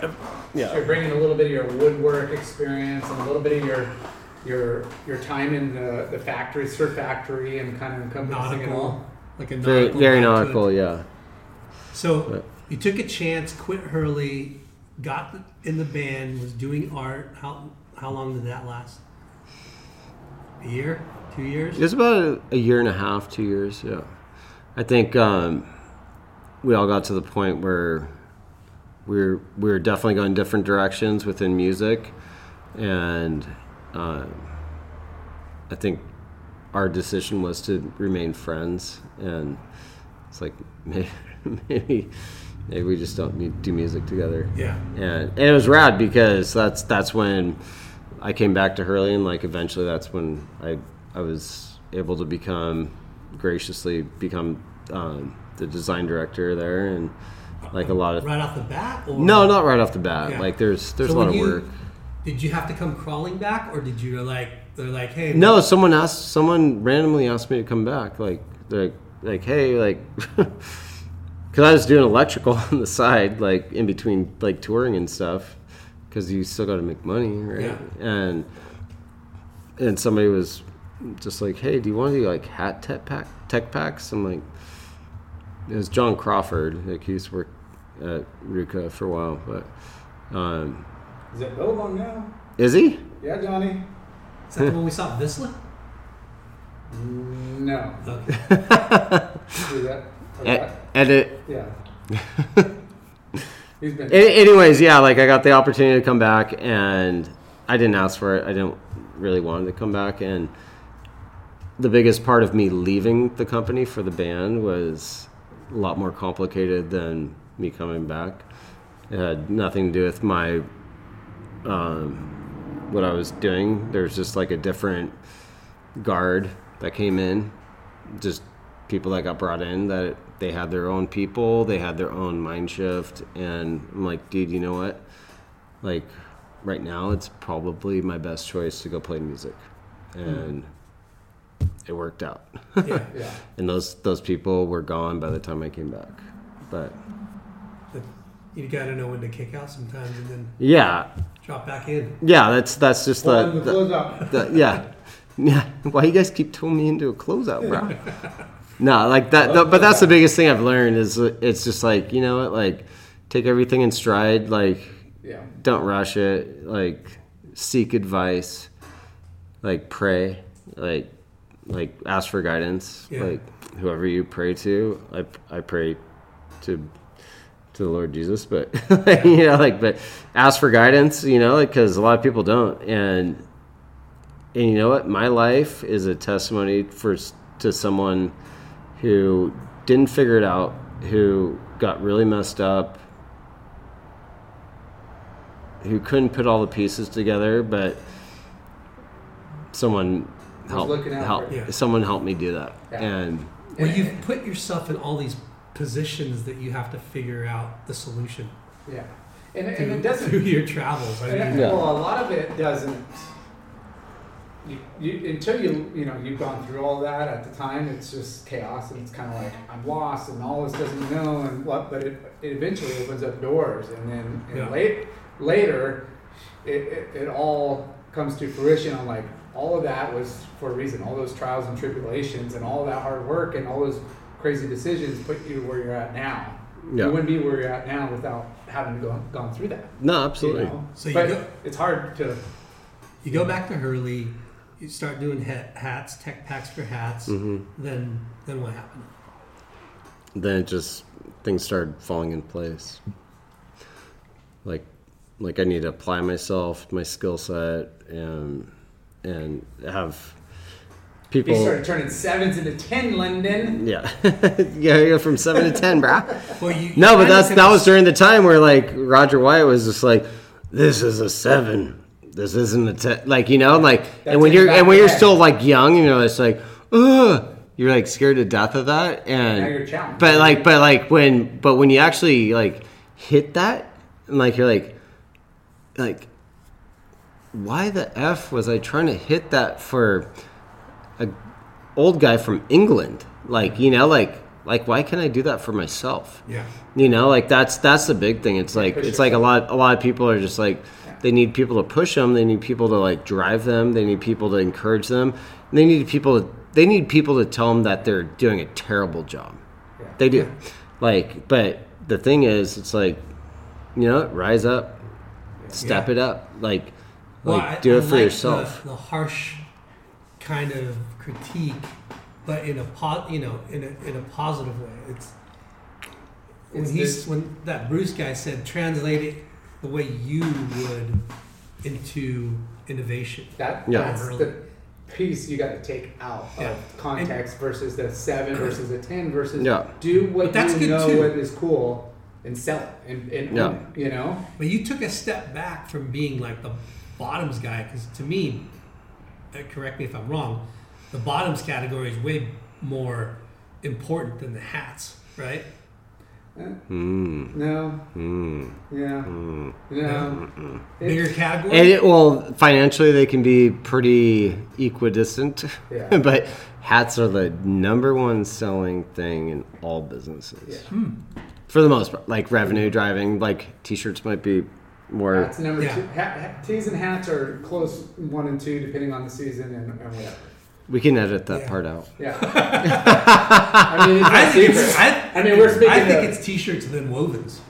So yeah, you're bringing a little bit of your woodwork experience and a little bit of your your your time in the, the factory, surf factory, and kind of encompassing it all. Like a very nautical very vibe to it. nautical. Yeah. So But- you took a chance, quit Hurley, got in the band, was doing art. How how long did that last? A year, two years. It was about a, a year and a half, two years. Yeah, I think um, we all got to the point where we we're we were definitely going different directions within music, and um, I think our decision was to remain friends. And it's like maybe maybe, maybe we just don't need do music together Yeah. and, and it was rad because that's that's when I came back to Hurley and like eventually that's when I I was able to become graciously become um, the design director there and like a lot of Right off the bat, or no not right off the bat Yeah. like there's there's So a lot of you- work Did you have to come crawling back, or did you like they're like, hey, no someone asked someone randomly asked me to come back like like like hey like because I was doing electrical on the side like in between like touring and stuff because you still got to make money right Yeah. and and somebody was just like hey do you want to do like hat tech pack tech packs I'm like it was John Crawford like he used to work at RVCA for a while but um Is it Billabong now? is he Yeah, Johnny. is that the one we saw at Vissla? No. Okay. Do that. or E- edit Yeah. He's been. Anyways, yeah, like I got the opportunity to come back, and I didn't ask for it. I didn't really want to come back, and the biggest part of me leaving the company for the band was a lot more complicated than me coming back. It had nothing to do with my um, what I was doing. There was just like a different guard that came in, just people that got brought in that they had their own people, they had their own mind shift, and I'm like, dude, you know what? Like, right now, it's probably my best choice to go play music, hmm. and it worked out. Yeah. Yeah. and those those people were gone by the time I came back, but But you got to know when to kick out sometimes and then yeah, drop back in. yeah, that's that's just Hold the, the the- the- yeah, yeah. Why you guys keep throwing me into a closeout, bro? no, like that. but that's the biggest thing I've learned is it's just like you know what, like take everything in stride. Like Yeah. don't rush it. Like seek advice. Like pray. Like like ask for guidance. Yeah. Like whoever you pray to, I I pray to to the Lord Jesus, but you know, like, but ask for guidance, you know, like because a lot of people don't, and and you know what, my life is a testimony for to someone who didn't figure it out, who got really messed up, who couldn't put all the pieces together, but someone helped looking out help. Yeah. someone helped me do that, Yeah. and Well, you've put yourself in all these positions that you have to figure out the solution Yeah. And, and through, it doesn't. through your travels. I And, mean, Yeah. Well, a lot of it doesn't. You, you, until you you know you've gone through all that at the time, it's just chaos, and it's kind of like I'm lost, and all this doesn't know, and what. But it, it eventually opens up doors, and then and Yeah. late later, it, it, it all comes to fruition on like all of that was for a reason. All those trials and tribulations and all that hard work and all those crazy decisions put you where you're at now. Yeah. You wouldn't be where you're at now without having go, gone through that. No, you absolutely. know? So you but go- it's hard to. You go back to Hurley, you start doing ha- hats, tech packs for hats. Mhm. Then, then what happened? Then it just things started falling in place. Like, like I need to apply myself, my skill set, and and have people. You started turning sevens into ten, London. Yeah, yeah, you go from seven to ten, brah. Well, you No, but that's that was during the time where like Roger White was just like, "This is a seven. This isn't a ten. Like you know, like That's and when you're and when you're head. still like young, you know, it's like, ugh, you're like scared to death of that. And Now you're but like, but like when, but when you actually like hit that, and like you're like, like, why the f was I trying to hit that for a old guy from England? Like you know, like like why can't I do that for myself? Yeah. You know, like that's that's the big thing. It's like it's like a lot a lot of people are just like they need people to push them. They need people to like drive them. They need people to encourage them. And they need people to they need people to tell them that they're doing a terrible job. Yeah. They do. Like, but the thing is, it's like, you know, rise up, step Yeah. it up, like, Well, like I- do I it for like yourself. The, the harsh kind of critique, but in a po- you know, in a in a positive way. It's when It's he's this- when that Bruce guy said translate it the way you would into innovation. That Yeah. that's the piece you got to take out Yeah. of context versus the seven versus the ten versus Yeah. do what But that's you good know too. what is cool and sell it and, and Yeah. own it, you know But you took a step back from being like the bottoms guy because to me, uh, correct me if I'm wrong, the bottoms category is way more important than the hats, right? Mm, no mm, yeah mm. no Bigger category. And it, well, financially, they can be pretty equidistant, Yeah. but hats are the number one selling thing in all businesses. Yeah. For the most part, like revenue driving, like t-shirts might be more. Hats number Yeah. two. Ha- ha- tees and hats are close one and two depending on the season and, and whatever. We can edit that Yeah. part out. Yeah. I mean, it's I not think it's. I, I mean, we're speaking. I think of- it's t-shirts and then wovens.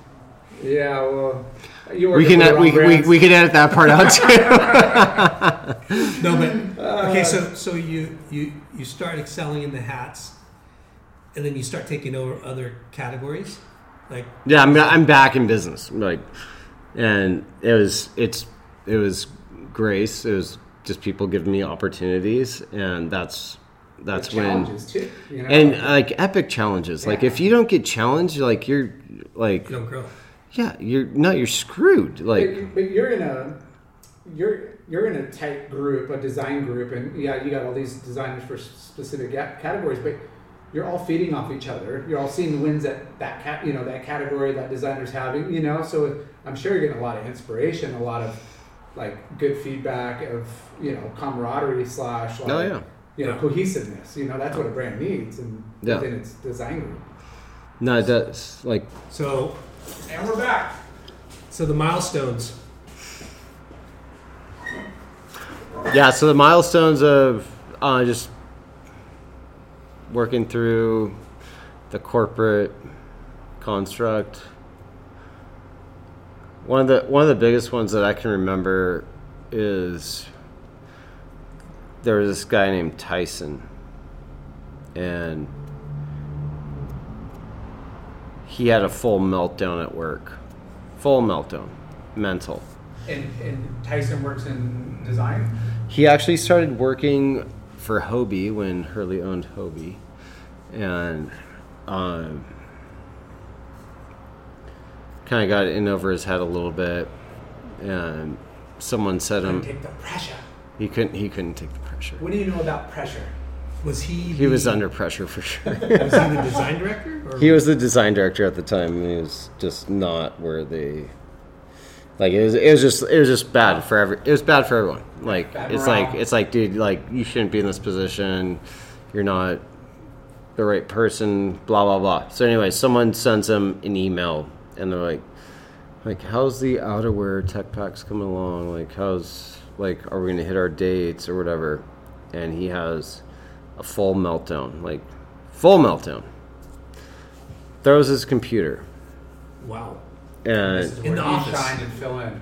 Yeah. Well, you We can ed- we, we, we can edit that part out too. No, but okay. So uh. so you you you start excelling in the hats, and then you start taking over other categories, like yeah, I'm I'm back in business, like, and it was it's it was grace. It was just people giving me opportunities, and that's that's when challenges too. You know? and like epic challenges. Like if you don't get challenged, like you're like you don't grow. yeah, you're no, you're screwed. Like but, but you're in a you're you're in a tight group, a design group, and yeah, you got all these designers for specific categories, but you're all feeding off each other. You're all seeing the wins that that cat you know that category that designer's having. You know, so I'm sure you're getting a lot of inspiration, a lot of like good feedback of you know camaraderie slash like, oh yeah, you know cohesiveness. You know, that's what a brand needs, and Yeah. within its design group. no, it does. Like So And we're back. so the milestones. Yeah, so the milestones of uh, just working through the corporate construct. One of the one of the biggest ones that I can remember is there was this guy named Tyson, and he had a full meltdown at work, full meltdown, mental. And, and Tyson works in design. He actually started working for Hobie when Hurley owned Hobie, and um, kind of got in over his head a little bit. And someone said Couldn't him take the pressure. he couldn't he couldn't take the pressure. What do you know about pressure? Was he? He was under pressure for sure. Was he the design director? Or he was the design director at the time, and he was just not where they. Like it was, it was just, it was just bad for every. It was bad for everyone. Like Bad it's morale. like, it's like, dude, like you shouldn't be in this position. You're not the right person. Blah blah blah. So anyway, someone sends him an email, and they're like, like, how's the outerwear tech packs coming along? Like, how's like, are we gonna hit our dates or whatever? And he has a full meltdown, like full meltdown. Throws his computer, Wow. and In the you office. shine and fill in.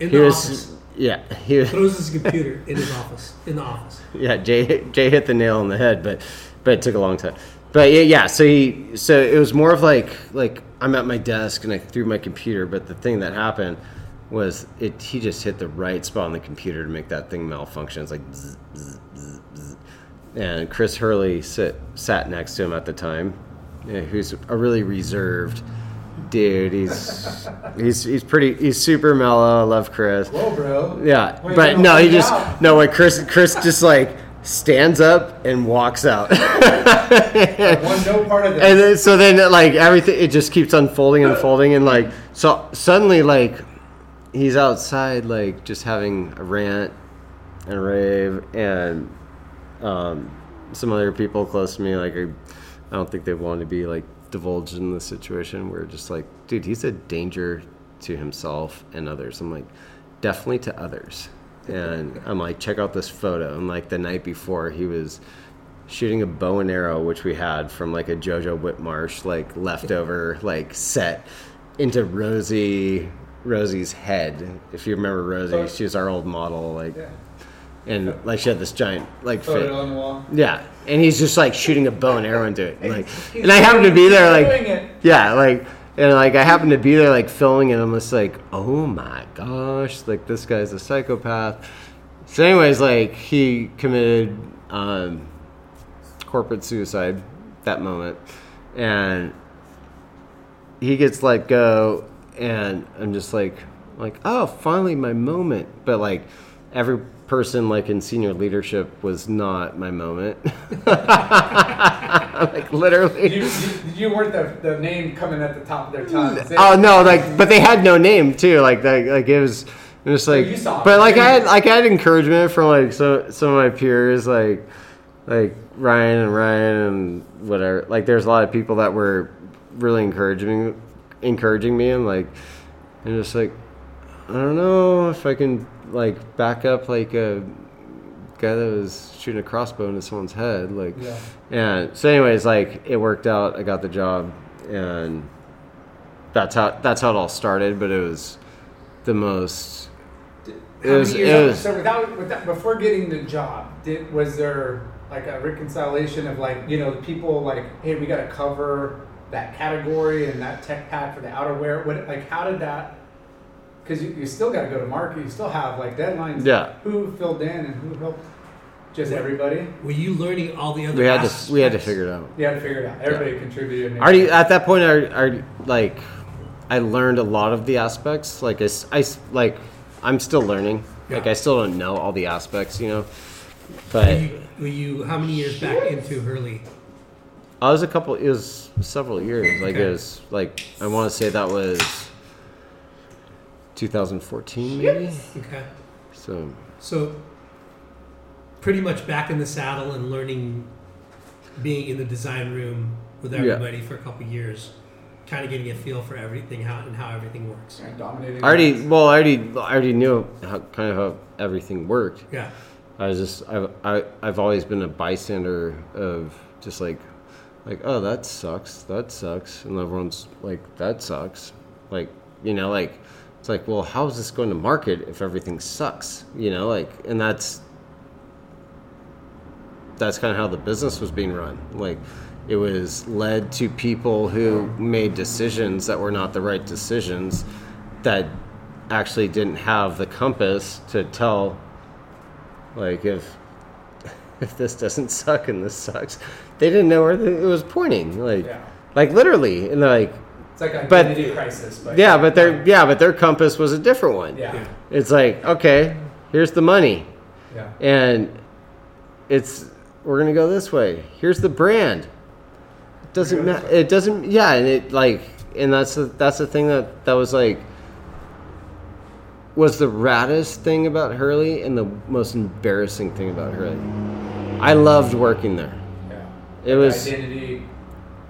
In the was, office. yeah, he was, Throws his computer in his office. In the office. yeah. Jay Jay hit the nail on the head, but but it took a long time. But yeah, yeah. So he so it was more of like like I'm at my desk and I threw my computer, but the thing that happened was it he just hit the right spot on the computer to make that thing malfunction. It's like. Bzz, bzz, bzz. And Chris Hurley sit, sat next to him at the time, who's a really reserved dude. He's he's he's pretty he's super mellow. I love Chris. Whoa, bro. Yeah, Wait, but no, he just out. no. Like Chris, Chris just like stands up and walks out, One no part of this. and then, so then like everything it just keeps unfolding, and unfolding, and like so suddenly like he's outside like just having a rant and a rave, and um, some other people close to me like I, I don't think they want to be like divulged in the situation. We're just like, dude, he's a danger to himself and others. I'm like, definitely to others. And I'm like, check out this photo. And like the night before, he was shooting a bow and arrow, which we had from like a JoJo Whitmarsh like leftover like set into Rosie Rosie's head. If you remember Rosie, oh. she was our old model. Like, Yeah. and like she had this giant like fit. On the wall. Yeah, and he's just like shooting a bow and arrow into it, and, like, and I happen to be there, like, yeah, like, and like I happen to be there, like filming it. I'm just like, oh my gosh, like this guy's a psychopath. So, anyways, like he committed um, corporate suicide that moment, and he gets let go, and I'm just like, like, oh, finally my moment. But like every person like in senior leadership was not my moment. like literally. You, you, you weren't the, the name coming at the top of their tongue. Oh no, like, but they had no name too. Like, like, like it was, it was like, saw but like I had, like I had encouragement from like so some of my peers, like, like Ryan and Ryan and whatever. Like, there's a lot of people that were really encouraging, encouraging me, and like, and just like, I don't know if I can like back up like a guy that was shooting a crossbow into someone's head, like. Yeah. And so, anyways, like it worked out. I got the job, and that's how that's how it all started. But it was the most. It How was. It years- was. so without, without before getting the job, did was there like a reconciliation of like you know the people like hey we got to cover that category and that tech pack for the outerwear what like how did that because you, you still got to go to market you still have like deadlines Yeah. who filled in and who helped just everybody Were you learning all the other We had aspects? to. We had to figure it out. you had to figure it out everybody contributed and Already at that point, I, I like. I learned a lot of the aspects. Like I, s- I s- like. I'm still learning. Like I still don't know all the aspects. You know. Were But you, were you how many years back into Hurley? I was a couple. It was several years. Like Okay. it was like I want to say that was 2014 maybe. Okay. So So pretty much back in the saddle and learning being in the design room with Yeah. everybody for a couple years, kind of getting a feel for everything how and how everything works. and dominating I already well I already I already knew how kind of how everything worked. Yeah. I was just I've I, I've always been a bystander of just like like oh that sucks that sucks and everyone's like that sucks like you know like it's like well how is this going to market if everything sucks you know like and that's that's kind of how the business was being run like it was led to people who made decisions that were not the right decisions that actually didn't have the compass to tell like if if this doesn't suck and this sucks, they didn't know where the, it was pointing. Like Yeah. like literally, and like like an But- identity crisis but yeah, but their yeah, but their compass was a different one. yeah Yeah. It's like okay, here's the money, yeah and it's we're gonna go this way. Here's the brand. It doesn't matter. It doesn't. Yeah, and it like, and that's the that's the thing that that was like was the raddest thing about Hurley and the most embarrassing thing about Hurley. I loved working there. yeah It was identity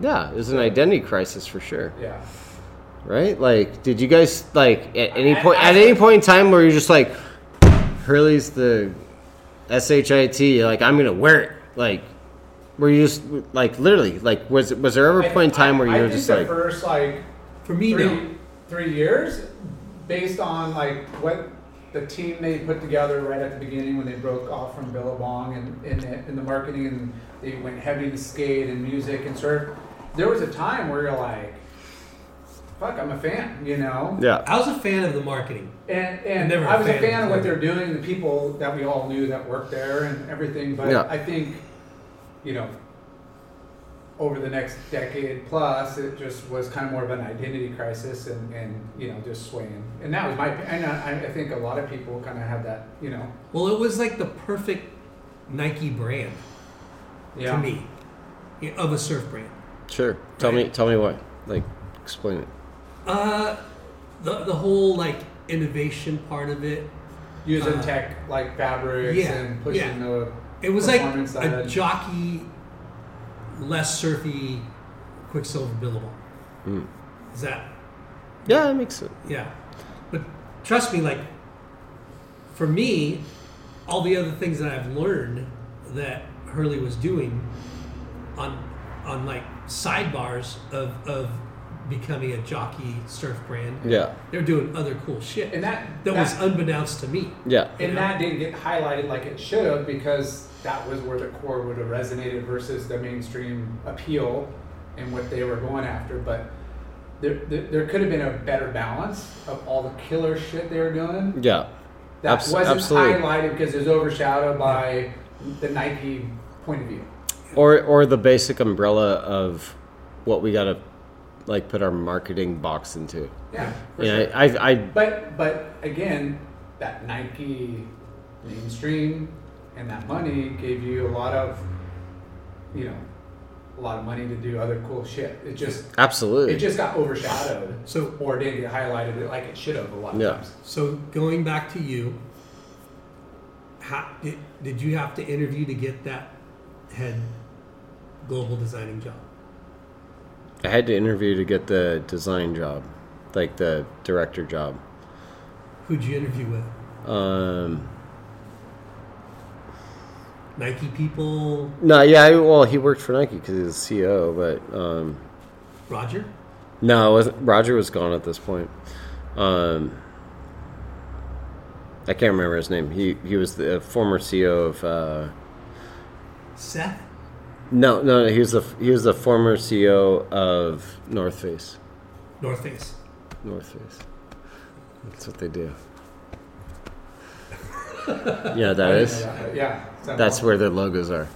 yeah, it was an identity crisis for sure, yeah right? Like, did you guys like at any I- point I- at any point in time where you're just like, Hurley's the S H I T. Like I'm gonna wear it. Like were you just like literally like was was there ever a point in time where I, you I were think just the like first like For me, three, no. three years based on like what the team they put together right at the beginning when they broke off from Billabong and in the, in the marketing and they went heavy to skate and music and surf. There was a time where you're like, fuck, I'm a fan, you know? yeah I was a fan of the marketing. And, and Never a I was a fan fan of what they're doing, the people that we all knew that worked there and everything. But Yeah. I think, you know, over the next decade plus, it just was kind of more of an identity crisis and, and you know, just swaying. And that was my, and I, I think a lot of people kind of had that, you know. Well, it was like the perfect Nike brand Yeah. to me of a surf brand. Sure tell me tell me what like explain it Uh, the the whole like innovation part of it. Using Uh, tech like fabrics yeah, and pushing yeah. the. It was like a side. jockey, less surfy, Quiksilver Billabong. Mm. Is that yeah that makes sense yeah? But trust me, like for me, all the other things that I've learned that Hurley was doing on on like sidebars of of becoming a jockey surf brand. yeah They're doing other cool shit And that, that was unbeknownst to me. yeah And that didn't get highlighted like it should have because that was where the core would have resonated versus the mainstream appeal and what they were going after. But there, there, there could have been a better balance of all the killer shit they were doing yeah that Abs- wasn't absolutely. highlighted because it was overshadowed by the Nike point of view. Or or the basic umbrella of what we gotta like put our marketing box into Yeah, for yeah sure. I, I, I But but again, that Nike mainstream and that money gave you a lot of, you know, a lot of money to do other cool shit. It just absolutely it just got overshadowed, So or didn't get highlighted like it should have a lot of Yeah. times. So going back to you, how, did, did you have to interview to get that head global designing job? I had to interview to get the design job, like the director job. Who'd you interview with? Um, Nike people, no, yeah, I, well, he worked for Nike because he was CEO, but um, Roger? no, it wasn't, Roger was gone at this point. Um, I can't remember his name. He he was the former CEO of. Uh, Seth? No, no, he was the he was the former CEO of North Face. North Face. North Face. That's what they do. yeah, that I didn't is. know that, but yeah, so- That's where their logos are.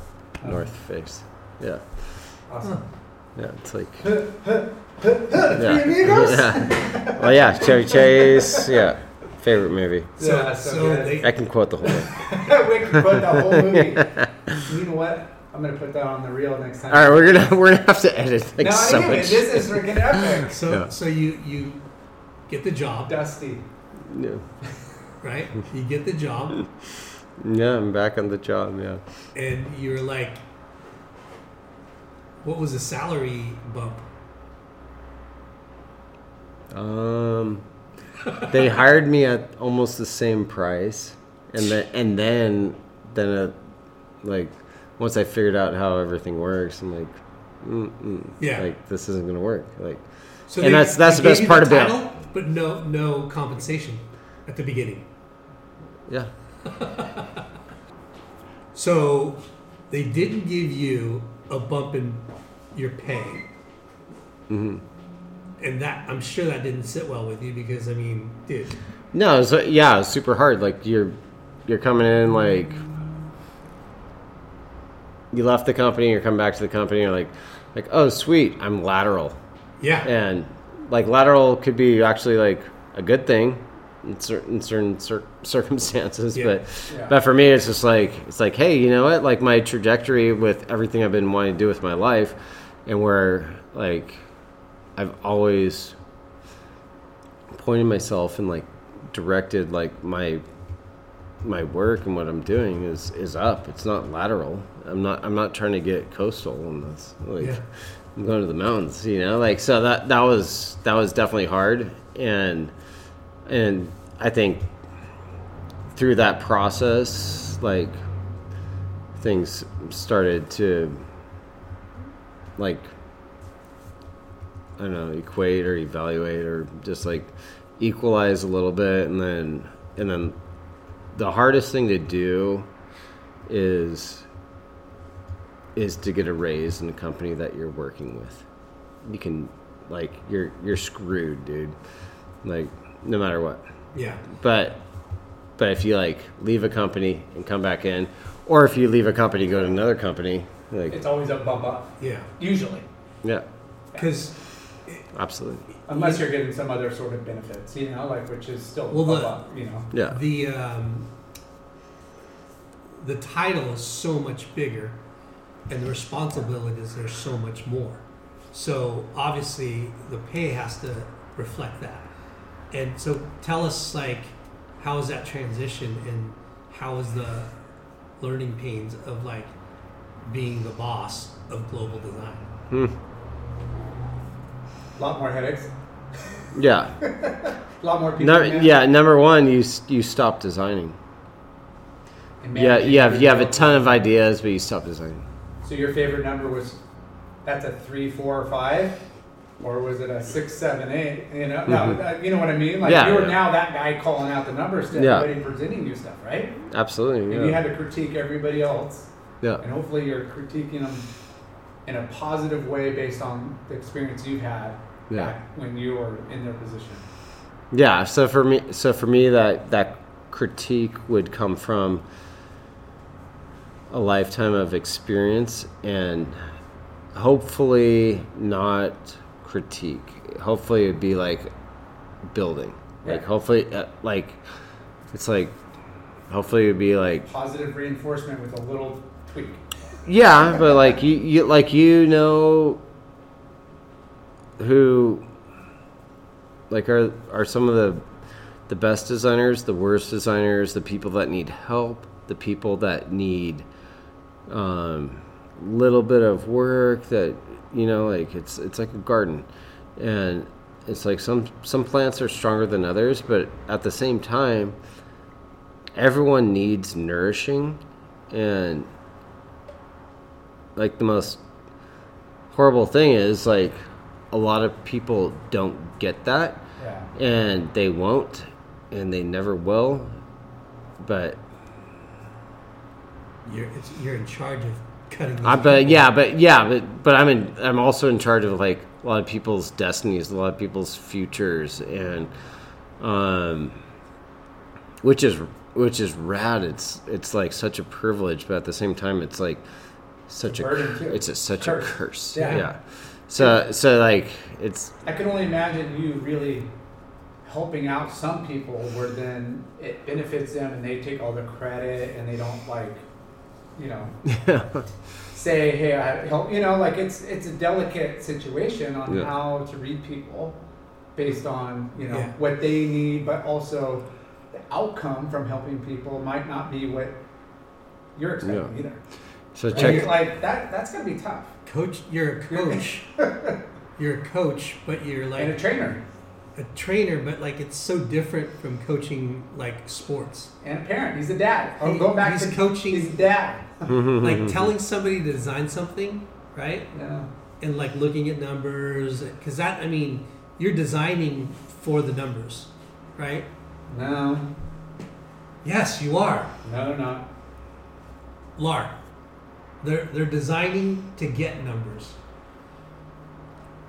Oh. North Face. Yeah. Awesome. Yeah, it's like. Three Yeah. amigos. yeah. Well, yeah, Chevy Chase. Yeah. Favorite movie. So, Yeah, so so they, I can quote the whole thing. we can quote the whole movie. You know what? I'm gonna put that on the reel next time. All right, we're gonna we're gonna have to edit like no, so anyway, much. this is freaking epic. so, Yeah. so you, you get the job, Dusty. Yeah. right? You get the job, yeah, I'm back on the job. Yeah. and you're like, what was the salary bump? Um, they hired me at almost the same price, and then and then then uh, like once I figured out how everything works, I'm like, mm, mm, Yeah. like this isn't gonna work. Like, So And that's- that's they the best gave you part about- It. but no no compensation at the beginning. yeah, So they didn't give you a bump in your pay, hmm and that I'm sure that didn't sit well with you because I mean, dude, no, so yeah, super hard. Like you're you're coming in like you left the company, you're coming back to the company, you're like like oh sweet, I'm lateral. yeah, and like lateral could be actually like a good thing in certain certain cir- circumstances Yeah. but Yeah. but for me it's just like it's like hey you know what like my trajectory with everything i've been wanting to do with my life and where like i've always pointed myself and like directed like my my work and what i'm doing is is up it's not lateral i'm not i'm not trying to get coastal on this like Yeah. I'm going to the mountains, you know, like so that that was that was definitely hard, and and I think through that process, like things started to like I don't know, equate or evaluate or just like equalize a little bit and then and then the hardest thing to do is is to get a raise in the company that you're working with. You can like you're you're screwed, dude. Like no matter what. Yeah. But but if you like leave a company and come back in, or if you leave a company go to another company, like It's always a bump up, Yeah. usually, yeah, Because absolutely. unless you're getting some other sort of benefits, you know, like which is still Well, bump the- up, you know. Yeah. the um, the title is so much bigger, and the responsibilities are so much more. So obviously, the pay has to reflect that. And so, tell us like, how is that transition, and how is the learning pains of like being the boss of global design? Hmm. A lot more headaches, Yeah. a lot more people. No, yeah, number one, you you stop designing. Yeah, you have you have a ton of ideas, but you stop designing. So your favorite number was that's a three, four, or five, or was it a six, seven, eight? You know, no, Mhm. uh, you know what I mean. Like Yeah, you were yeah. now that guy calling out the numbers to Yeah. everybody presenting you stuff, right? Absolutely. And you had to critique everybody else, yeah. and hopefully you're critiquing them in a positive way based on the experience you've had Yeah. back when you were in their position. Yeah, so for me, so for me, that that critique would come from a lifetime of experience and hopefully not critique. Hopefully, it'd be like building. Like Yeah. hopefully, uh, like it's like hopefully it'd be like Positive reinforcement with a little tweak. yeah, but like you, you like you know who like are are some of the the best designers, the worst designers, the people that need help, the people that need um little bit of work that you know like it's it's like a garden. And it's like some some plants are stronger than others but at the same time everyone needs nourishing and like the most horrible thing is like a lot of people don't get that. Yeah. and they won't and they never will. But You're it's, you're in charge of cutting. I but people. yeah but yeah but but I'm in I'm also in charge of like a lot of people's destinies a lot of people's futures and um which is which is rad it's it's like such a privilege but at the same time it's like such a, burden, it's a, such Curse. a curse Yeah. yeah so so like it's I can only imagine you really helping out some people where then it benefits them and they take all the credit and they don't like, you know, say, hey, I help, you know, like it's it's a delicate situation on Yeah. how to read people based on, you know, Yeah. what they need, but also the outcome from helping people might not be what you're expecting Yeah. either. so And check you're like that that's gonna be tough. coach. You're a coach. you're a coach, but you're like and a trainer a trainer, but like it's so different from coaching like sports. and a parent. He's a dad. Oh, He- going back he's to coaching- He's dad. like telling somebody to design something, right? Yeah. And like looking at numbers, because that I mean, you're designing for the numbers, right? No, Yes, you are, no, not. Lar. They're they're designing to get numbers.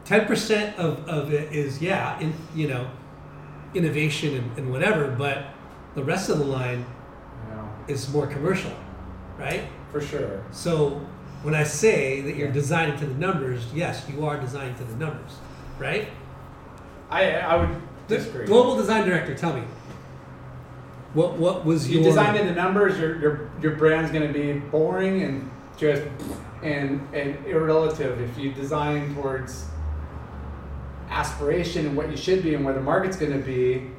Ten percent of, of it is yeah, in you know, innovation and, and whatever, but the rest of the line No, is more commercial, right? for sure. So when I say that you're designing to the numbers, yes, you are designing to the numbers, right? I I would disagree. global design director, tell me. What what was you your design in the numbers, your your your brand's going to be boring and just and and irrelative. If you design towards aspiration and what you should be and where the market's going to be,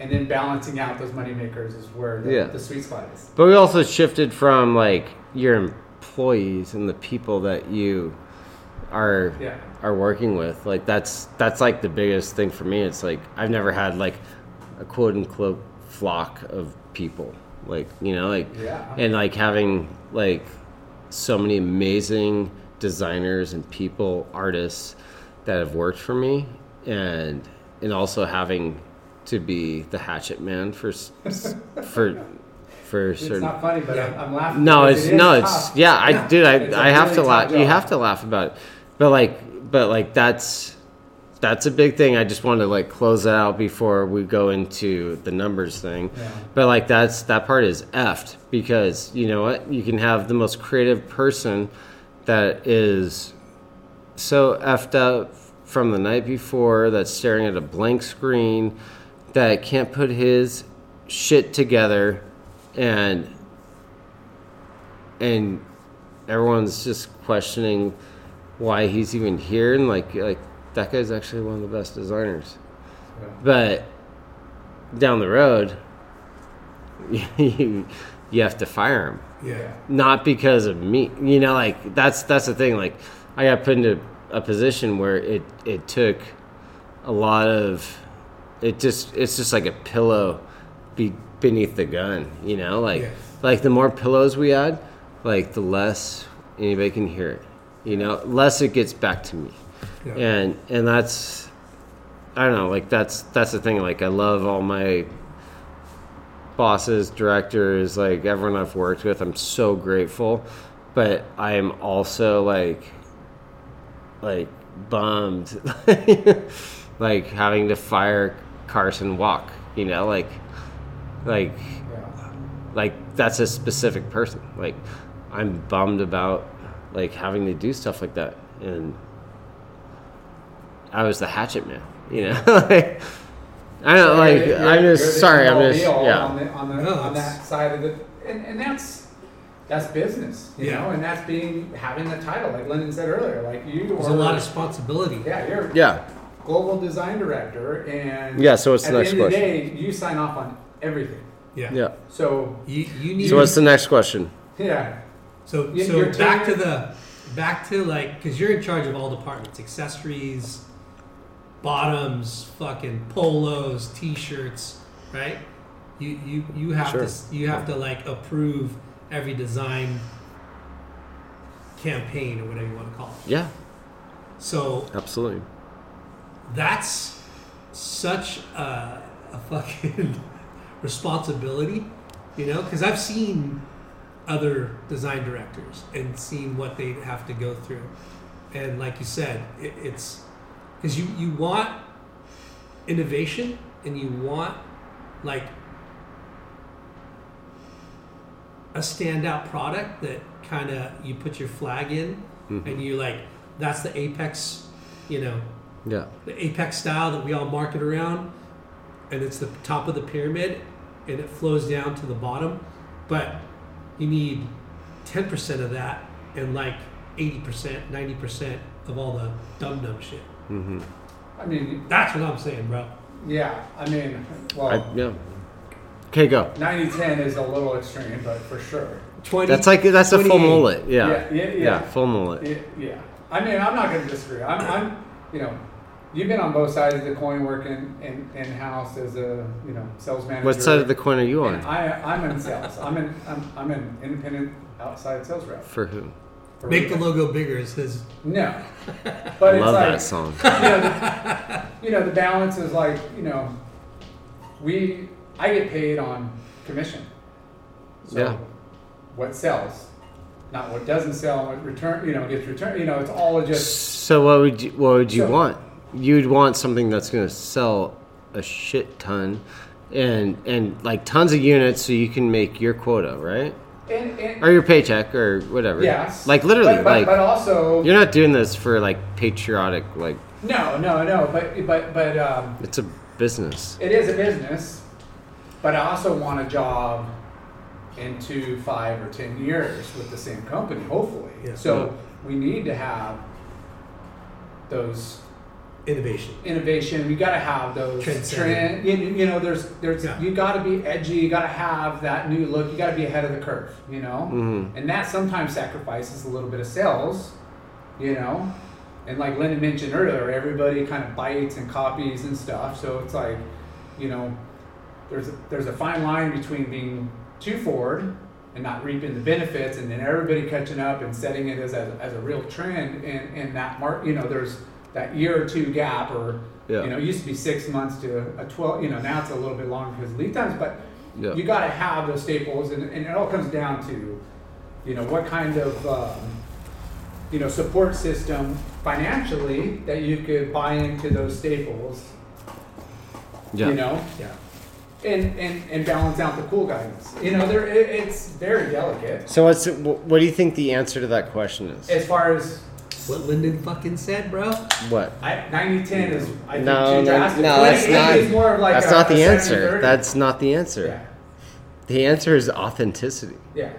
and then balancing out those money makers is where the, Yeah. the sweet spot is. But we also shifted from like your employees and the people that you are Yeah. are working with. Like that's that's like the biggest thing for me. It's like I've never had like a quote unquote flock of people. Like you know, like Yeah. and like having like so many amazing designers and people, artists that have worked for me, and and also having to be the hatchet man for s- s- for for It's certain. not funny, but I'm, I'm laughing. No, it's it is no, it's tough. yeah. I dude, It's a I I have really to tough laugh. You have to laugh about it, but like, but like that's that's a big thing. I just want to like close it out before we go into the numbers thing. Yeah. But like that's that part is effed because you know what? You can have the most creative person that is so effed up from the night before that's staring at a blank screen that can't put his shit together and and everyone's just questioning why he's even here and like like that guy's actually one of the best designers Yeah. but down the road you, you have to fire him Yeah. not because of me you know like that's that's the thing like i got put into a position where it it took a lot of it just it's just like a pillow be beneath the gun you know like Yeah. like the more pillows we add like the less anybody can hear it you know less it gets back to me Yeah. and and that's i don't know like that's that's the thing like i love all my bosses directors like everyone i've worked with i'm so grateful but i am also like like bummed like having to fire carson walk you know like like Yeah. like that's a specific person. Like i'm bummed about like having to do stuff like that and i was the hatchet man you know? Like i don't So like you're- you're- i'm you're just sorry i'm just yeah. on, the, on, the, No, on that side of the and, and that's that's business you Yeah. know and that's being having the title like Lyndon said earlier like you There's are a lot of responsibility. yeah you're yeah global design director and Yeah, so what's at the next end of the question? day you sign off on everything Yeah. yeah so You you need so what's the next question yeah So, You- so you're back to the back to like because you're in charge of all departments, accessories, bottoms, fucking polos, t-shirts, right? You you you have Sure. to you have to like approve every design campaign or whatever you want to call it. yeah So absolutely that's such a, a fucking responsibility, you know, because I've seen other design directors and seen what they have to go through. And like you said, it, it's because you, you want innovation and you want like a standout product that kind of you put your flag in and you like that's the apex you know yeah. the apex style that we all market around and it's the top of the pyramid and it flows down to the bottom. But you need 10% of that and like 80% 90% of all the dumb dumb shit. Mm-hmm. I mean that's what i'm saying bro. yeah I mean well I, yeah okay go 90-10 is a little extreme but for sure 20 that's like that's a full mullet yeah Yeah, yeah, yeah. full mullet Yeah, yeah. I mean, I'm not going to disagree. I'm, I'm, you know, you've been on both sides of the coin working in, in house as a, you know, sales manager. what side of the coin are you And on I, I'm in sales. I'm in, I'm, I'm an independent outside sales rep. for who For make the logo bigger it says No, but i it's love like, that song you know, the, you know, the balance is like, you know, we, I get paid on commission. So Yeah. What sells, not what doesn't sell, what return, you know, gets returned. You know, it's all just So what would you what would you So- want? You'd want something that's going to sell a shit ton, and and like tons of units, so you can make your quota, right? and, and Or your paycheck, or whatever. yes, Like literally, but, but, like but also you're not doing this for like patriotic. Like no, no, no. But but but um, it's a business. it is a business. But I also want a job in two, five, or ten years with the same company, hopefully. Yeah. So we need to have those innovation innovation. We got to have those Transcendent. trend. You, you know, there's there's Yeah. you got to be edgy. You got to have that new look. You got to be ahead of the curve. You know, hmm and that sometimes sacrifices a little bit of sales. You know, and like Lyndon mentioned earlier, everybody kind of bites and copies and stuff. So it's like, you know, there's a, there's a fine line between being too forward and not reaping the benefits, and then everybody catching up and setting it as a, as a real trend. And, and that mark, you know, there's that year or two gap, or Yeah. you know, it used to be six months to a twelve. You know, now it's a little bit longer because of lead times, but Yeah. you got to have those staples, and, and it all comes down to, you know, what kind of, um, you know, support system financially that you could buy into those staples, Yeah. you know, Yeah. And, and, and balance out the cool guys. You know, there it, it's very delicate So what's what do you think the answer to that question is? as far as What Lyndon fucking said, bro. What? I, 90-10 is I think No, too no, drastic. no, that's not. is more of like that's a- not the answer. That's not the answer. yeah, The answer is authenticity. yeah.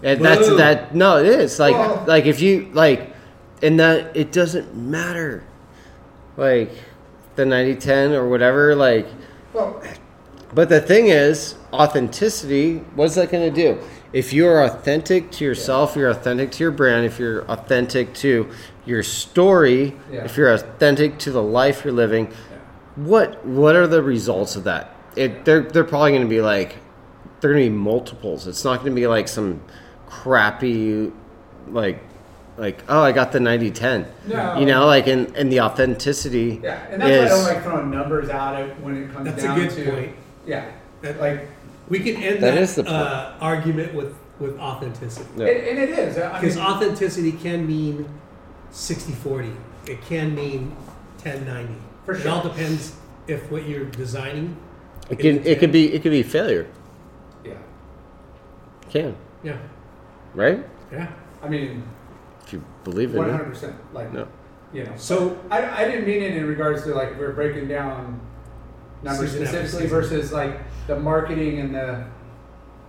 And that's Boom. that. No, it is like Well- like if you like, and that it doesn't matter, like the 90-10 or whatever. Like, Well, but the thing is, authenticity. What's that going to do? If you're authentic to yourself, you're authentic to your brand. If you're authentic to your story, Yeah. if you're authentic to the life you're living, what what are the results of that? It they're they're probably going to be like they're going to be multiples. It's not going to be like some crappy like like oh I got the 90-10. No. You know, like in in the authenticity yeah, and that's why I is don't like throwing numbers out of when it comes That's a down good to point. Yeah, That- like We can end That that, is the uh, argument with with authenticity. Yeah. and, and it is. I Because mean, authenticity can mean 60-40. It can mean 10-90. For It all depends if what you're designing. it can it could be it could be failure. yeah, It can, Yeah. right? Yeah. I mean, If you believe it. hundred percent. Like, No. you know. So I, I didn't mean it in regards to like we're breaking down numbers Season specifically season. versus like the marketing and the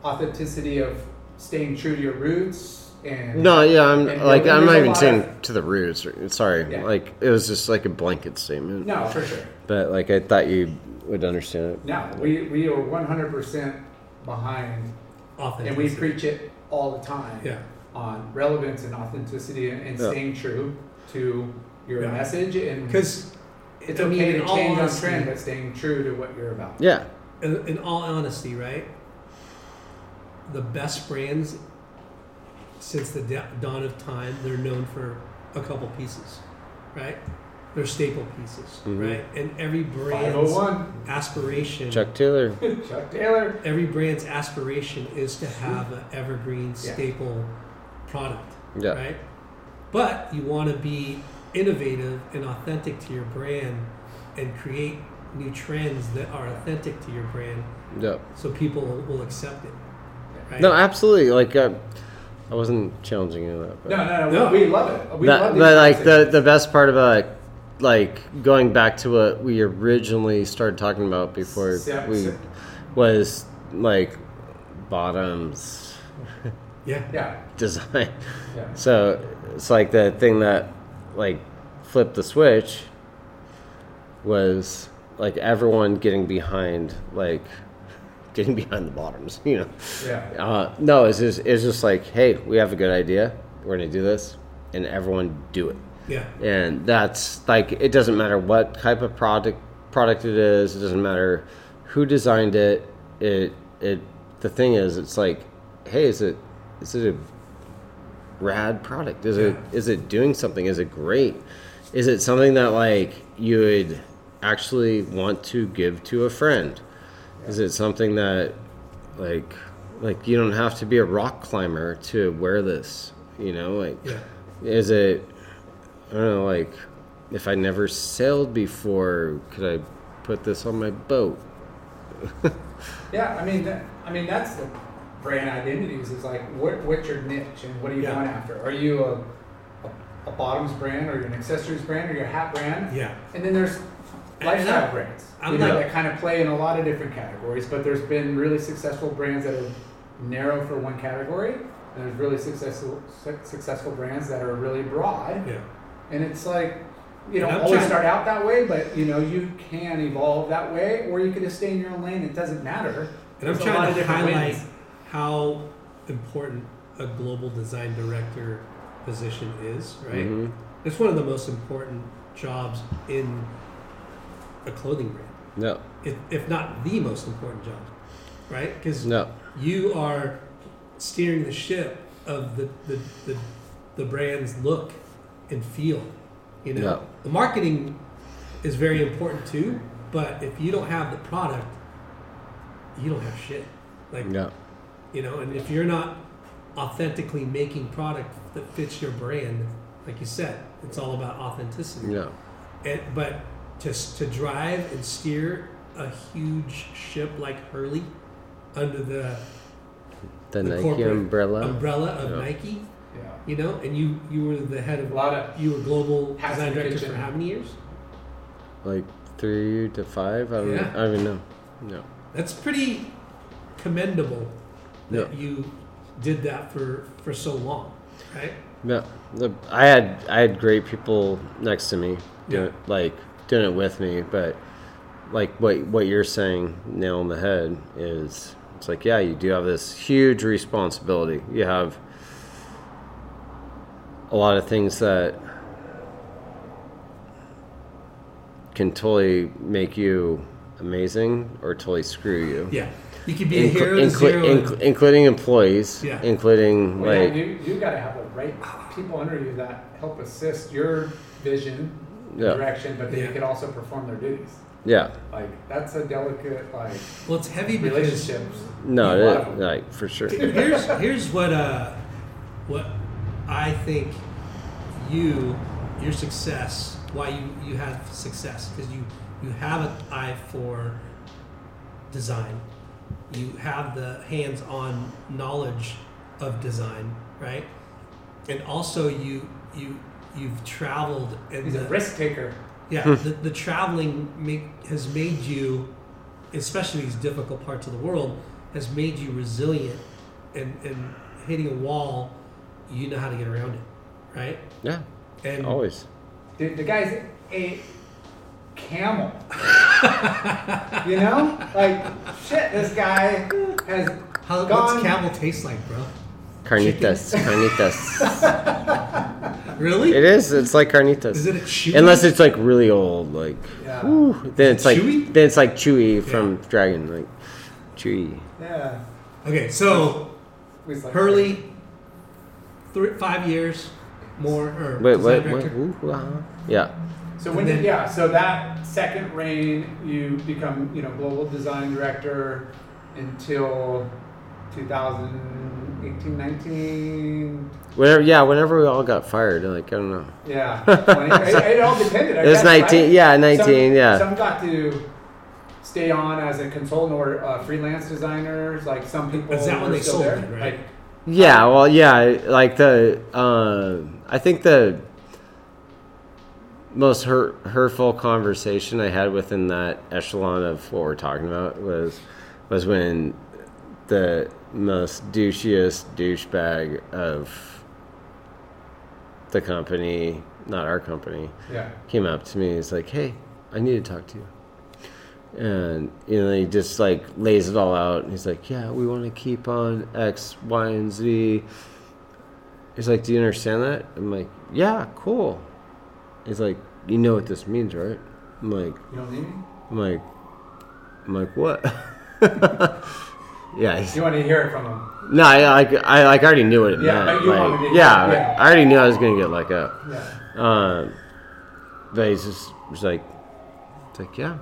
authenticity of staying true to your roots and No, yeah, I'm like I'm not even saying of- to the roots. Sorry, Yeah. like it was just like a blanket statement. no for sure. But like I thought you would understand it. No, we we are one hundred percent behind, authenticity. and we preach it all the time Yeah. on relevance and authenticity and, and Yeah. staying true to your Yeah. message and Because it's I mean, okay in to all change on honesty- trend, but staying true to what you're about. Yeah, in, in all honesty, right? The best brands since the da- dawn of time, they're known for a couple pieces, right? They're staple pieces, Mhm. right? And every Five brand's oh one, aspiration, Chuck Taylor. Chuck Taylor. every brand's aspiration is to have an evergreen Yeah. staple product, Yeah, right? But you want to be innovative and authentic to your brand and create new trends that are authentic to your brand yeah. so people will accept it. Right? No, absolutely. Like uh, I wasn't challenging you on that. But No, no, no, No. we love it. We That- love but like the the best part about like going back to what we originally started talking about before Sep- we sep- was like bottoms Yeah. yeah, design. yeah. So it's like the thing that like flipped the switch was like everyone getting behind like getting behind the bottoms, you know. Yeah. Uh, no, it's just it's just like, hey, we have a good idea. We're gonna do this, and everyone do it. Yeah. And that's like it doesn't matter what type of product product it is. It doesn't matter who designed it. It it the thing is, it's like, hey, is it is it a rad product? Is it Yeah. is it doing something? Is it great? Is it something that like you would actually want to give to a friend? Is it something that like like you don't have to be a rock climber to wear this? You know, like Yeah. is it I don't know, like if I never sailed before, could I put this on my boat? Yeah, I mean, that, I mean that's the brand identities. Is like what what's your niche and what are you Yeah. going after? Are you a, a a bottoms brand, or you're an accessories brand, or you're a hat brand? Yeah. And then there's lifestyle I'm- brands, I'm you know, not- that kind of play in a lot of different categories. But there's been really successful brands that are narrow for one category, and there's really successful su- successful brands that are really broad. Yeah. And it's like, you don't always start out that way, but you know, you can evolve that way, or you can just stay in your own lane. It doesn't matter. And I'm There's trying of to highlight wins. How important a global design director position is, right? Mhm. It's one of the most important jobs in a clothing brand, No. if, if not the most important job. right? Because No. you are steering the ship of the, the, the, the brand's look and feel. You know, Yeah. the marketing is very important too, but if you don't have the product, you don't have shit. Like, Yeah. You know, and if you're not authentically making product that fits your brand, like you said, it's all about authenticity. Yeah. And, but to, to drive and steer a huge ship like Hurley under the The, The Nike corporate umbrella. umbrella of Yeah. Nike, Yeah. you know, and you you were the head of A of lot of you were global design director kitchen. for how many years? Like three to five. I don't, Yeah. I don't even know. No. That's pretty commendable that Yeah. you did that for for so long, right? Yeah, I had I had great people next to me, doing Yeah. it, like doing it with me. But like what what you're saying, nail on the head is it's like yeah, you do have this huge responsibility. You have a lot of things that can totally make you amazing or totally screw you. Yeah, you could be a Inclu- hero to zero. inc- including employees, Yeah. including Well, like yeah, you you got to have the right people under you that help assist your vision, Yeah. direction, but they Yeah. you can also perform their duties. yeah, Like that's a delicate like well, it's heavy relationships. no, A it, like for sure. here's here's what uh what I think you your success why you you have success because you you have an eye for design you have the hands-on knowledge of design right and also you you you've traveled and He's a the, risk taker. yeah, hmm. the, the traveling make, has made you, especially these difficult parts of the world, has made you resilient. And, and hitting a wall, you know how to get around it, right? Yeah, And always. Dude, the guy's a camel. you know, like shit. This guy has how, gone. what's camel taste like, bro? Carnitas, carnitas. Really? it is. It's like carnitas. Is it a chewy? Unless it's like really old, like Yeah. whew, then it's like chewy? then it's like chewy from Dragon, like chewy. Yeah. okay, so He's like, Hurley, three, five years more, or Wait, design wait, director. wait. Uh-huh. Yeah, So when And did then- yeah? So that second reign, you become you know global design director until 2018, 19. whenever. Yeah, whenever we all got fired, like I don't know. Yeah, 20, it, it all depended. I It was guess, 19 right? yeah, 19, Some, yeah. Some got to stay on as a consultant or uh, freelance designers. Like some people. Is that when they still sold there. it, right? Like, Yeah, well, yeah, like the uh, I think the most hurt, hurtful conversation I had within that echelon of what we're talking about was was when the most douchiest douchebag of the company, not our company, yeah. came up to me. He's like, "Hey, I need to talk to you." And you know, he just like lays it all out. And he's like, "Yeah, we want to keep on X, Y, and Z." He's like, "Do you understand that?" I'm like, "Yeah, cool." He's like, "You know what this means, right?" I'm like, You don't need me. "I'm like, I'm like, what?" yeah, he's, You want to hear it from him? no, I like I like I already knew what it Yeah, meant. you like, wanted it- yeah, yeah. I already knew I was gonna get let go. Yeah. Um, but he's just was like, it's like, yeah.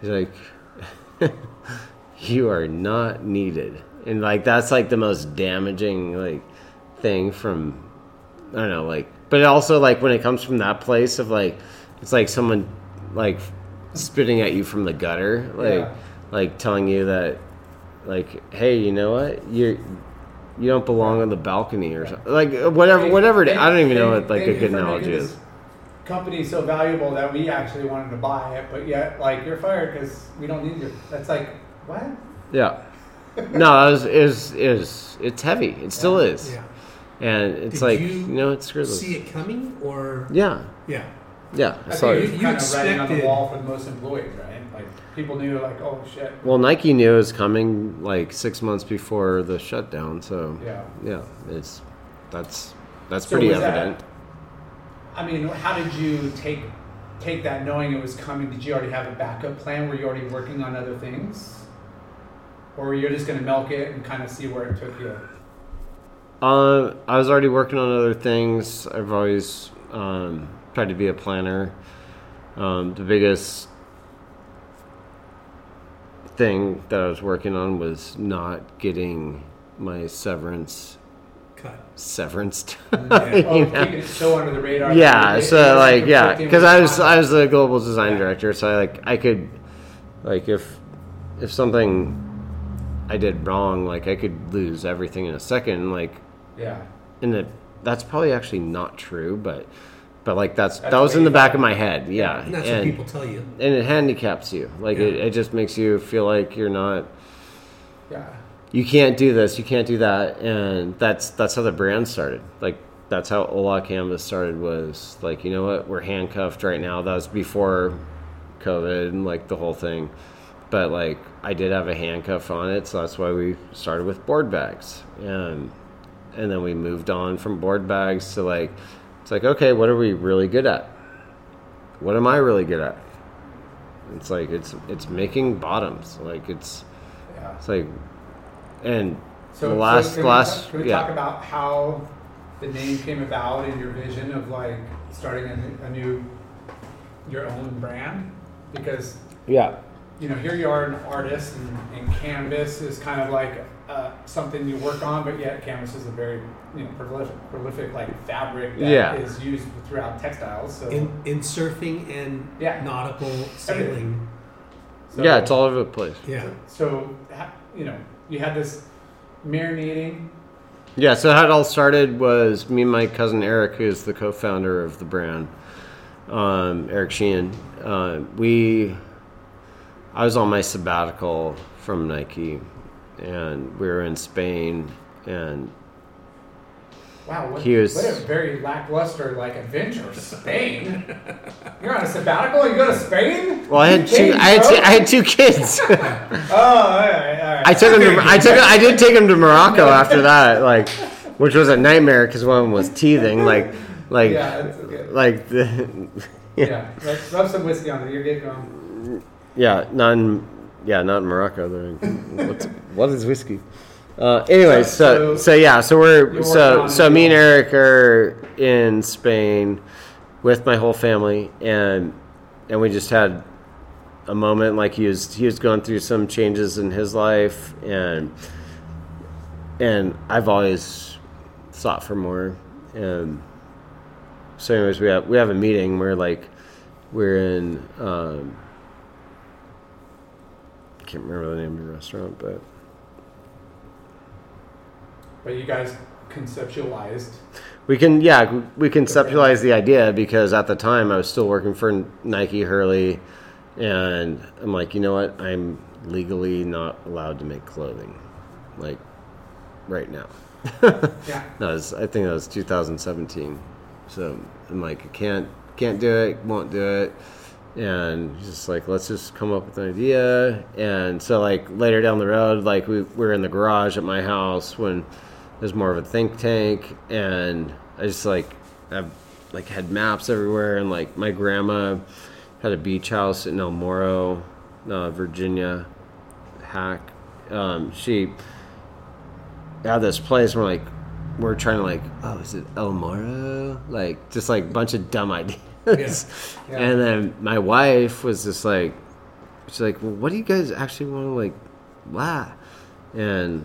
He's like, you are not needed, and like that's like the most damaging like thing from I don't know like, but also like when it comes from that place of like, it's like someone like spitting at you from the gutter, like Yeah. like telling you that like, hey, you know what, you're you don't belong on the balcony or something, like uh, whatever, whatever. It, I don't even know what like a good analogy is. Company so valuable that we actually wanted to buy it, but yet like you're fired because we don't need you. That's like what? Yeah. No, it was, it was, it was, it's heavy. It still is. Yeah. And it's Did like, you you, know, it's screwed. See it coming, or Yeah. yeah, Yeah. I I saw think it. it's You kind of writing on the wall for the most employees, right? Like people knew, like, oh shit. Well, Nike knew it was coming like six months before the shutdown. So, Yeah. yeah, it's, that's, that's So pretty was that- evident. I mean, how did you take take that knowing it was coming? Did you already have a backup plan? Were you already working on other things? or you're just gonna milk it and kind of see where it took you? Uh, I was already working on other things. I've always um, tried to be a planner. Um, the biggest thing that I was working on was not getting my severance Cut. severance. Yeah. Oh, know? so under the radar. yeah, it so like yeah, because I was. I was the global design Yeah. director, so I like I could like if if something I did wrong, like I could lose everything in a second, like Yeah. and it, that's probably actually not true, but but like that's, That's that was in the back of my head, yeah, And that's and what people tell you. and it handicaps you, like it, Yeah. it just makes you feel like you're not Yeah. you can't do this, you can't do that, and that's that's how the brand started. Like that's how Ola Canvas started. Was like you know what, we're handcuffed right now. That was before COVID and like the whole thing, but like I did have a handcuff on it, so that's why we started with board bags, and and then we moved on from board bags to like it's like okay, what are we really good at? What am I really good at? It's like it's it's making bottoms. Like it's Yeah. it's like and So, the last so can, last we, talk, can we yeah talk about how the name came about and your vision of like starting a, new- a new, your own brand? Because yeah you know, here you are an artist, and, and canvas is kind of like uh, something you work on, but yet canvas is a very you know prolific, prolific like fabric that is Yeah. used throughout textiles. So, In, in surfing and Yeah. nautical sailing. so yeah it's all over the place Yeah. So you know, you had this marinating. yeah so how it all started was me and my cousin eric who's the co-founder of the brand um, eric sheehan uh, we i was on my sabbatical from nike and we were in spain and Wow, what, He was- what a very lackluster like adventure. Spain. You're on a sabbatical. And you go to Spain? well i had two i had two. I had two kids Oh, all right, all right. I took him. To, I took. I did take him to Morocco after that, like, which was a nightmare because one of them was teething, like, like, Yeah, that's okay. like the, Yeah, rub, rub some whiskey on it. You're good going. yeah, in, yeah, not in Morocco. They're- What's, what is whiskey? Uh, anyways, so, So- so yeah, so we're so so me and Eric are in Spain with my whole family, and and we just had a moment like he was he was going through some changes in his life, and and I've always sought for more, and so anyways, we have we have a meeting where like we're in. Um, can't remember the name of the restaurant, but But you guys conceptualized. We can, yeah, we conceptualize the idea because at the time I was still working for Nike Hurley, and I'm like, you know what? I'm legally not allowed to make clothing, like right now. Yeah. That was, I think that was 2017. So I'm like, I can't, can't do it, won't do it. And just like, let's just come up with an idea. And so like later down the road, like we, we were in the garage at my house when there's more of a think tank. And I just like, I've like had maps everywhere. And like my grandma had a beach house in El Moro, uh, Virginia, hack. Um, she had this place where like we're trying to like oh is it El Moro like just like bunch of dumb ideas Yeah. and then my wife was just like she's like well what do you guys actually want to like blah and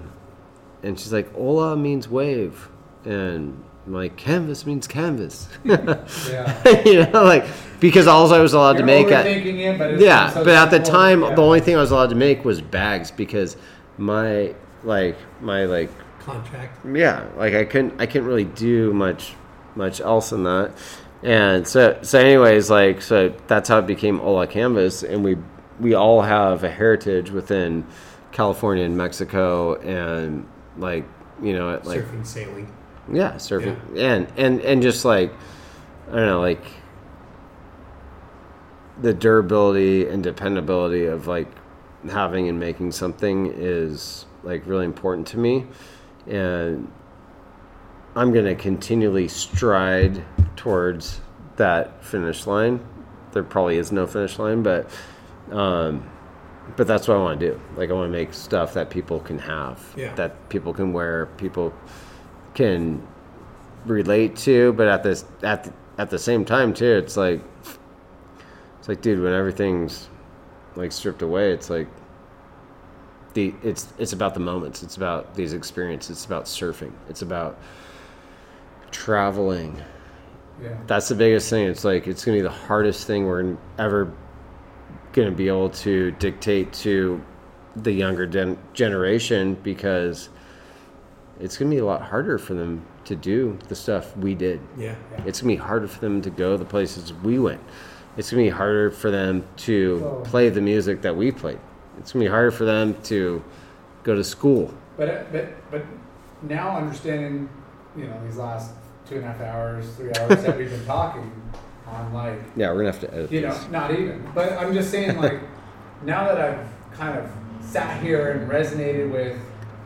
and she's like Ola means wave and I'm like canvas means canvas Yeah. you know like because all I was allowed to You're make at, it, but yeah, so but at the time, Yeah. the only thing I was allowed to make was bags because my like my like Contract. yeah, like I couldn't I couldn't really do much much else in that. And so so anyways, like so that's how it became Ola Canvas and we we all have a heritage within California and Mexico and like you know it like surfing, sailing. yeah, surfing. And and and just like I don't know, like the durability and dependability of like having and making something is like really important to me, and I'm gonna continually stride towards that finish line. There probably is no finish line, but um, but that's what I want to do. Like I want to make stuff that people can have, Yeah. that people can wear, people can relate to. But at this at the, at the same time too, it's like it's like, dude, when everything's like stripped away, it's like the it's it's about the moments. It's about these experiences. It's about surfing. It's about traveling. Yeah. That's the biggest thing. It's like it's gonna be the hardest thing we're ever gonna be able to dictate to the younger gen- generation because it's gonna be a lot harder for them to do the stuff we did. Yeah. It's gonna be harder for them to go the places we went. It's gonna be harder for them to Oh. play the music that we played. It's gonna be harder for them to go to school. But uh, but but now understanding, you know, these last two and a half hours, three hours that we've been talking on like Yeah, we're gonna have to edit you know, not even. But I'm just saying, like, now that I've kind of sat here and resonated with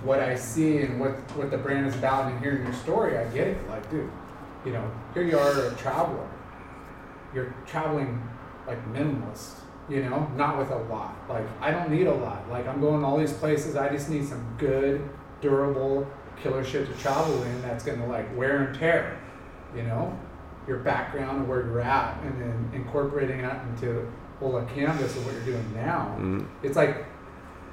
what I see and what what the brand is about, and hearing your story, I get it. Like, dude, you know, here you are, a traveler. You're traveling like minimalist. You know, not with a lot. Like, I don't need a lot. Like, I'm going to all these places. I just need some good, durable, killer shit to travel in. That's gonna like wear and tear. You know, your background and where you're at, and then incorporating that into well a canvas of what you're doing now. Mhm. It's like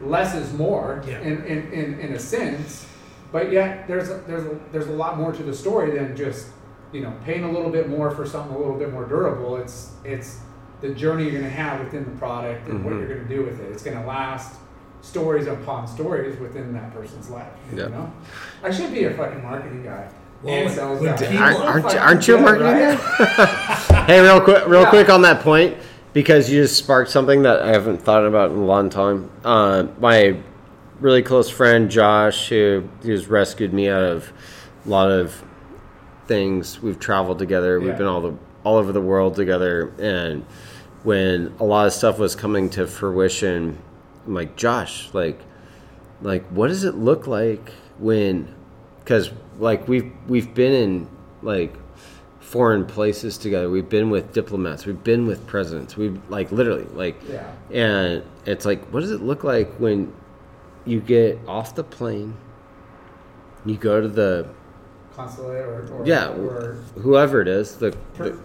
less is more Yeah. in, in, in, in a sense, but yet there's a, there's a, there's a lot more to the story than just you know paying a little bit more for something a little bit more durable. It's it's the journey you're going to have within the product and what Mhm. you're going to do with it. It's going to last stories upon stories within that person's life. You Yeah. know, I should be a fucking marketing guy. Well, and when- sales guy. Aren't, aren't, you- aren't you a good, marketing right? guy? hey, real quick, real Yeah. quick on that point, because you just sparked something that I haven't thought about in a long time. Uh, my really close friend Josh, who who's rescued me out of a lot of things. We've traveled together. We've been all the all over the world together, and when a lot of stuff was coming to fruition, I'm like Josh, like, like what does it look like when because like we've we've been in like foreign places together. We've been with diplomats. We've been with presidents. We've like literally like Yeah. and it's like what does it look like when you get off the plane you go to the Consulate or, or yeah or whoever it is the, pr- the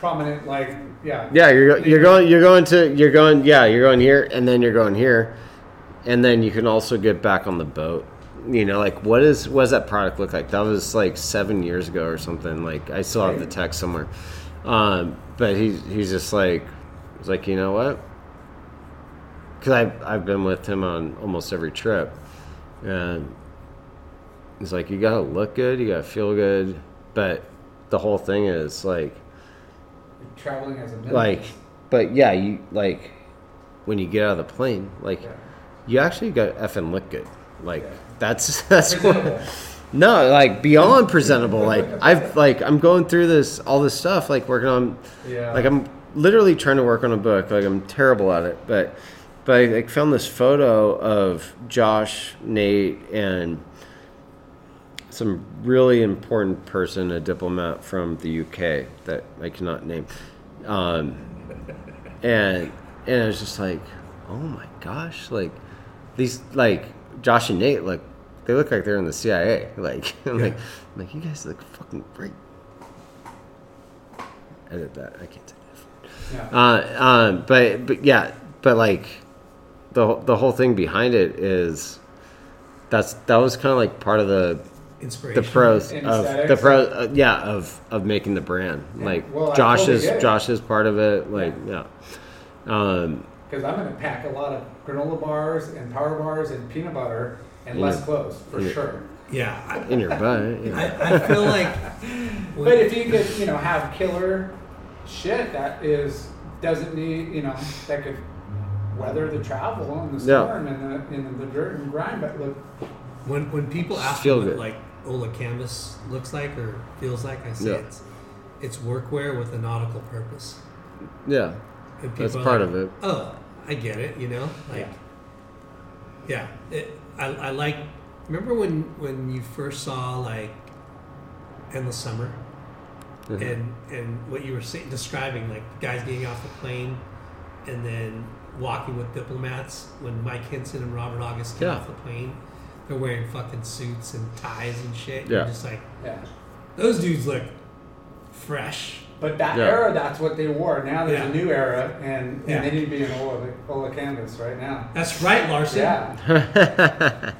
prominent like yeah. Yeah you're you're going you're going to you're going yeah you're going here and then you're going here and then you can also get back on the boat. You know like what is what does that product look like? That was like seven years ago or something like i still have the text somewhere. Um, but he's he's just like he's like you know what? Because I've, I've been with him on almost every trip and he's like you gotta look good you gotta feel good. But the whole thing is like traveling as a minimalist. like but yeah you like when you get out of the plane like Yeah. you actually got effing look good like Yeah. that's that's what no like beyond presentable like i've like i'm going through this all this stuff like working on Yeah. like i'm literally trying to work on a book like i'm terrible at it but but i like, found this photo of josh nate and some really important person, a diplomat from the UK that I cannot name, um, and and I was just like, oh my gosh, like these like Josh and Nate, like they look like they're in the CIA. Like I'm like I'm like you guys look fucking great. Edit that. I can't say that. yeah. Uh, um, but but yeah, but like the the whole thing behind it is that's that was kind of like part of the Inspiration. the pros And of the pro uh, yeah of of making the brand Yeah. like Well, I Josh totally is. Josh is part of it like yeah, um Because I'm going to pack a lot of granola bars and power bars and peanut butter and In less your- clothes for in your- sure. Yeah. I, in your butt yeah. I, I feel like. But if you could, you know, have killer shit that is doesn't need, you know, that could weather the travel and the Yeah. storm and the in the dirt and grind, but look, When when people ask Feel me good. like Ola canvas looks like or feels like, I say Yeah. it's it's workwear with a nautical purpose. yeah That's part like, of it. Oh, I get it. You know, like yeah, it, I I like. Remember when when you first saw like endless summer Mhm. and and what you were saying, describing like guys getting off the plane and then walking with diplomats when Mike Hynson and Robert August came Yeah. off the plane. They're wearing fucking suits and ties and shit. Yeah. You're just like, Yeah. those dudes look fresh. But that Yeah. era, that's what they wore. Now there's Yeah. a new era, and, and Yeah. they need to be in Ola, Ola canvas right now. That's right, Larson. Yeah.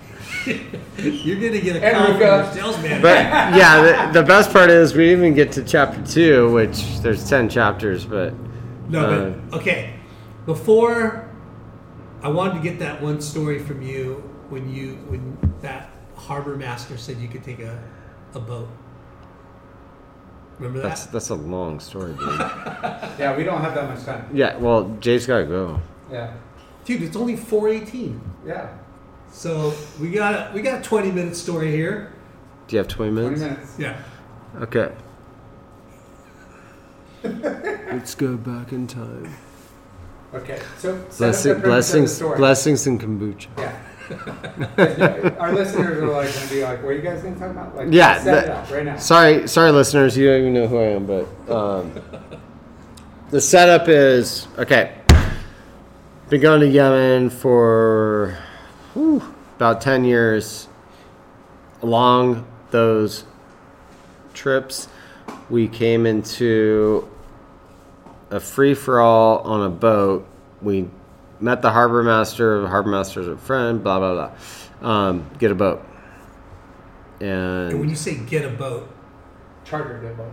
You're gonna get a And call we've from got- your salesman. But yeah, the, the best part is we even get to chapter two, which there's ten chapters, but No, Uh, but okay. Before, I wanted to get that one story from you when you when that harbor master said you could take a, a boat. Remember that's that? that's that's a long story, dude. Yeah, we don't have that much time. yeah, well, Jay's gotta go. Yeah. Dude, it's only four eighteen. Yeah. So we got a, we got a twenty minute story here. Do you have twenty minutes? 20 minutes? minutes. Yeah. Okay. Let's go back in time. Okay. So, set Blessing, the premise of the blessings, blessings, and kombucha. Yeah. Our listeners are like going to be like, "What are you guys going to talk about?" Like, Yeah, set that- it up right now. Sorry, sorry, listeners. You don't even know who I am, but um, the setup is okay. Been going to Yemen for whew, about ten years. Along those trips, we came into a free for all on a boat. We met the harbor master. The harbor master's a friend. Blah blah blah. Um, get a boat. And when you say get a boat, charter it, boat.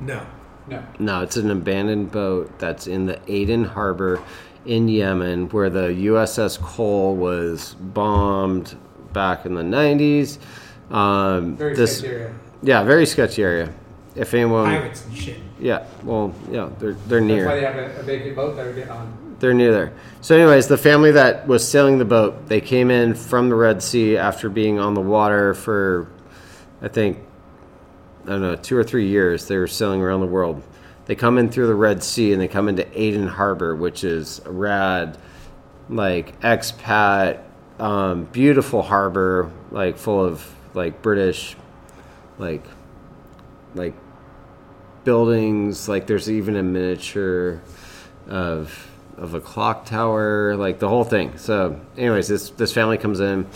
no. No. no, it's an abandoned boat that's in the Aden harbor in Yemen, where the USS Cole was bombed back in the '90s. Um, Very this, sketchy area. yeah, very sketchy area. If anyone, Pirates and shit. yeah, well, yeah, they're they're near. That's why they have a, a vacant boat that are getting on. They're near there. So, anyways, the family that was sailing the boat, they came in from the Red Sea after being on the water for, I think, I don't know, two or three years. They were sailing around the world. They come in through the Red Sea and they come into Aden Harbor, which is a rad, like expat, um, beautiful harbor, like full of like British, like, like buildings. Like there's even a miniature of of a clock tower, like the whole thing. So, anyways, this this family comes in.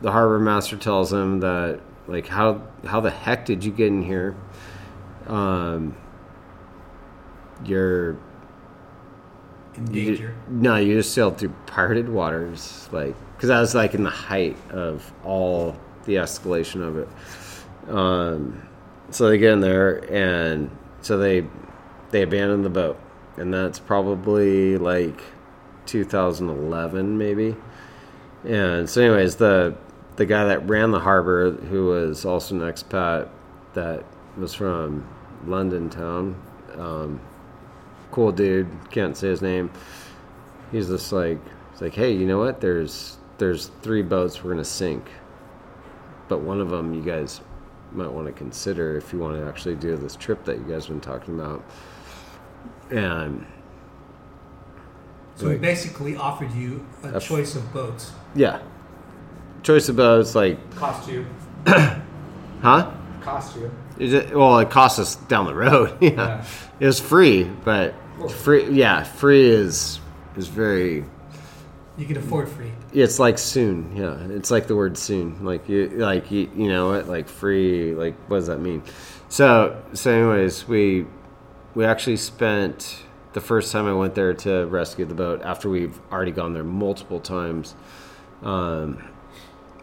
The harbor master tells them that like how how the heck did you get in here? Um, you're In danger. ju- no, you just sailed through pirated waters, like because that was like in the height of all the escalation of it. Um, so they get in there, and so they they abandoned the boat, and that's probably like 2011, maybe. And so, anyways, the the guy that ran the harbor, who was also an expat, that was from London town. Um, cool dude. Can't say his name. He's just like, it's like, hey, you know what? There's there's three boats we're gonna sink, but one of them you guys might want to consider if you want to actually do this trip that you guys have been talking about. And So we basically offered you a A- choice of boats. yeah, choice of boats, like, Cost you. huh? Cost you. Is it, well, it cost us down the road. yeah. Yeah. it was free, but free. Yeah, free is is very. You can afford free. It's like soon. Yeah, it's like the word soon. Like you, like you, you know what? Like free. Like what does that mean? So, so anyways, we we actually spent the first time I went there to rescue the boat after we've already gone there multiple times. Um,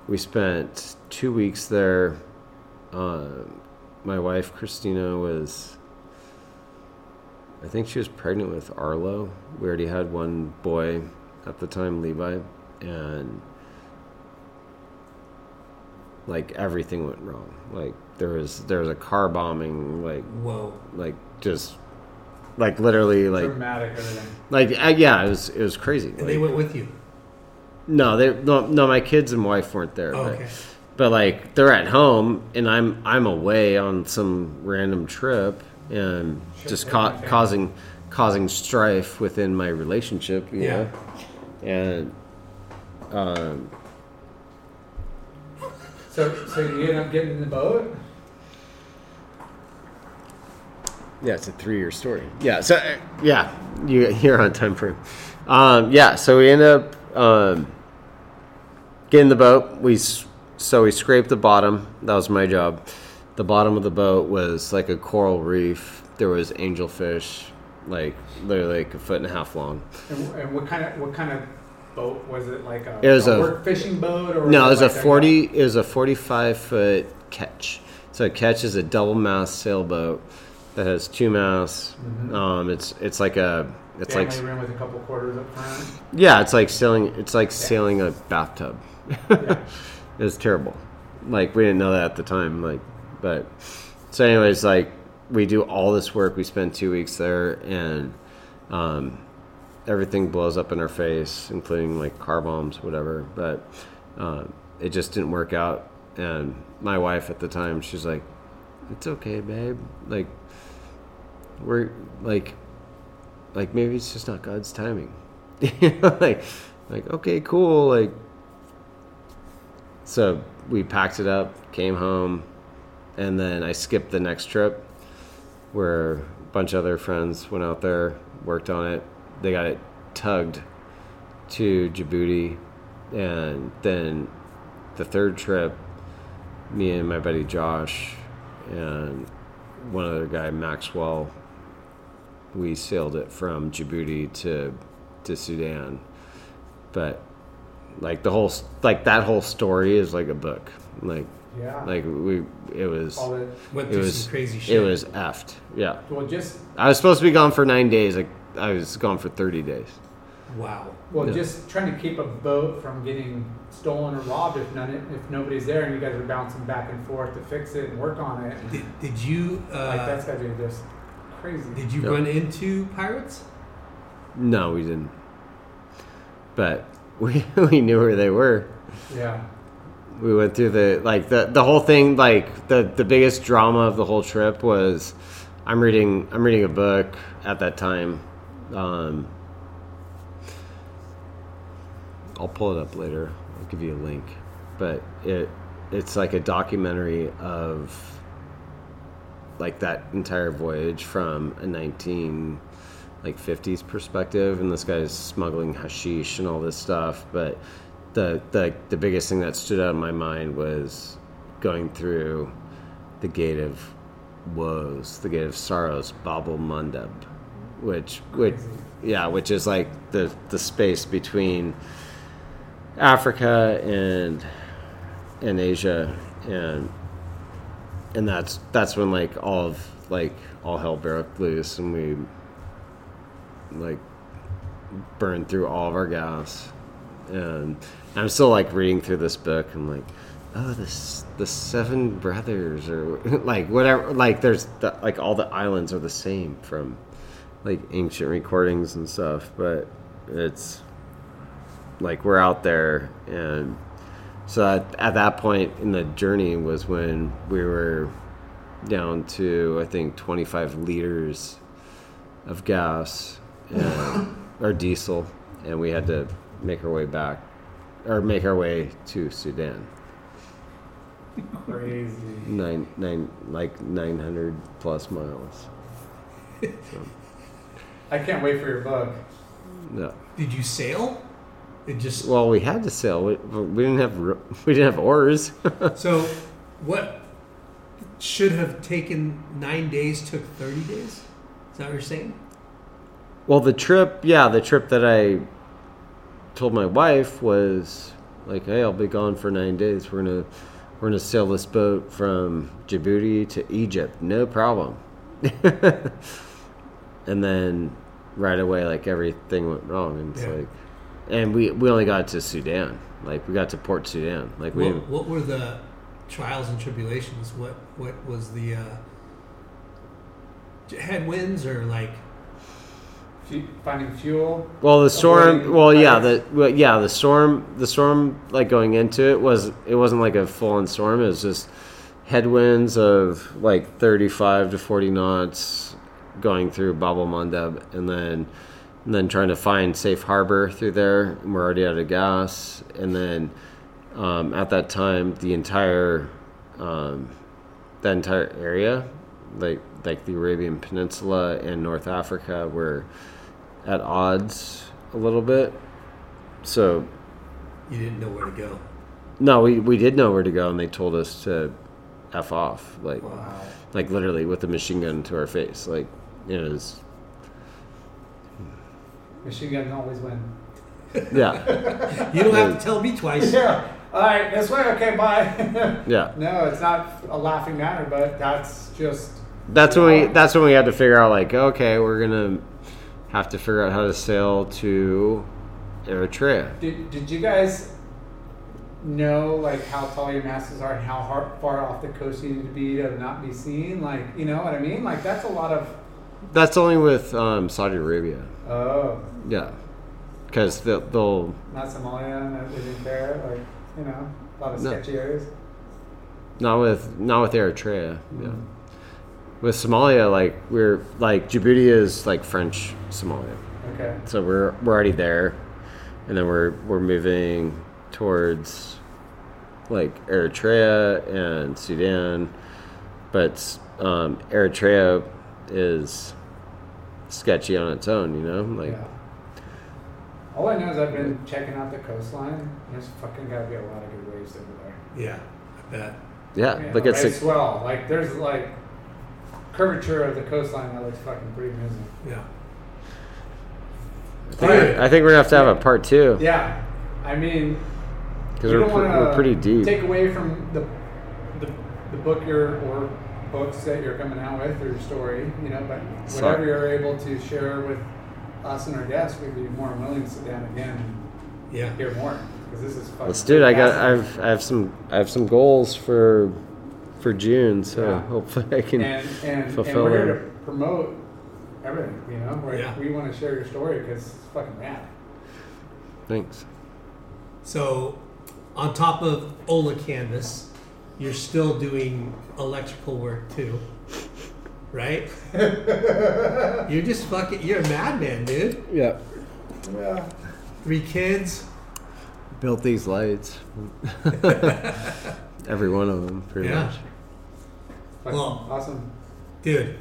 we spent two weeks there. Um, my wife Christina was, I think she was pregnant with Arlo. We already had one boy at the time, Levi, and like everything went wrong. Like there was there was a car bombing, like Whoa. like just like literally like Dramatic everything. like uh, yeah, it was it was crazy. And they went with you. no, they no, no, my kids and wife weren't there. Oh, but- okay. but like they're at home and I'm I'm away on some random trip and Shit, just ca- causing causing strife within my relationship, you Yeah. know. And um So, so you end up getting in the boat. Yeah, it's a three-year story. Yeah, so uh, yeah, you you're on time frame. Um, yeah, so we end up um, getting the boat. We so we scraped the bottom. That was my job. The bottom of the boat was like a coral reef. There was angelfish, like literally like a foot and a half long. And, and what kind of what kind of boat was it? Like a, It was a- work fishing boat or No, it was a like forty. It was a forty-five foot ketch. So a ketch is a double mast sailboat that has two masts. Um, it's it's like a it's family like room with a couple quarters up front? yeah, it's like sailing. It's like sailing a bathtub. Yeah. It was terrible. Like we didn't know that at the time. Like, but so anyways, like we do all this work. We spend two weeks there, and um, everything blows up in our face, including like car bombs, whatever. But uh, it just didn't work out. And my wife at the time, she's like, "It's okay, babe. Like, we're like, like maybe it's just not God's timing. Like, like okay, cool. Like, so we packed it up, came home, and then I skipped the next trip where a bunch of other friends went out there, worked on it. They got it tugged to Djibouti, and then the third trip, me and my buddy Josh and one other guy, Maxwell, we sailed it from Djibouti to to Sudan. But like the whole like that whole story is like a book. Like Yeah. like we it was all Went it was crazy shit. it was effed. Yeah. well, just I was supposed to be gone for nine days. Like I was gone for thirty days. wow. well, Yeah. just trying to keep a boat from getting stolen or robbed if none if nobody's there and you guys are bouncing back and forth to fix it and work on it. Did, did you uh, like that's gotta be just crazy. did you Yep. run into pirates? No, we didn't. But we we knew where they were. Yeah. we went through the like the the whole thing like the the biggest drama of the whole trip was i'm reading i'm reading a book at that time um i'll pull it up later i'll give you a link but it it's like a documentary of like that entire voyage from a 19 like 50s perspective and this guy's smuggling hashish and all this stuff but the the the biggest thing that stood out in my mind was going through the gate of woes, the gate of sorrows, Babel Mandeb, which which yeah, which is like the the space between Africa and and Asia and and that's that's when like all of like all hell broke loose and we like burned through all of our gas and I'm still like reading through this book and like, oh, this the seven brothers or like whatever. Like there's the, like all the islands are the same from like ancient recordings and stuff, but it's like we're out there and so at, at that point in the journey was when we were down to I think 25 liters of gas and, or diesel, and we had to make our way back or make our way to Sudan. Crazy. Nine nine like 900 plus miles. I can't wait for your book. No. Did you sail? It just Well, we had to sail. We, we didn't have we didn't have oars. so what should have taken nine days took thirty days. Is that what you're saying? Well, the trip, yeah, the trip that I told my wife was like, "Hey, I'll be gone for nine days. We're gonna we're gonna sail this boat from Djibouti to Egypt, no problem." and then right away, like everything went wrong, and it's Yeah. like, and we we only got to Sudan, like we got to Port Sudan, like we What, what were the trials and tribulations? What what was the uh, headwinds or like Finding fuel. Well, the storm. Avoiding Well, yeah, the well, yeah, the storm. The storm, like going into it, was it wasn't like a full on storm. It was just headwinds of like thirty five to forty knots going through Babel Mandeb, and then and then trying to find safe harbor through there. We're already out of gas, and then um, at that time, the entire um, that entire area like like the Arabian Peninsula and North Africa were at odds a little bit. So You didn't know where to go. no, we, we did know where to go, and they told us to f off, like Wow. like literally with a machine gun to our face, like it was Machine always win. yeah You don't have to tell me twice. Yeah. All right, this way. Okay, bye. yeah. no, it's not a laughing matter, but that's just. That's when we that's when we had to figure out like okay we're gonna have to figure out how to sail to Eritrea. Did, did you guys know like how tall your masts are and how hard, far off the coast you need to be to not be seen? Like, you know what I mean? Like, that's a lot of. That's only with um, Saudi Arabia. Oh, Yeah, because they'll, they'll not Somalia and that isn't there. Like, you know, a lot of No. sketchy areas. not with not with Eritrea. Yeah, with Somalia like we're like Djibouti is like French Somalia, Okay. so we're we're already there, and then we're we're moving towards like Eritrea and Sudan, but um, Eritrea is sketchy on its own. You know, like yeah. All I know is I've been checking out the coastline. There's fucking gotta be a lot of good waves over there. Yeah, I bet. yeah, Yeah, look at right six. swell. Like there's like curvature of the coastline that looks fucking pretty amazing. Yeah. I think, I think we're gonna have to have a part two Yeah, I mean, because we we're, pr- we're pretty deep. Take away from the the, the book you're or books that you're coming out with or your story, you know. But whatever Sorry. you're able to share with us and our guests, we'd be more than willing to sit down again Yeah. and hear more because this is fucking. Let's do it. I got. I've. I have some. I have some goals for, for June. So Yeah. hopefully I can and and, and we're here to promote everything. You know, We're- Yeah. we want to share your story because it's fucking rad. Thanks. So, on top of Ola Canvas, you're still doing electrical work too, right? you're just fucking. You're a madman, dude. Yeah. Yeah. Three kids. Built these lights. Every one of them, pretty Yeah. much. Fucking Well- awesome. Dude.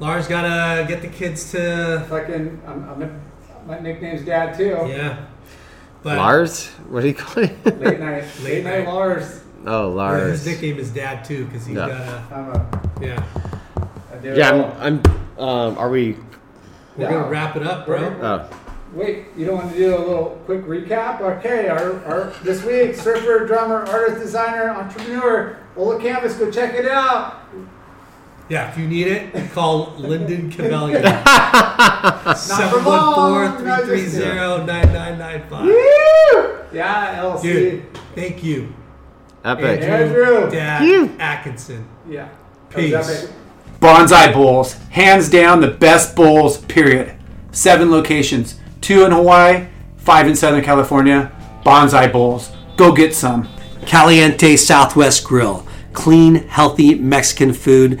Lars gotta get the kids to. Fucking, I'm, I'm a, my nickname's Dad too. Yeah. But Lars. What do you call it? Late night, late, Late night night. Lars. Oh, Lars. His Lars. nickname is Dad too, because he's Yeah. got a. I'm a, Yeah. A yeah, I'm. I'm um, are we? We're Yeah. gonna wrap it up, bro. Oh. Wait, you don't want to do a little quick recap? Okay, our, our this week, surfer, drummer, artist, designer, entrepreneur, Ola Canvas, go check it out. Yeah, if you need it, call Lyndon Cabellion. for long. 714-330-9995. Yeah, LC. Dude, thank you. Epic. Andrew. Dad You. Atkinson. Yeah. Peace. That was epic. Bonsai Bowls, hands down the best bowls, period. Seven locations, two in Hawaii, five in Southern California. Bonsai Bowls, go get some. Caliente Southwest Grill. Clean, healthy Mexican food.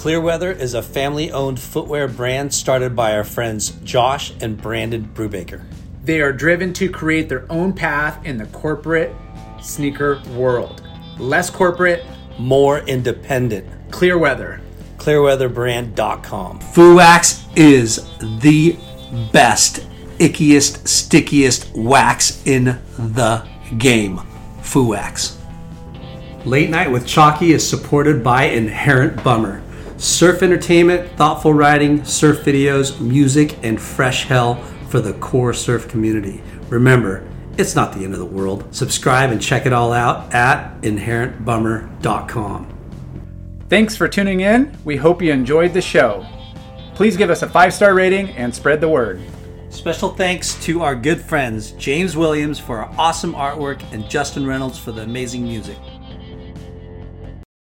Clearweather is a family owned footwear brand started by our friends Josh and Brandon Brubaker. They are driven to create their own path in the corporate sneaker world. Less corporate, More independent. clear weather. Clearweatherbrand.com. Fuwax is the best, ickiest, stickiest wax in the game. Fuwax. Late Night with Chalky is supported by Inherent Bummer. Surf entertainment, thoughtful writing, surf videos, music, and fresh hell for the core surf community. Remember, it's not the end of the world. Subscribe and check it all out at inherentbummer.com. Thanks for tuning in. We hope you enjoyed the show. Please give us a five star rating and spread the word. Special thanks to our good friends James Williams for our awesome artwork and Justin Reynolds for the amazing music.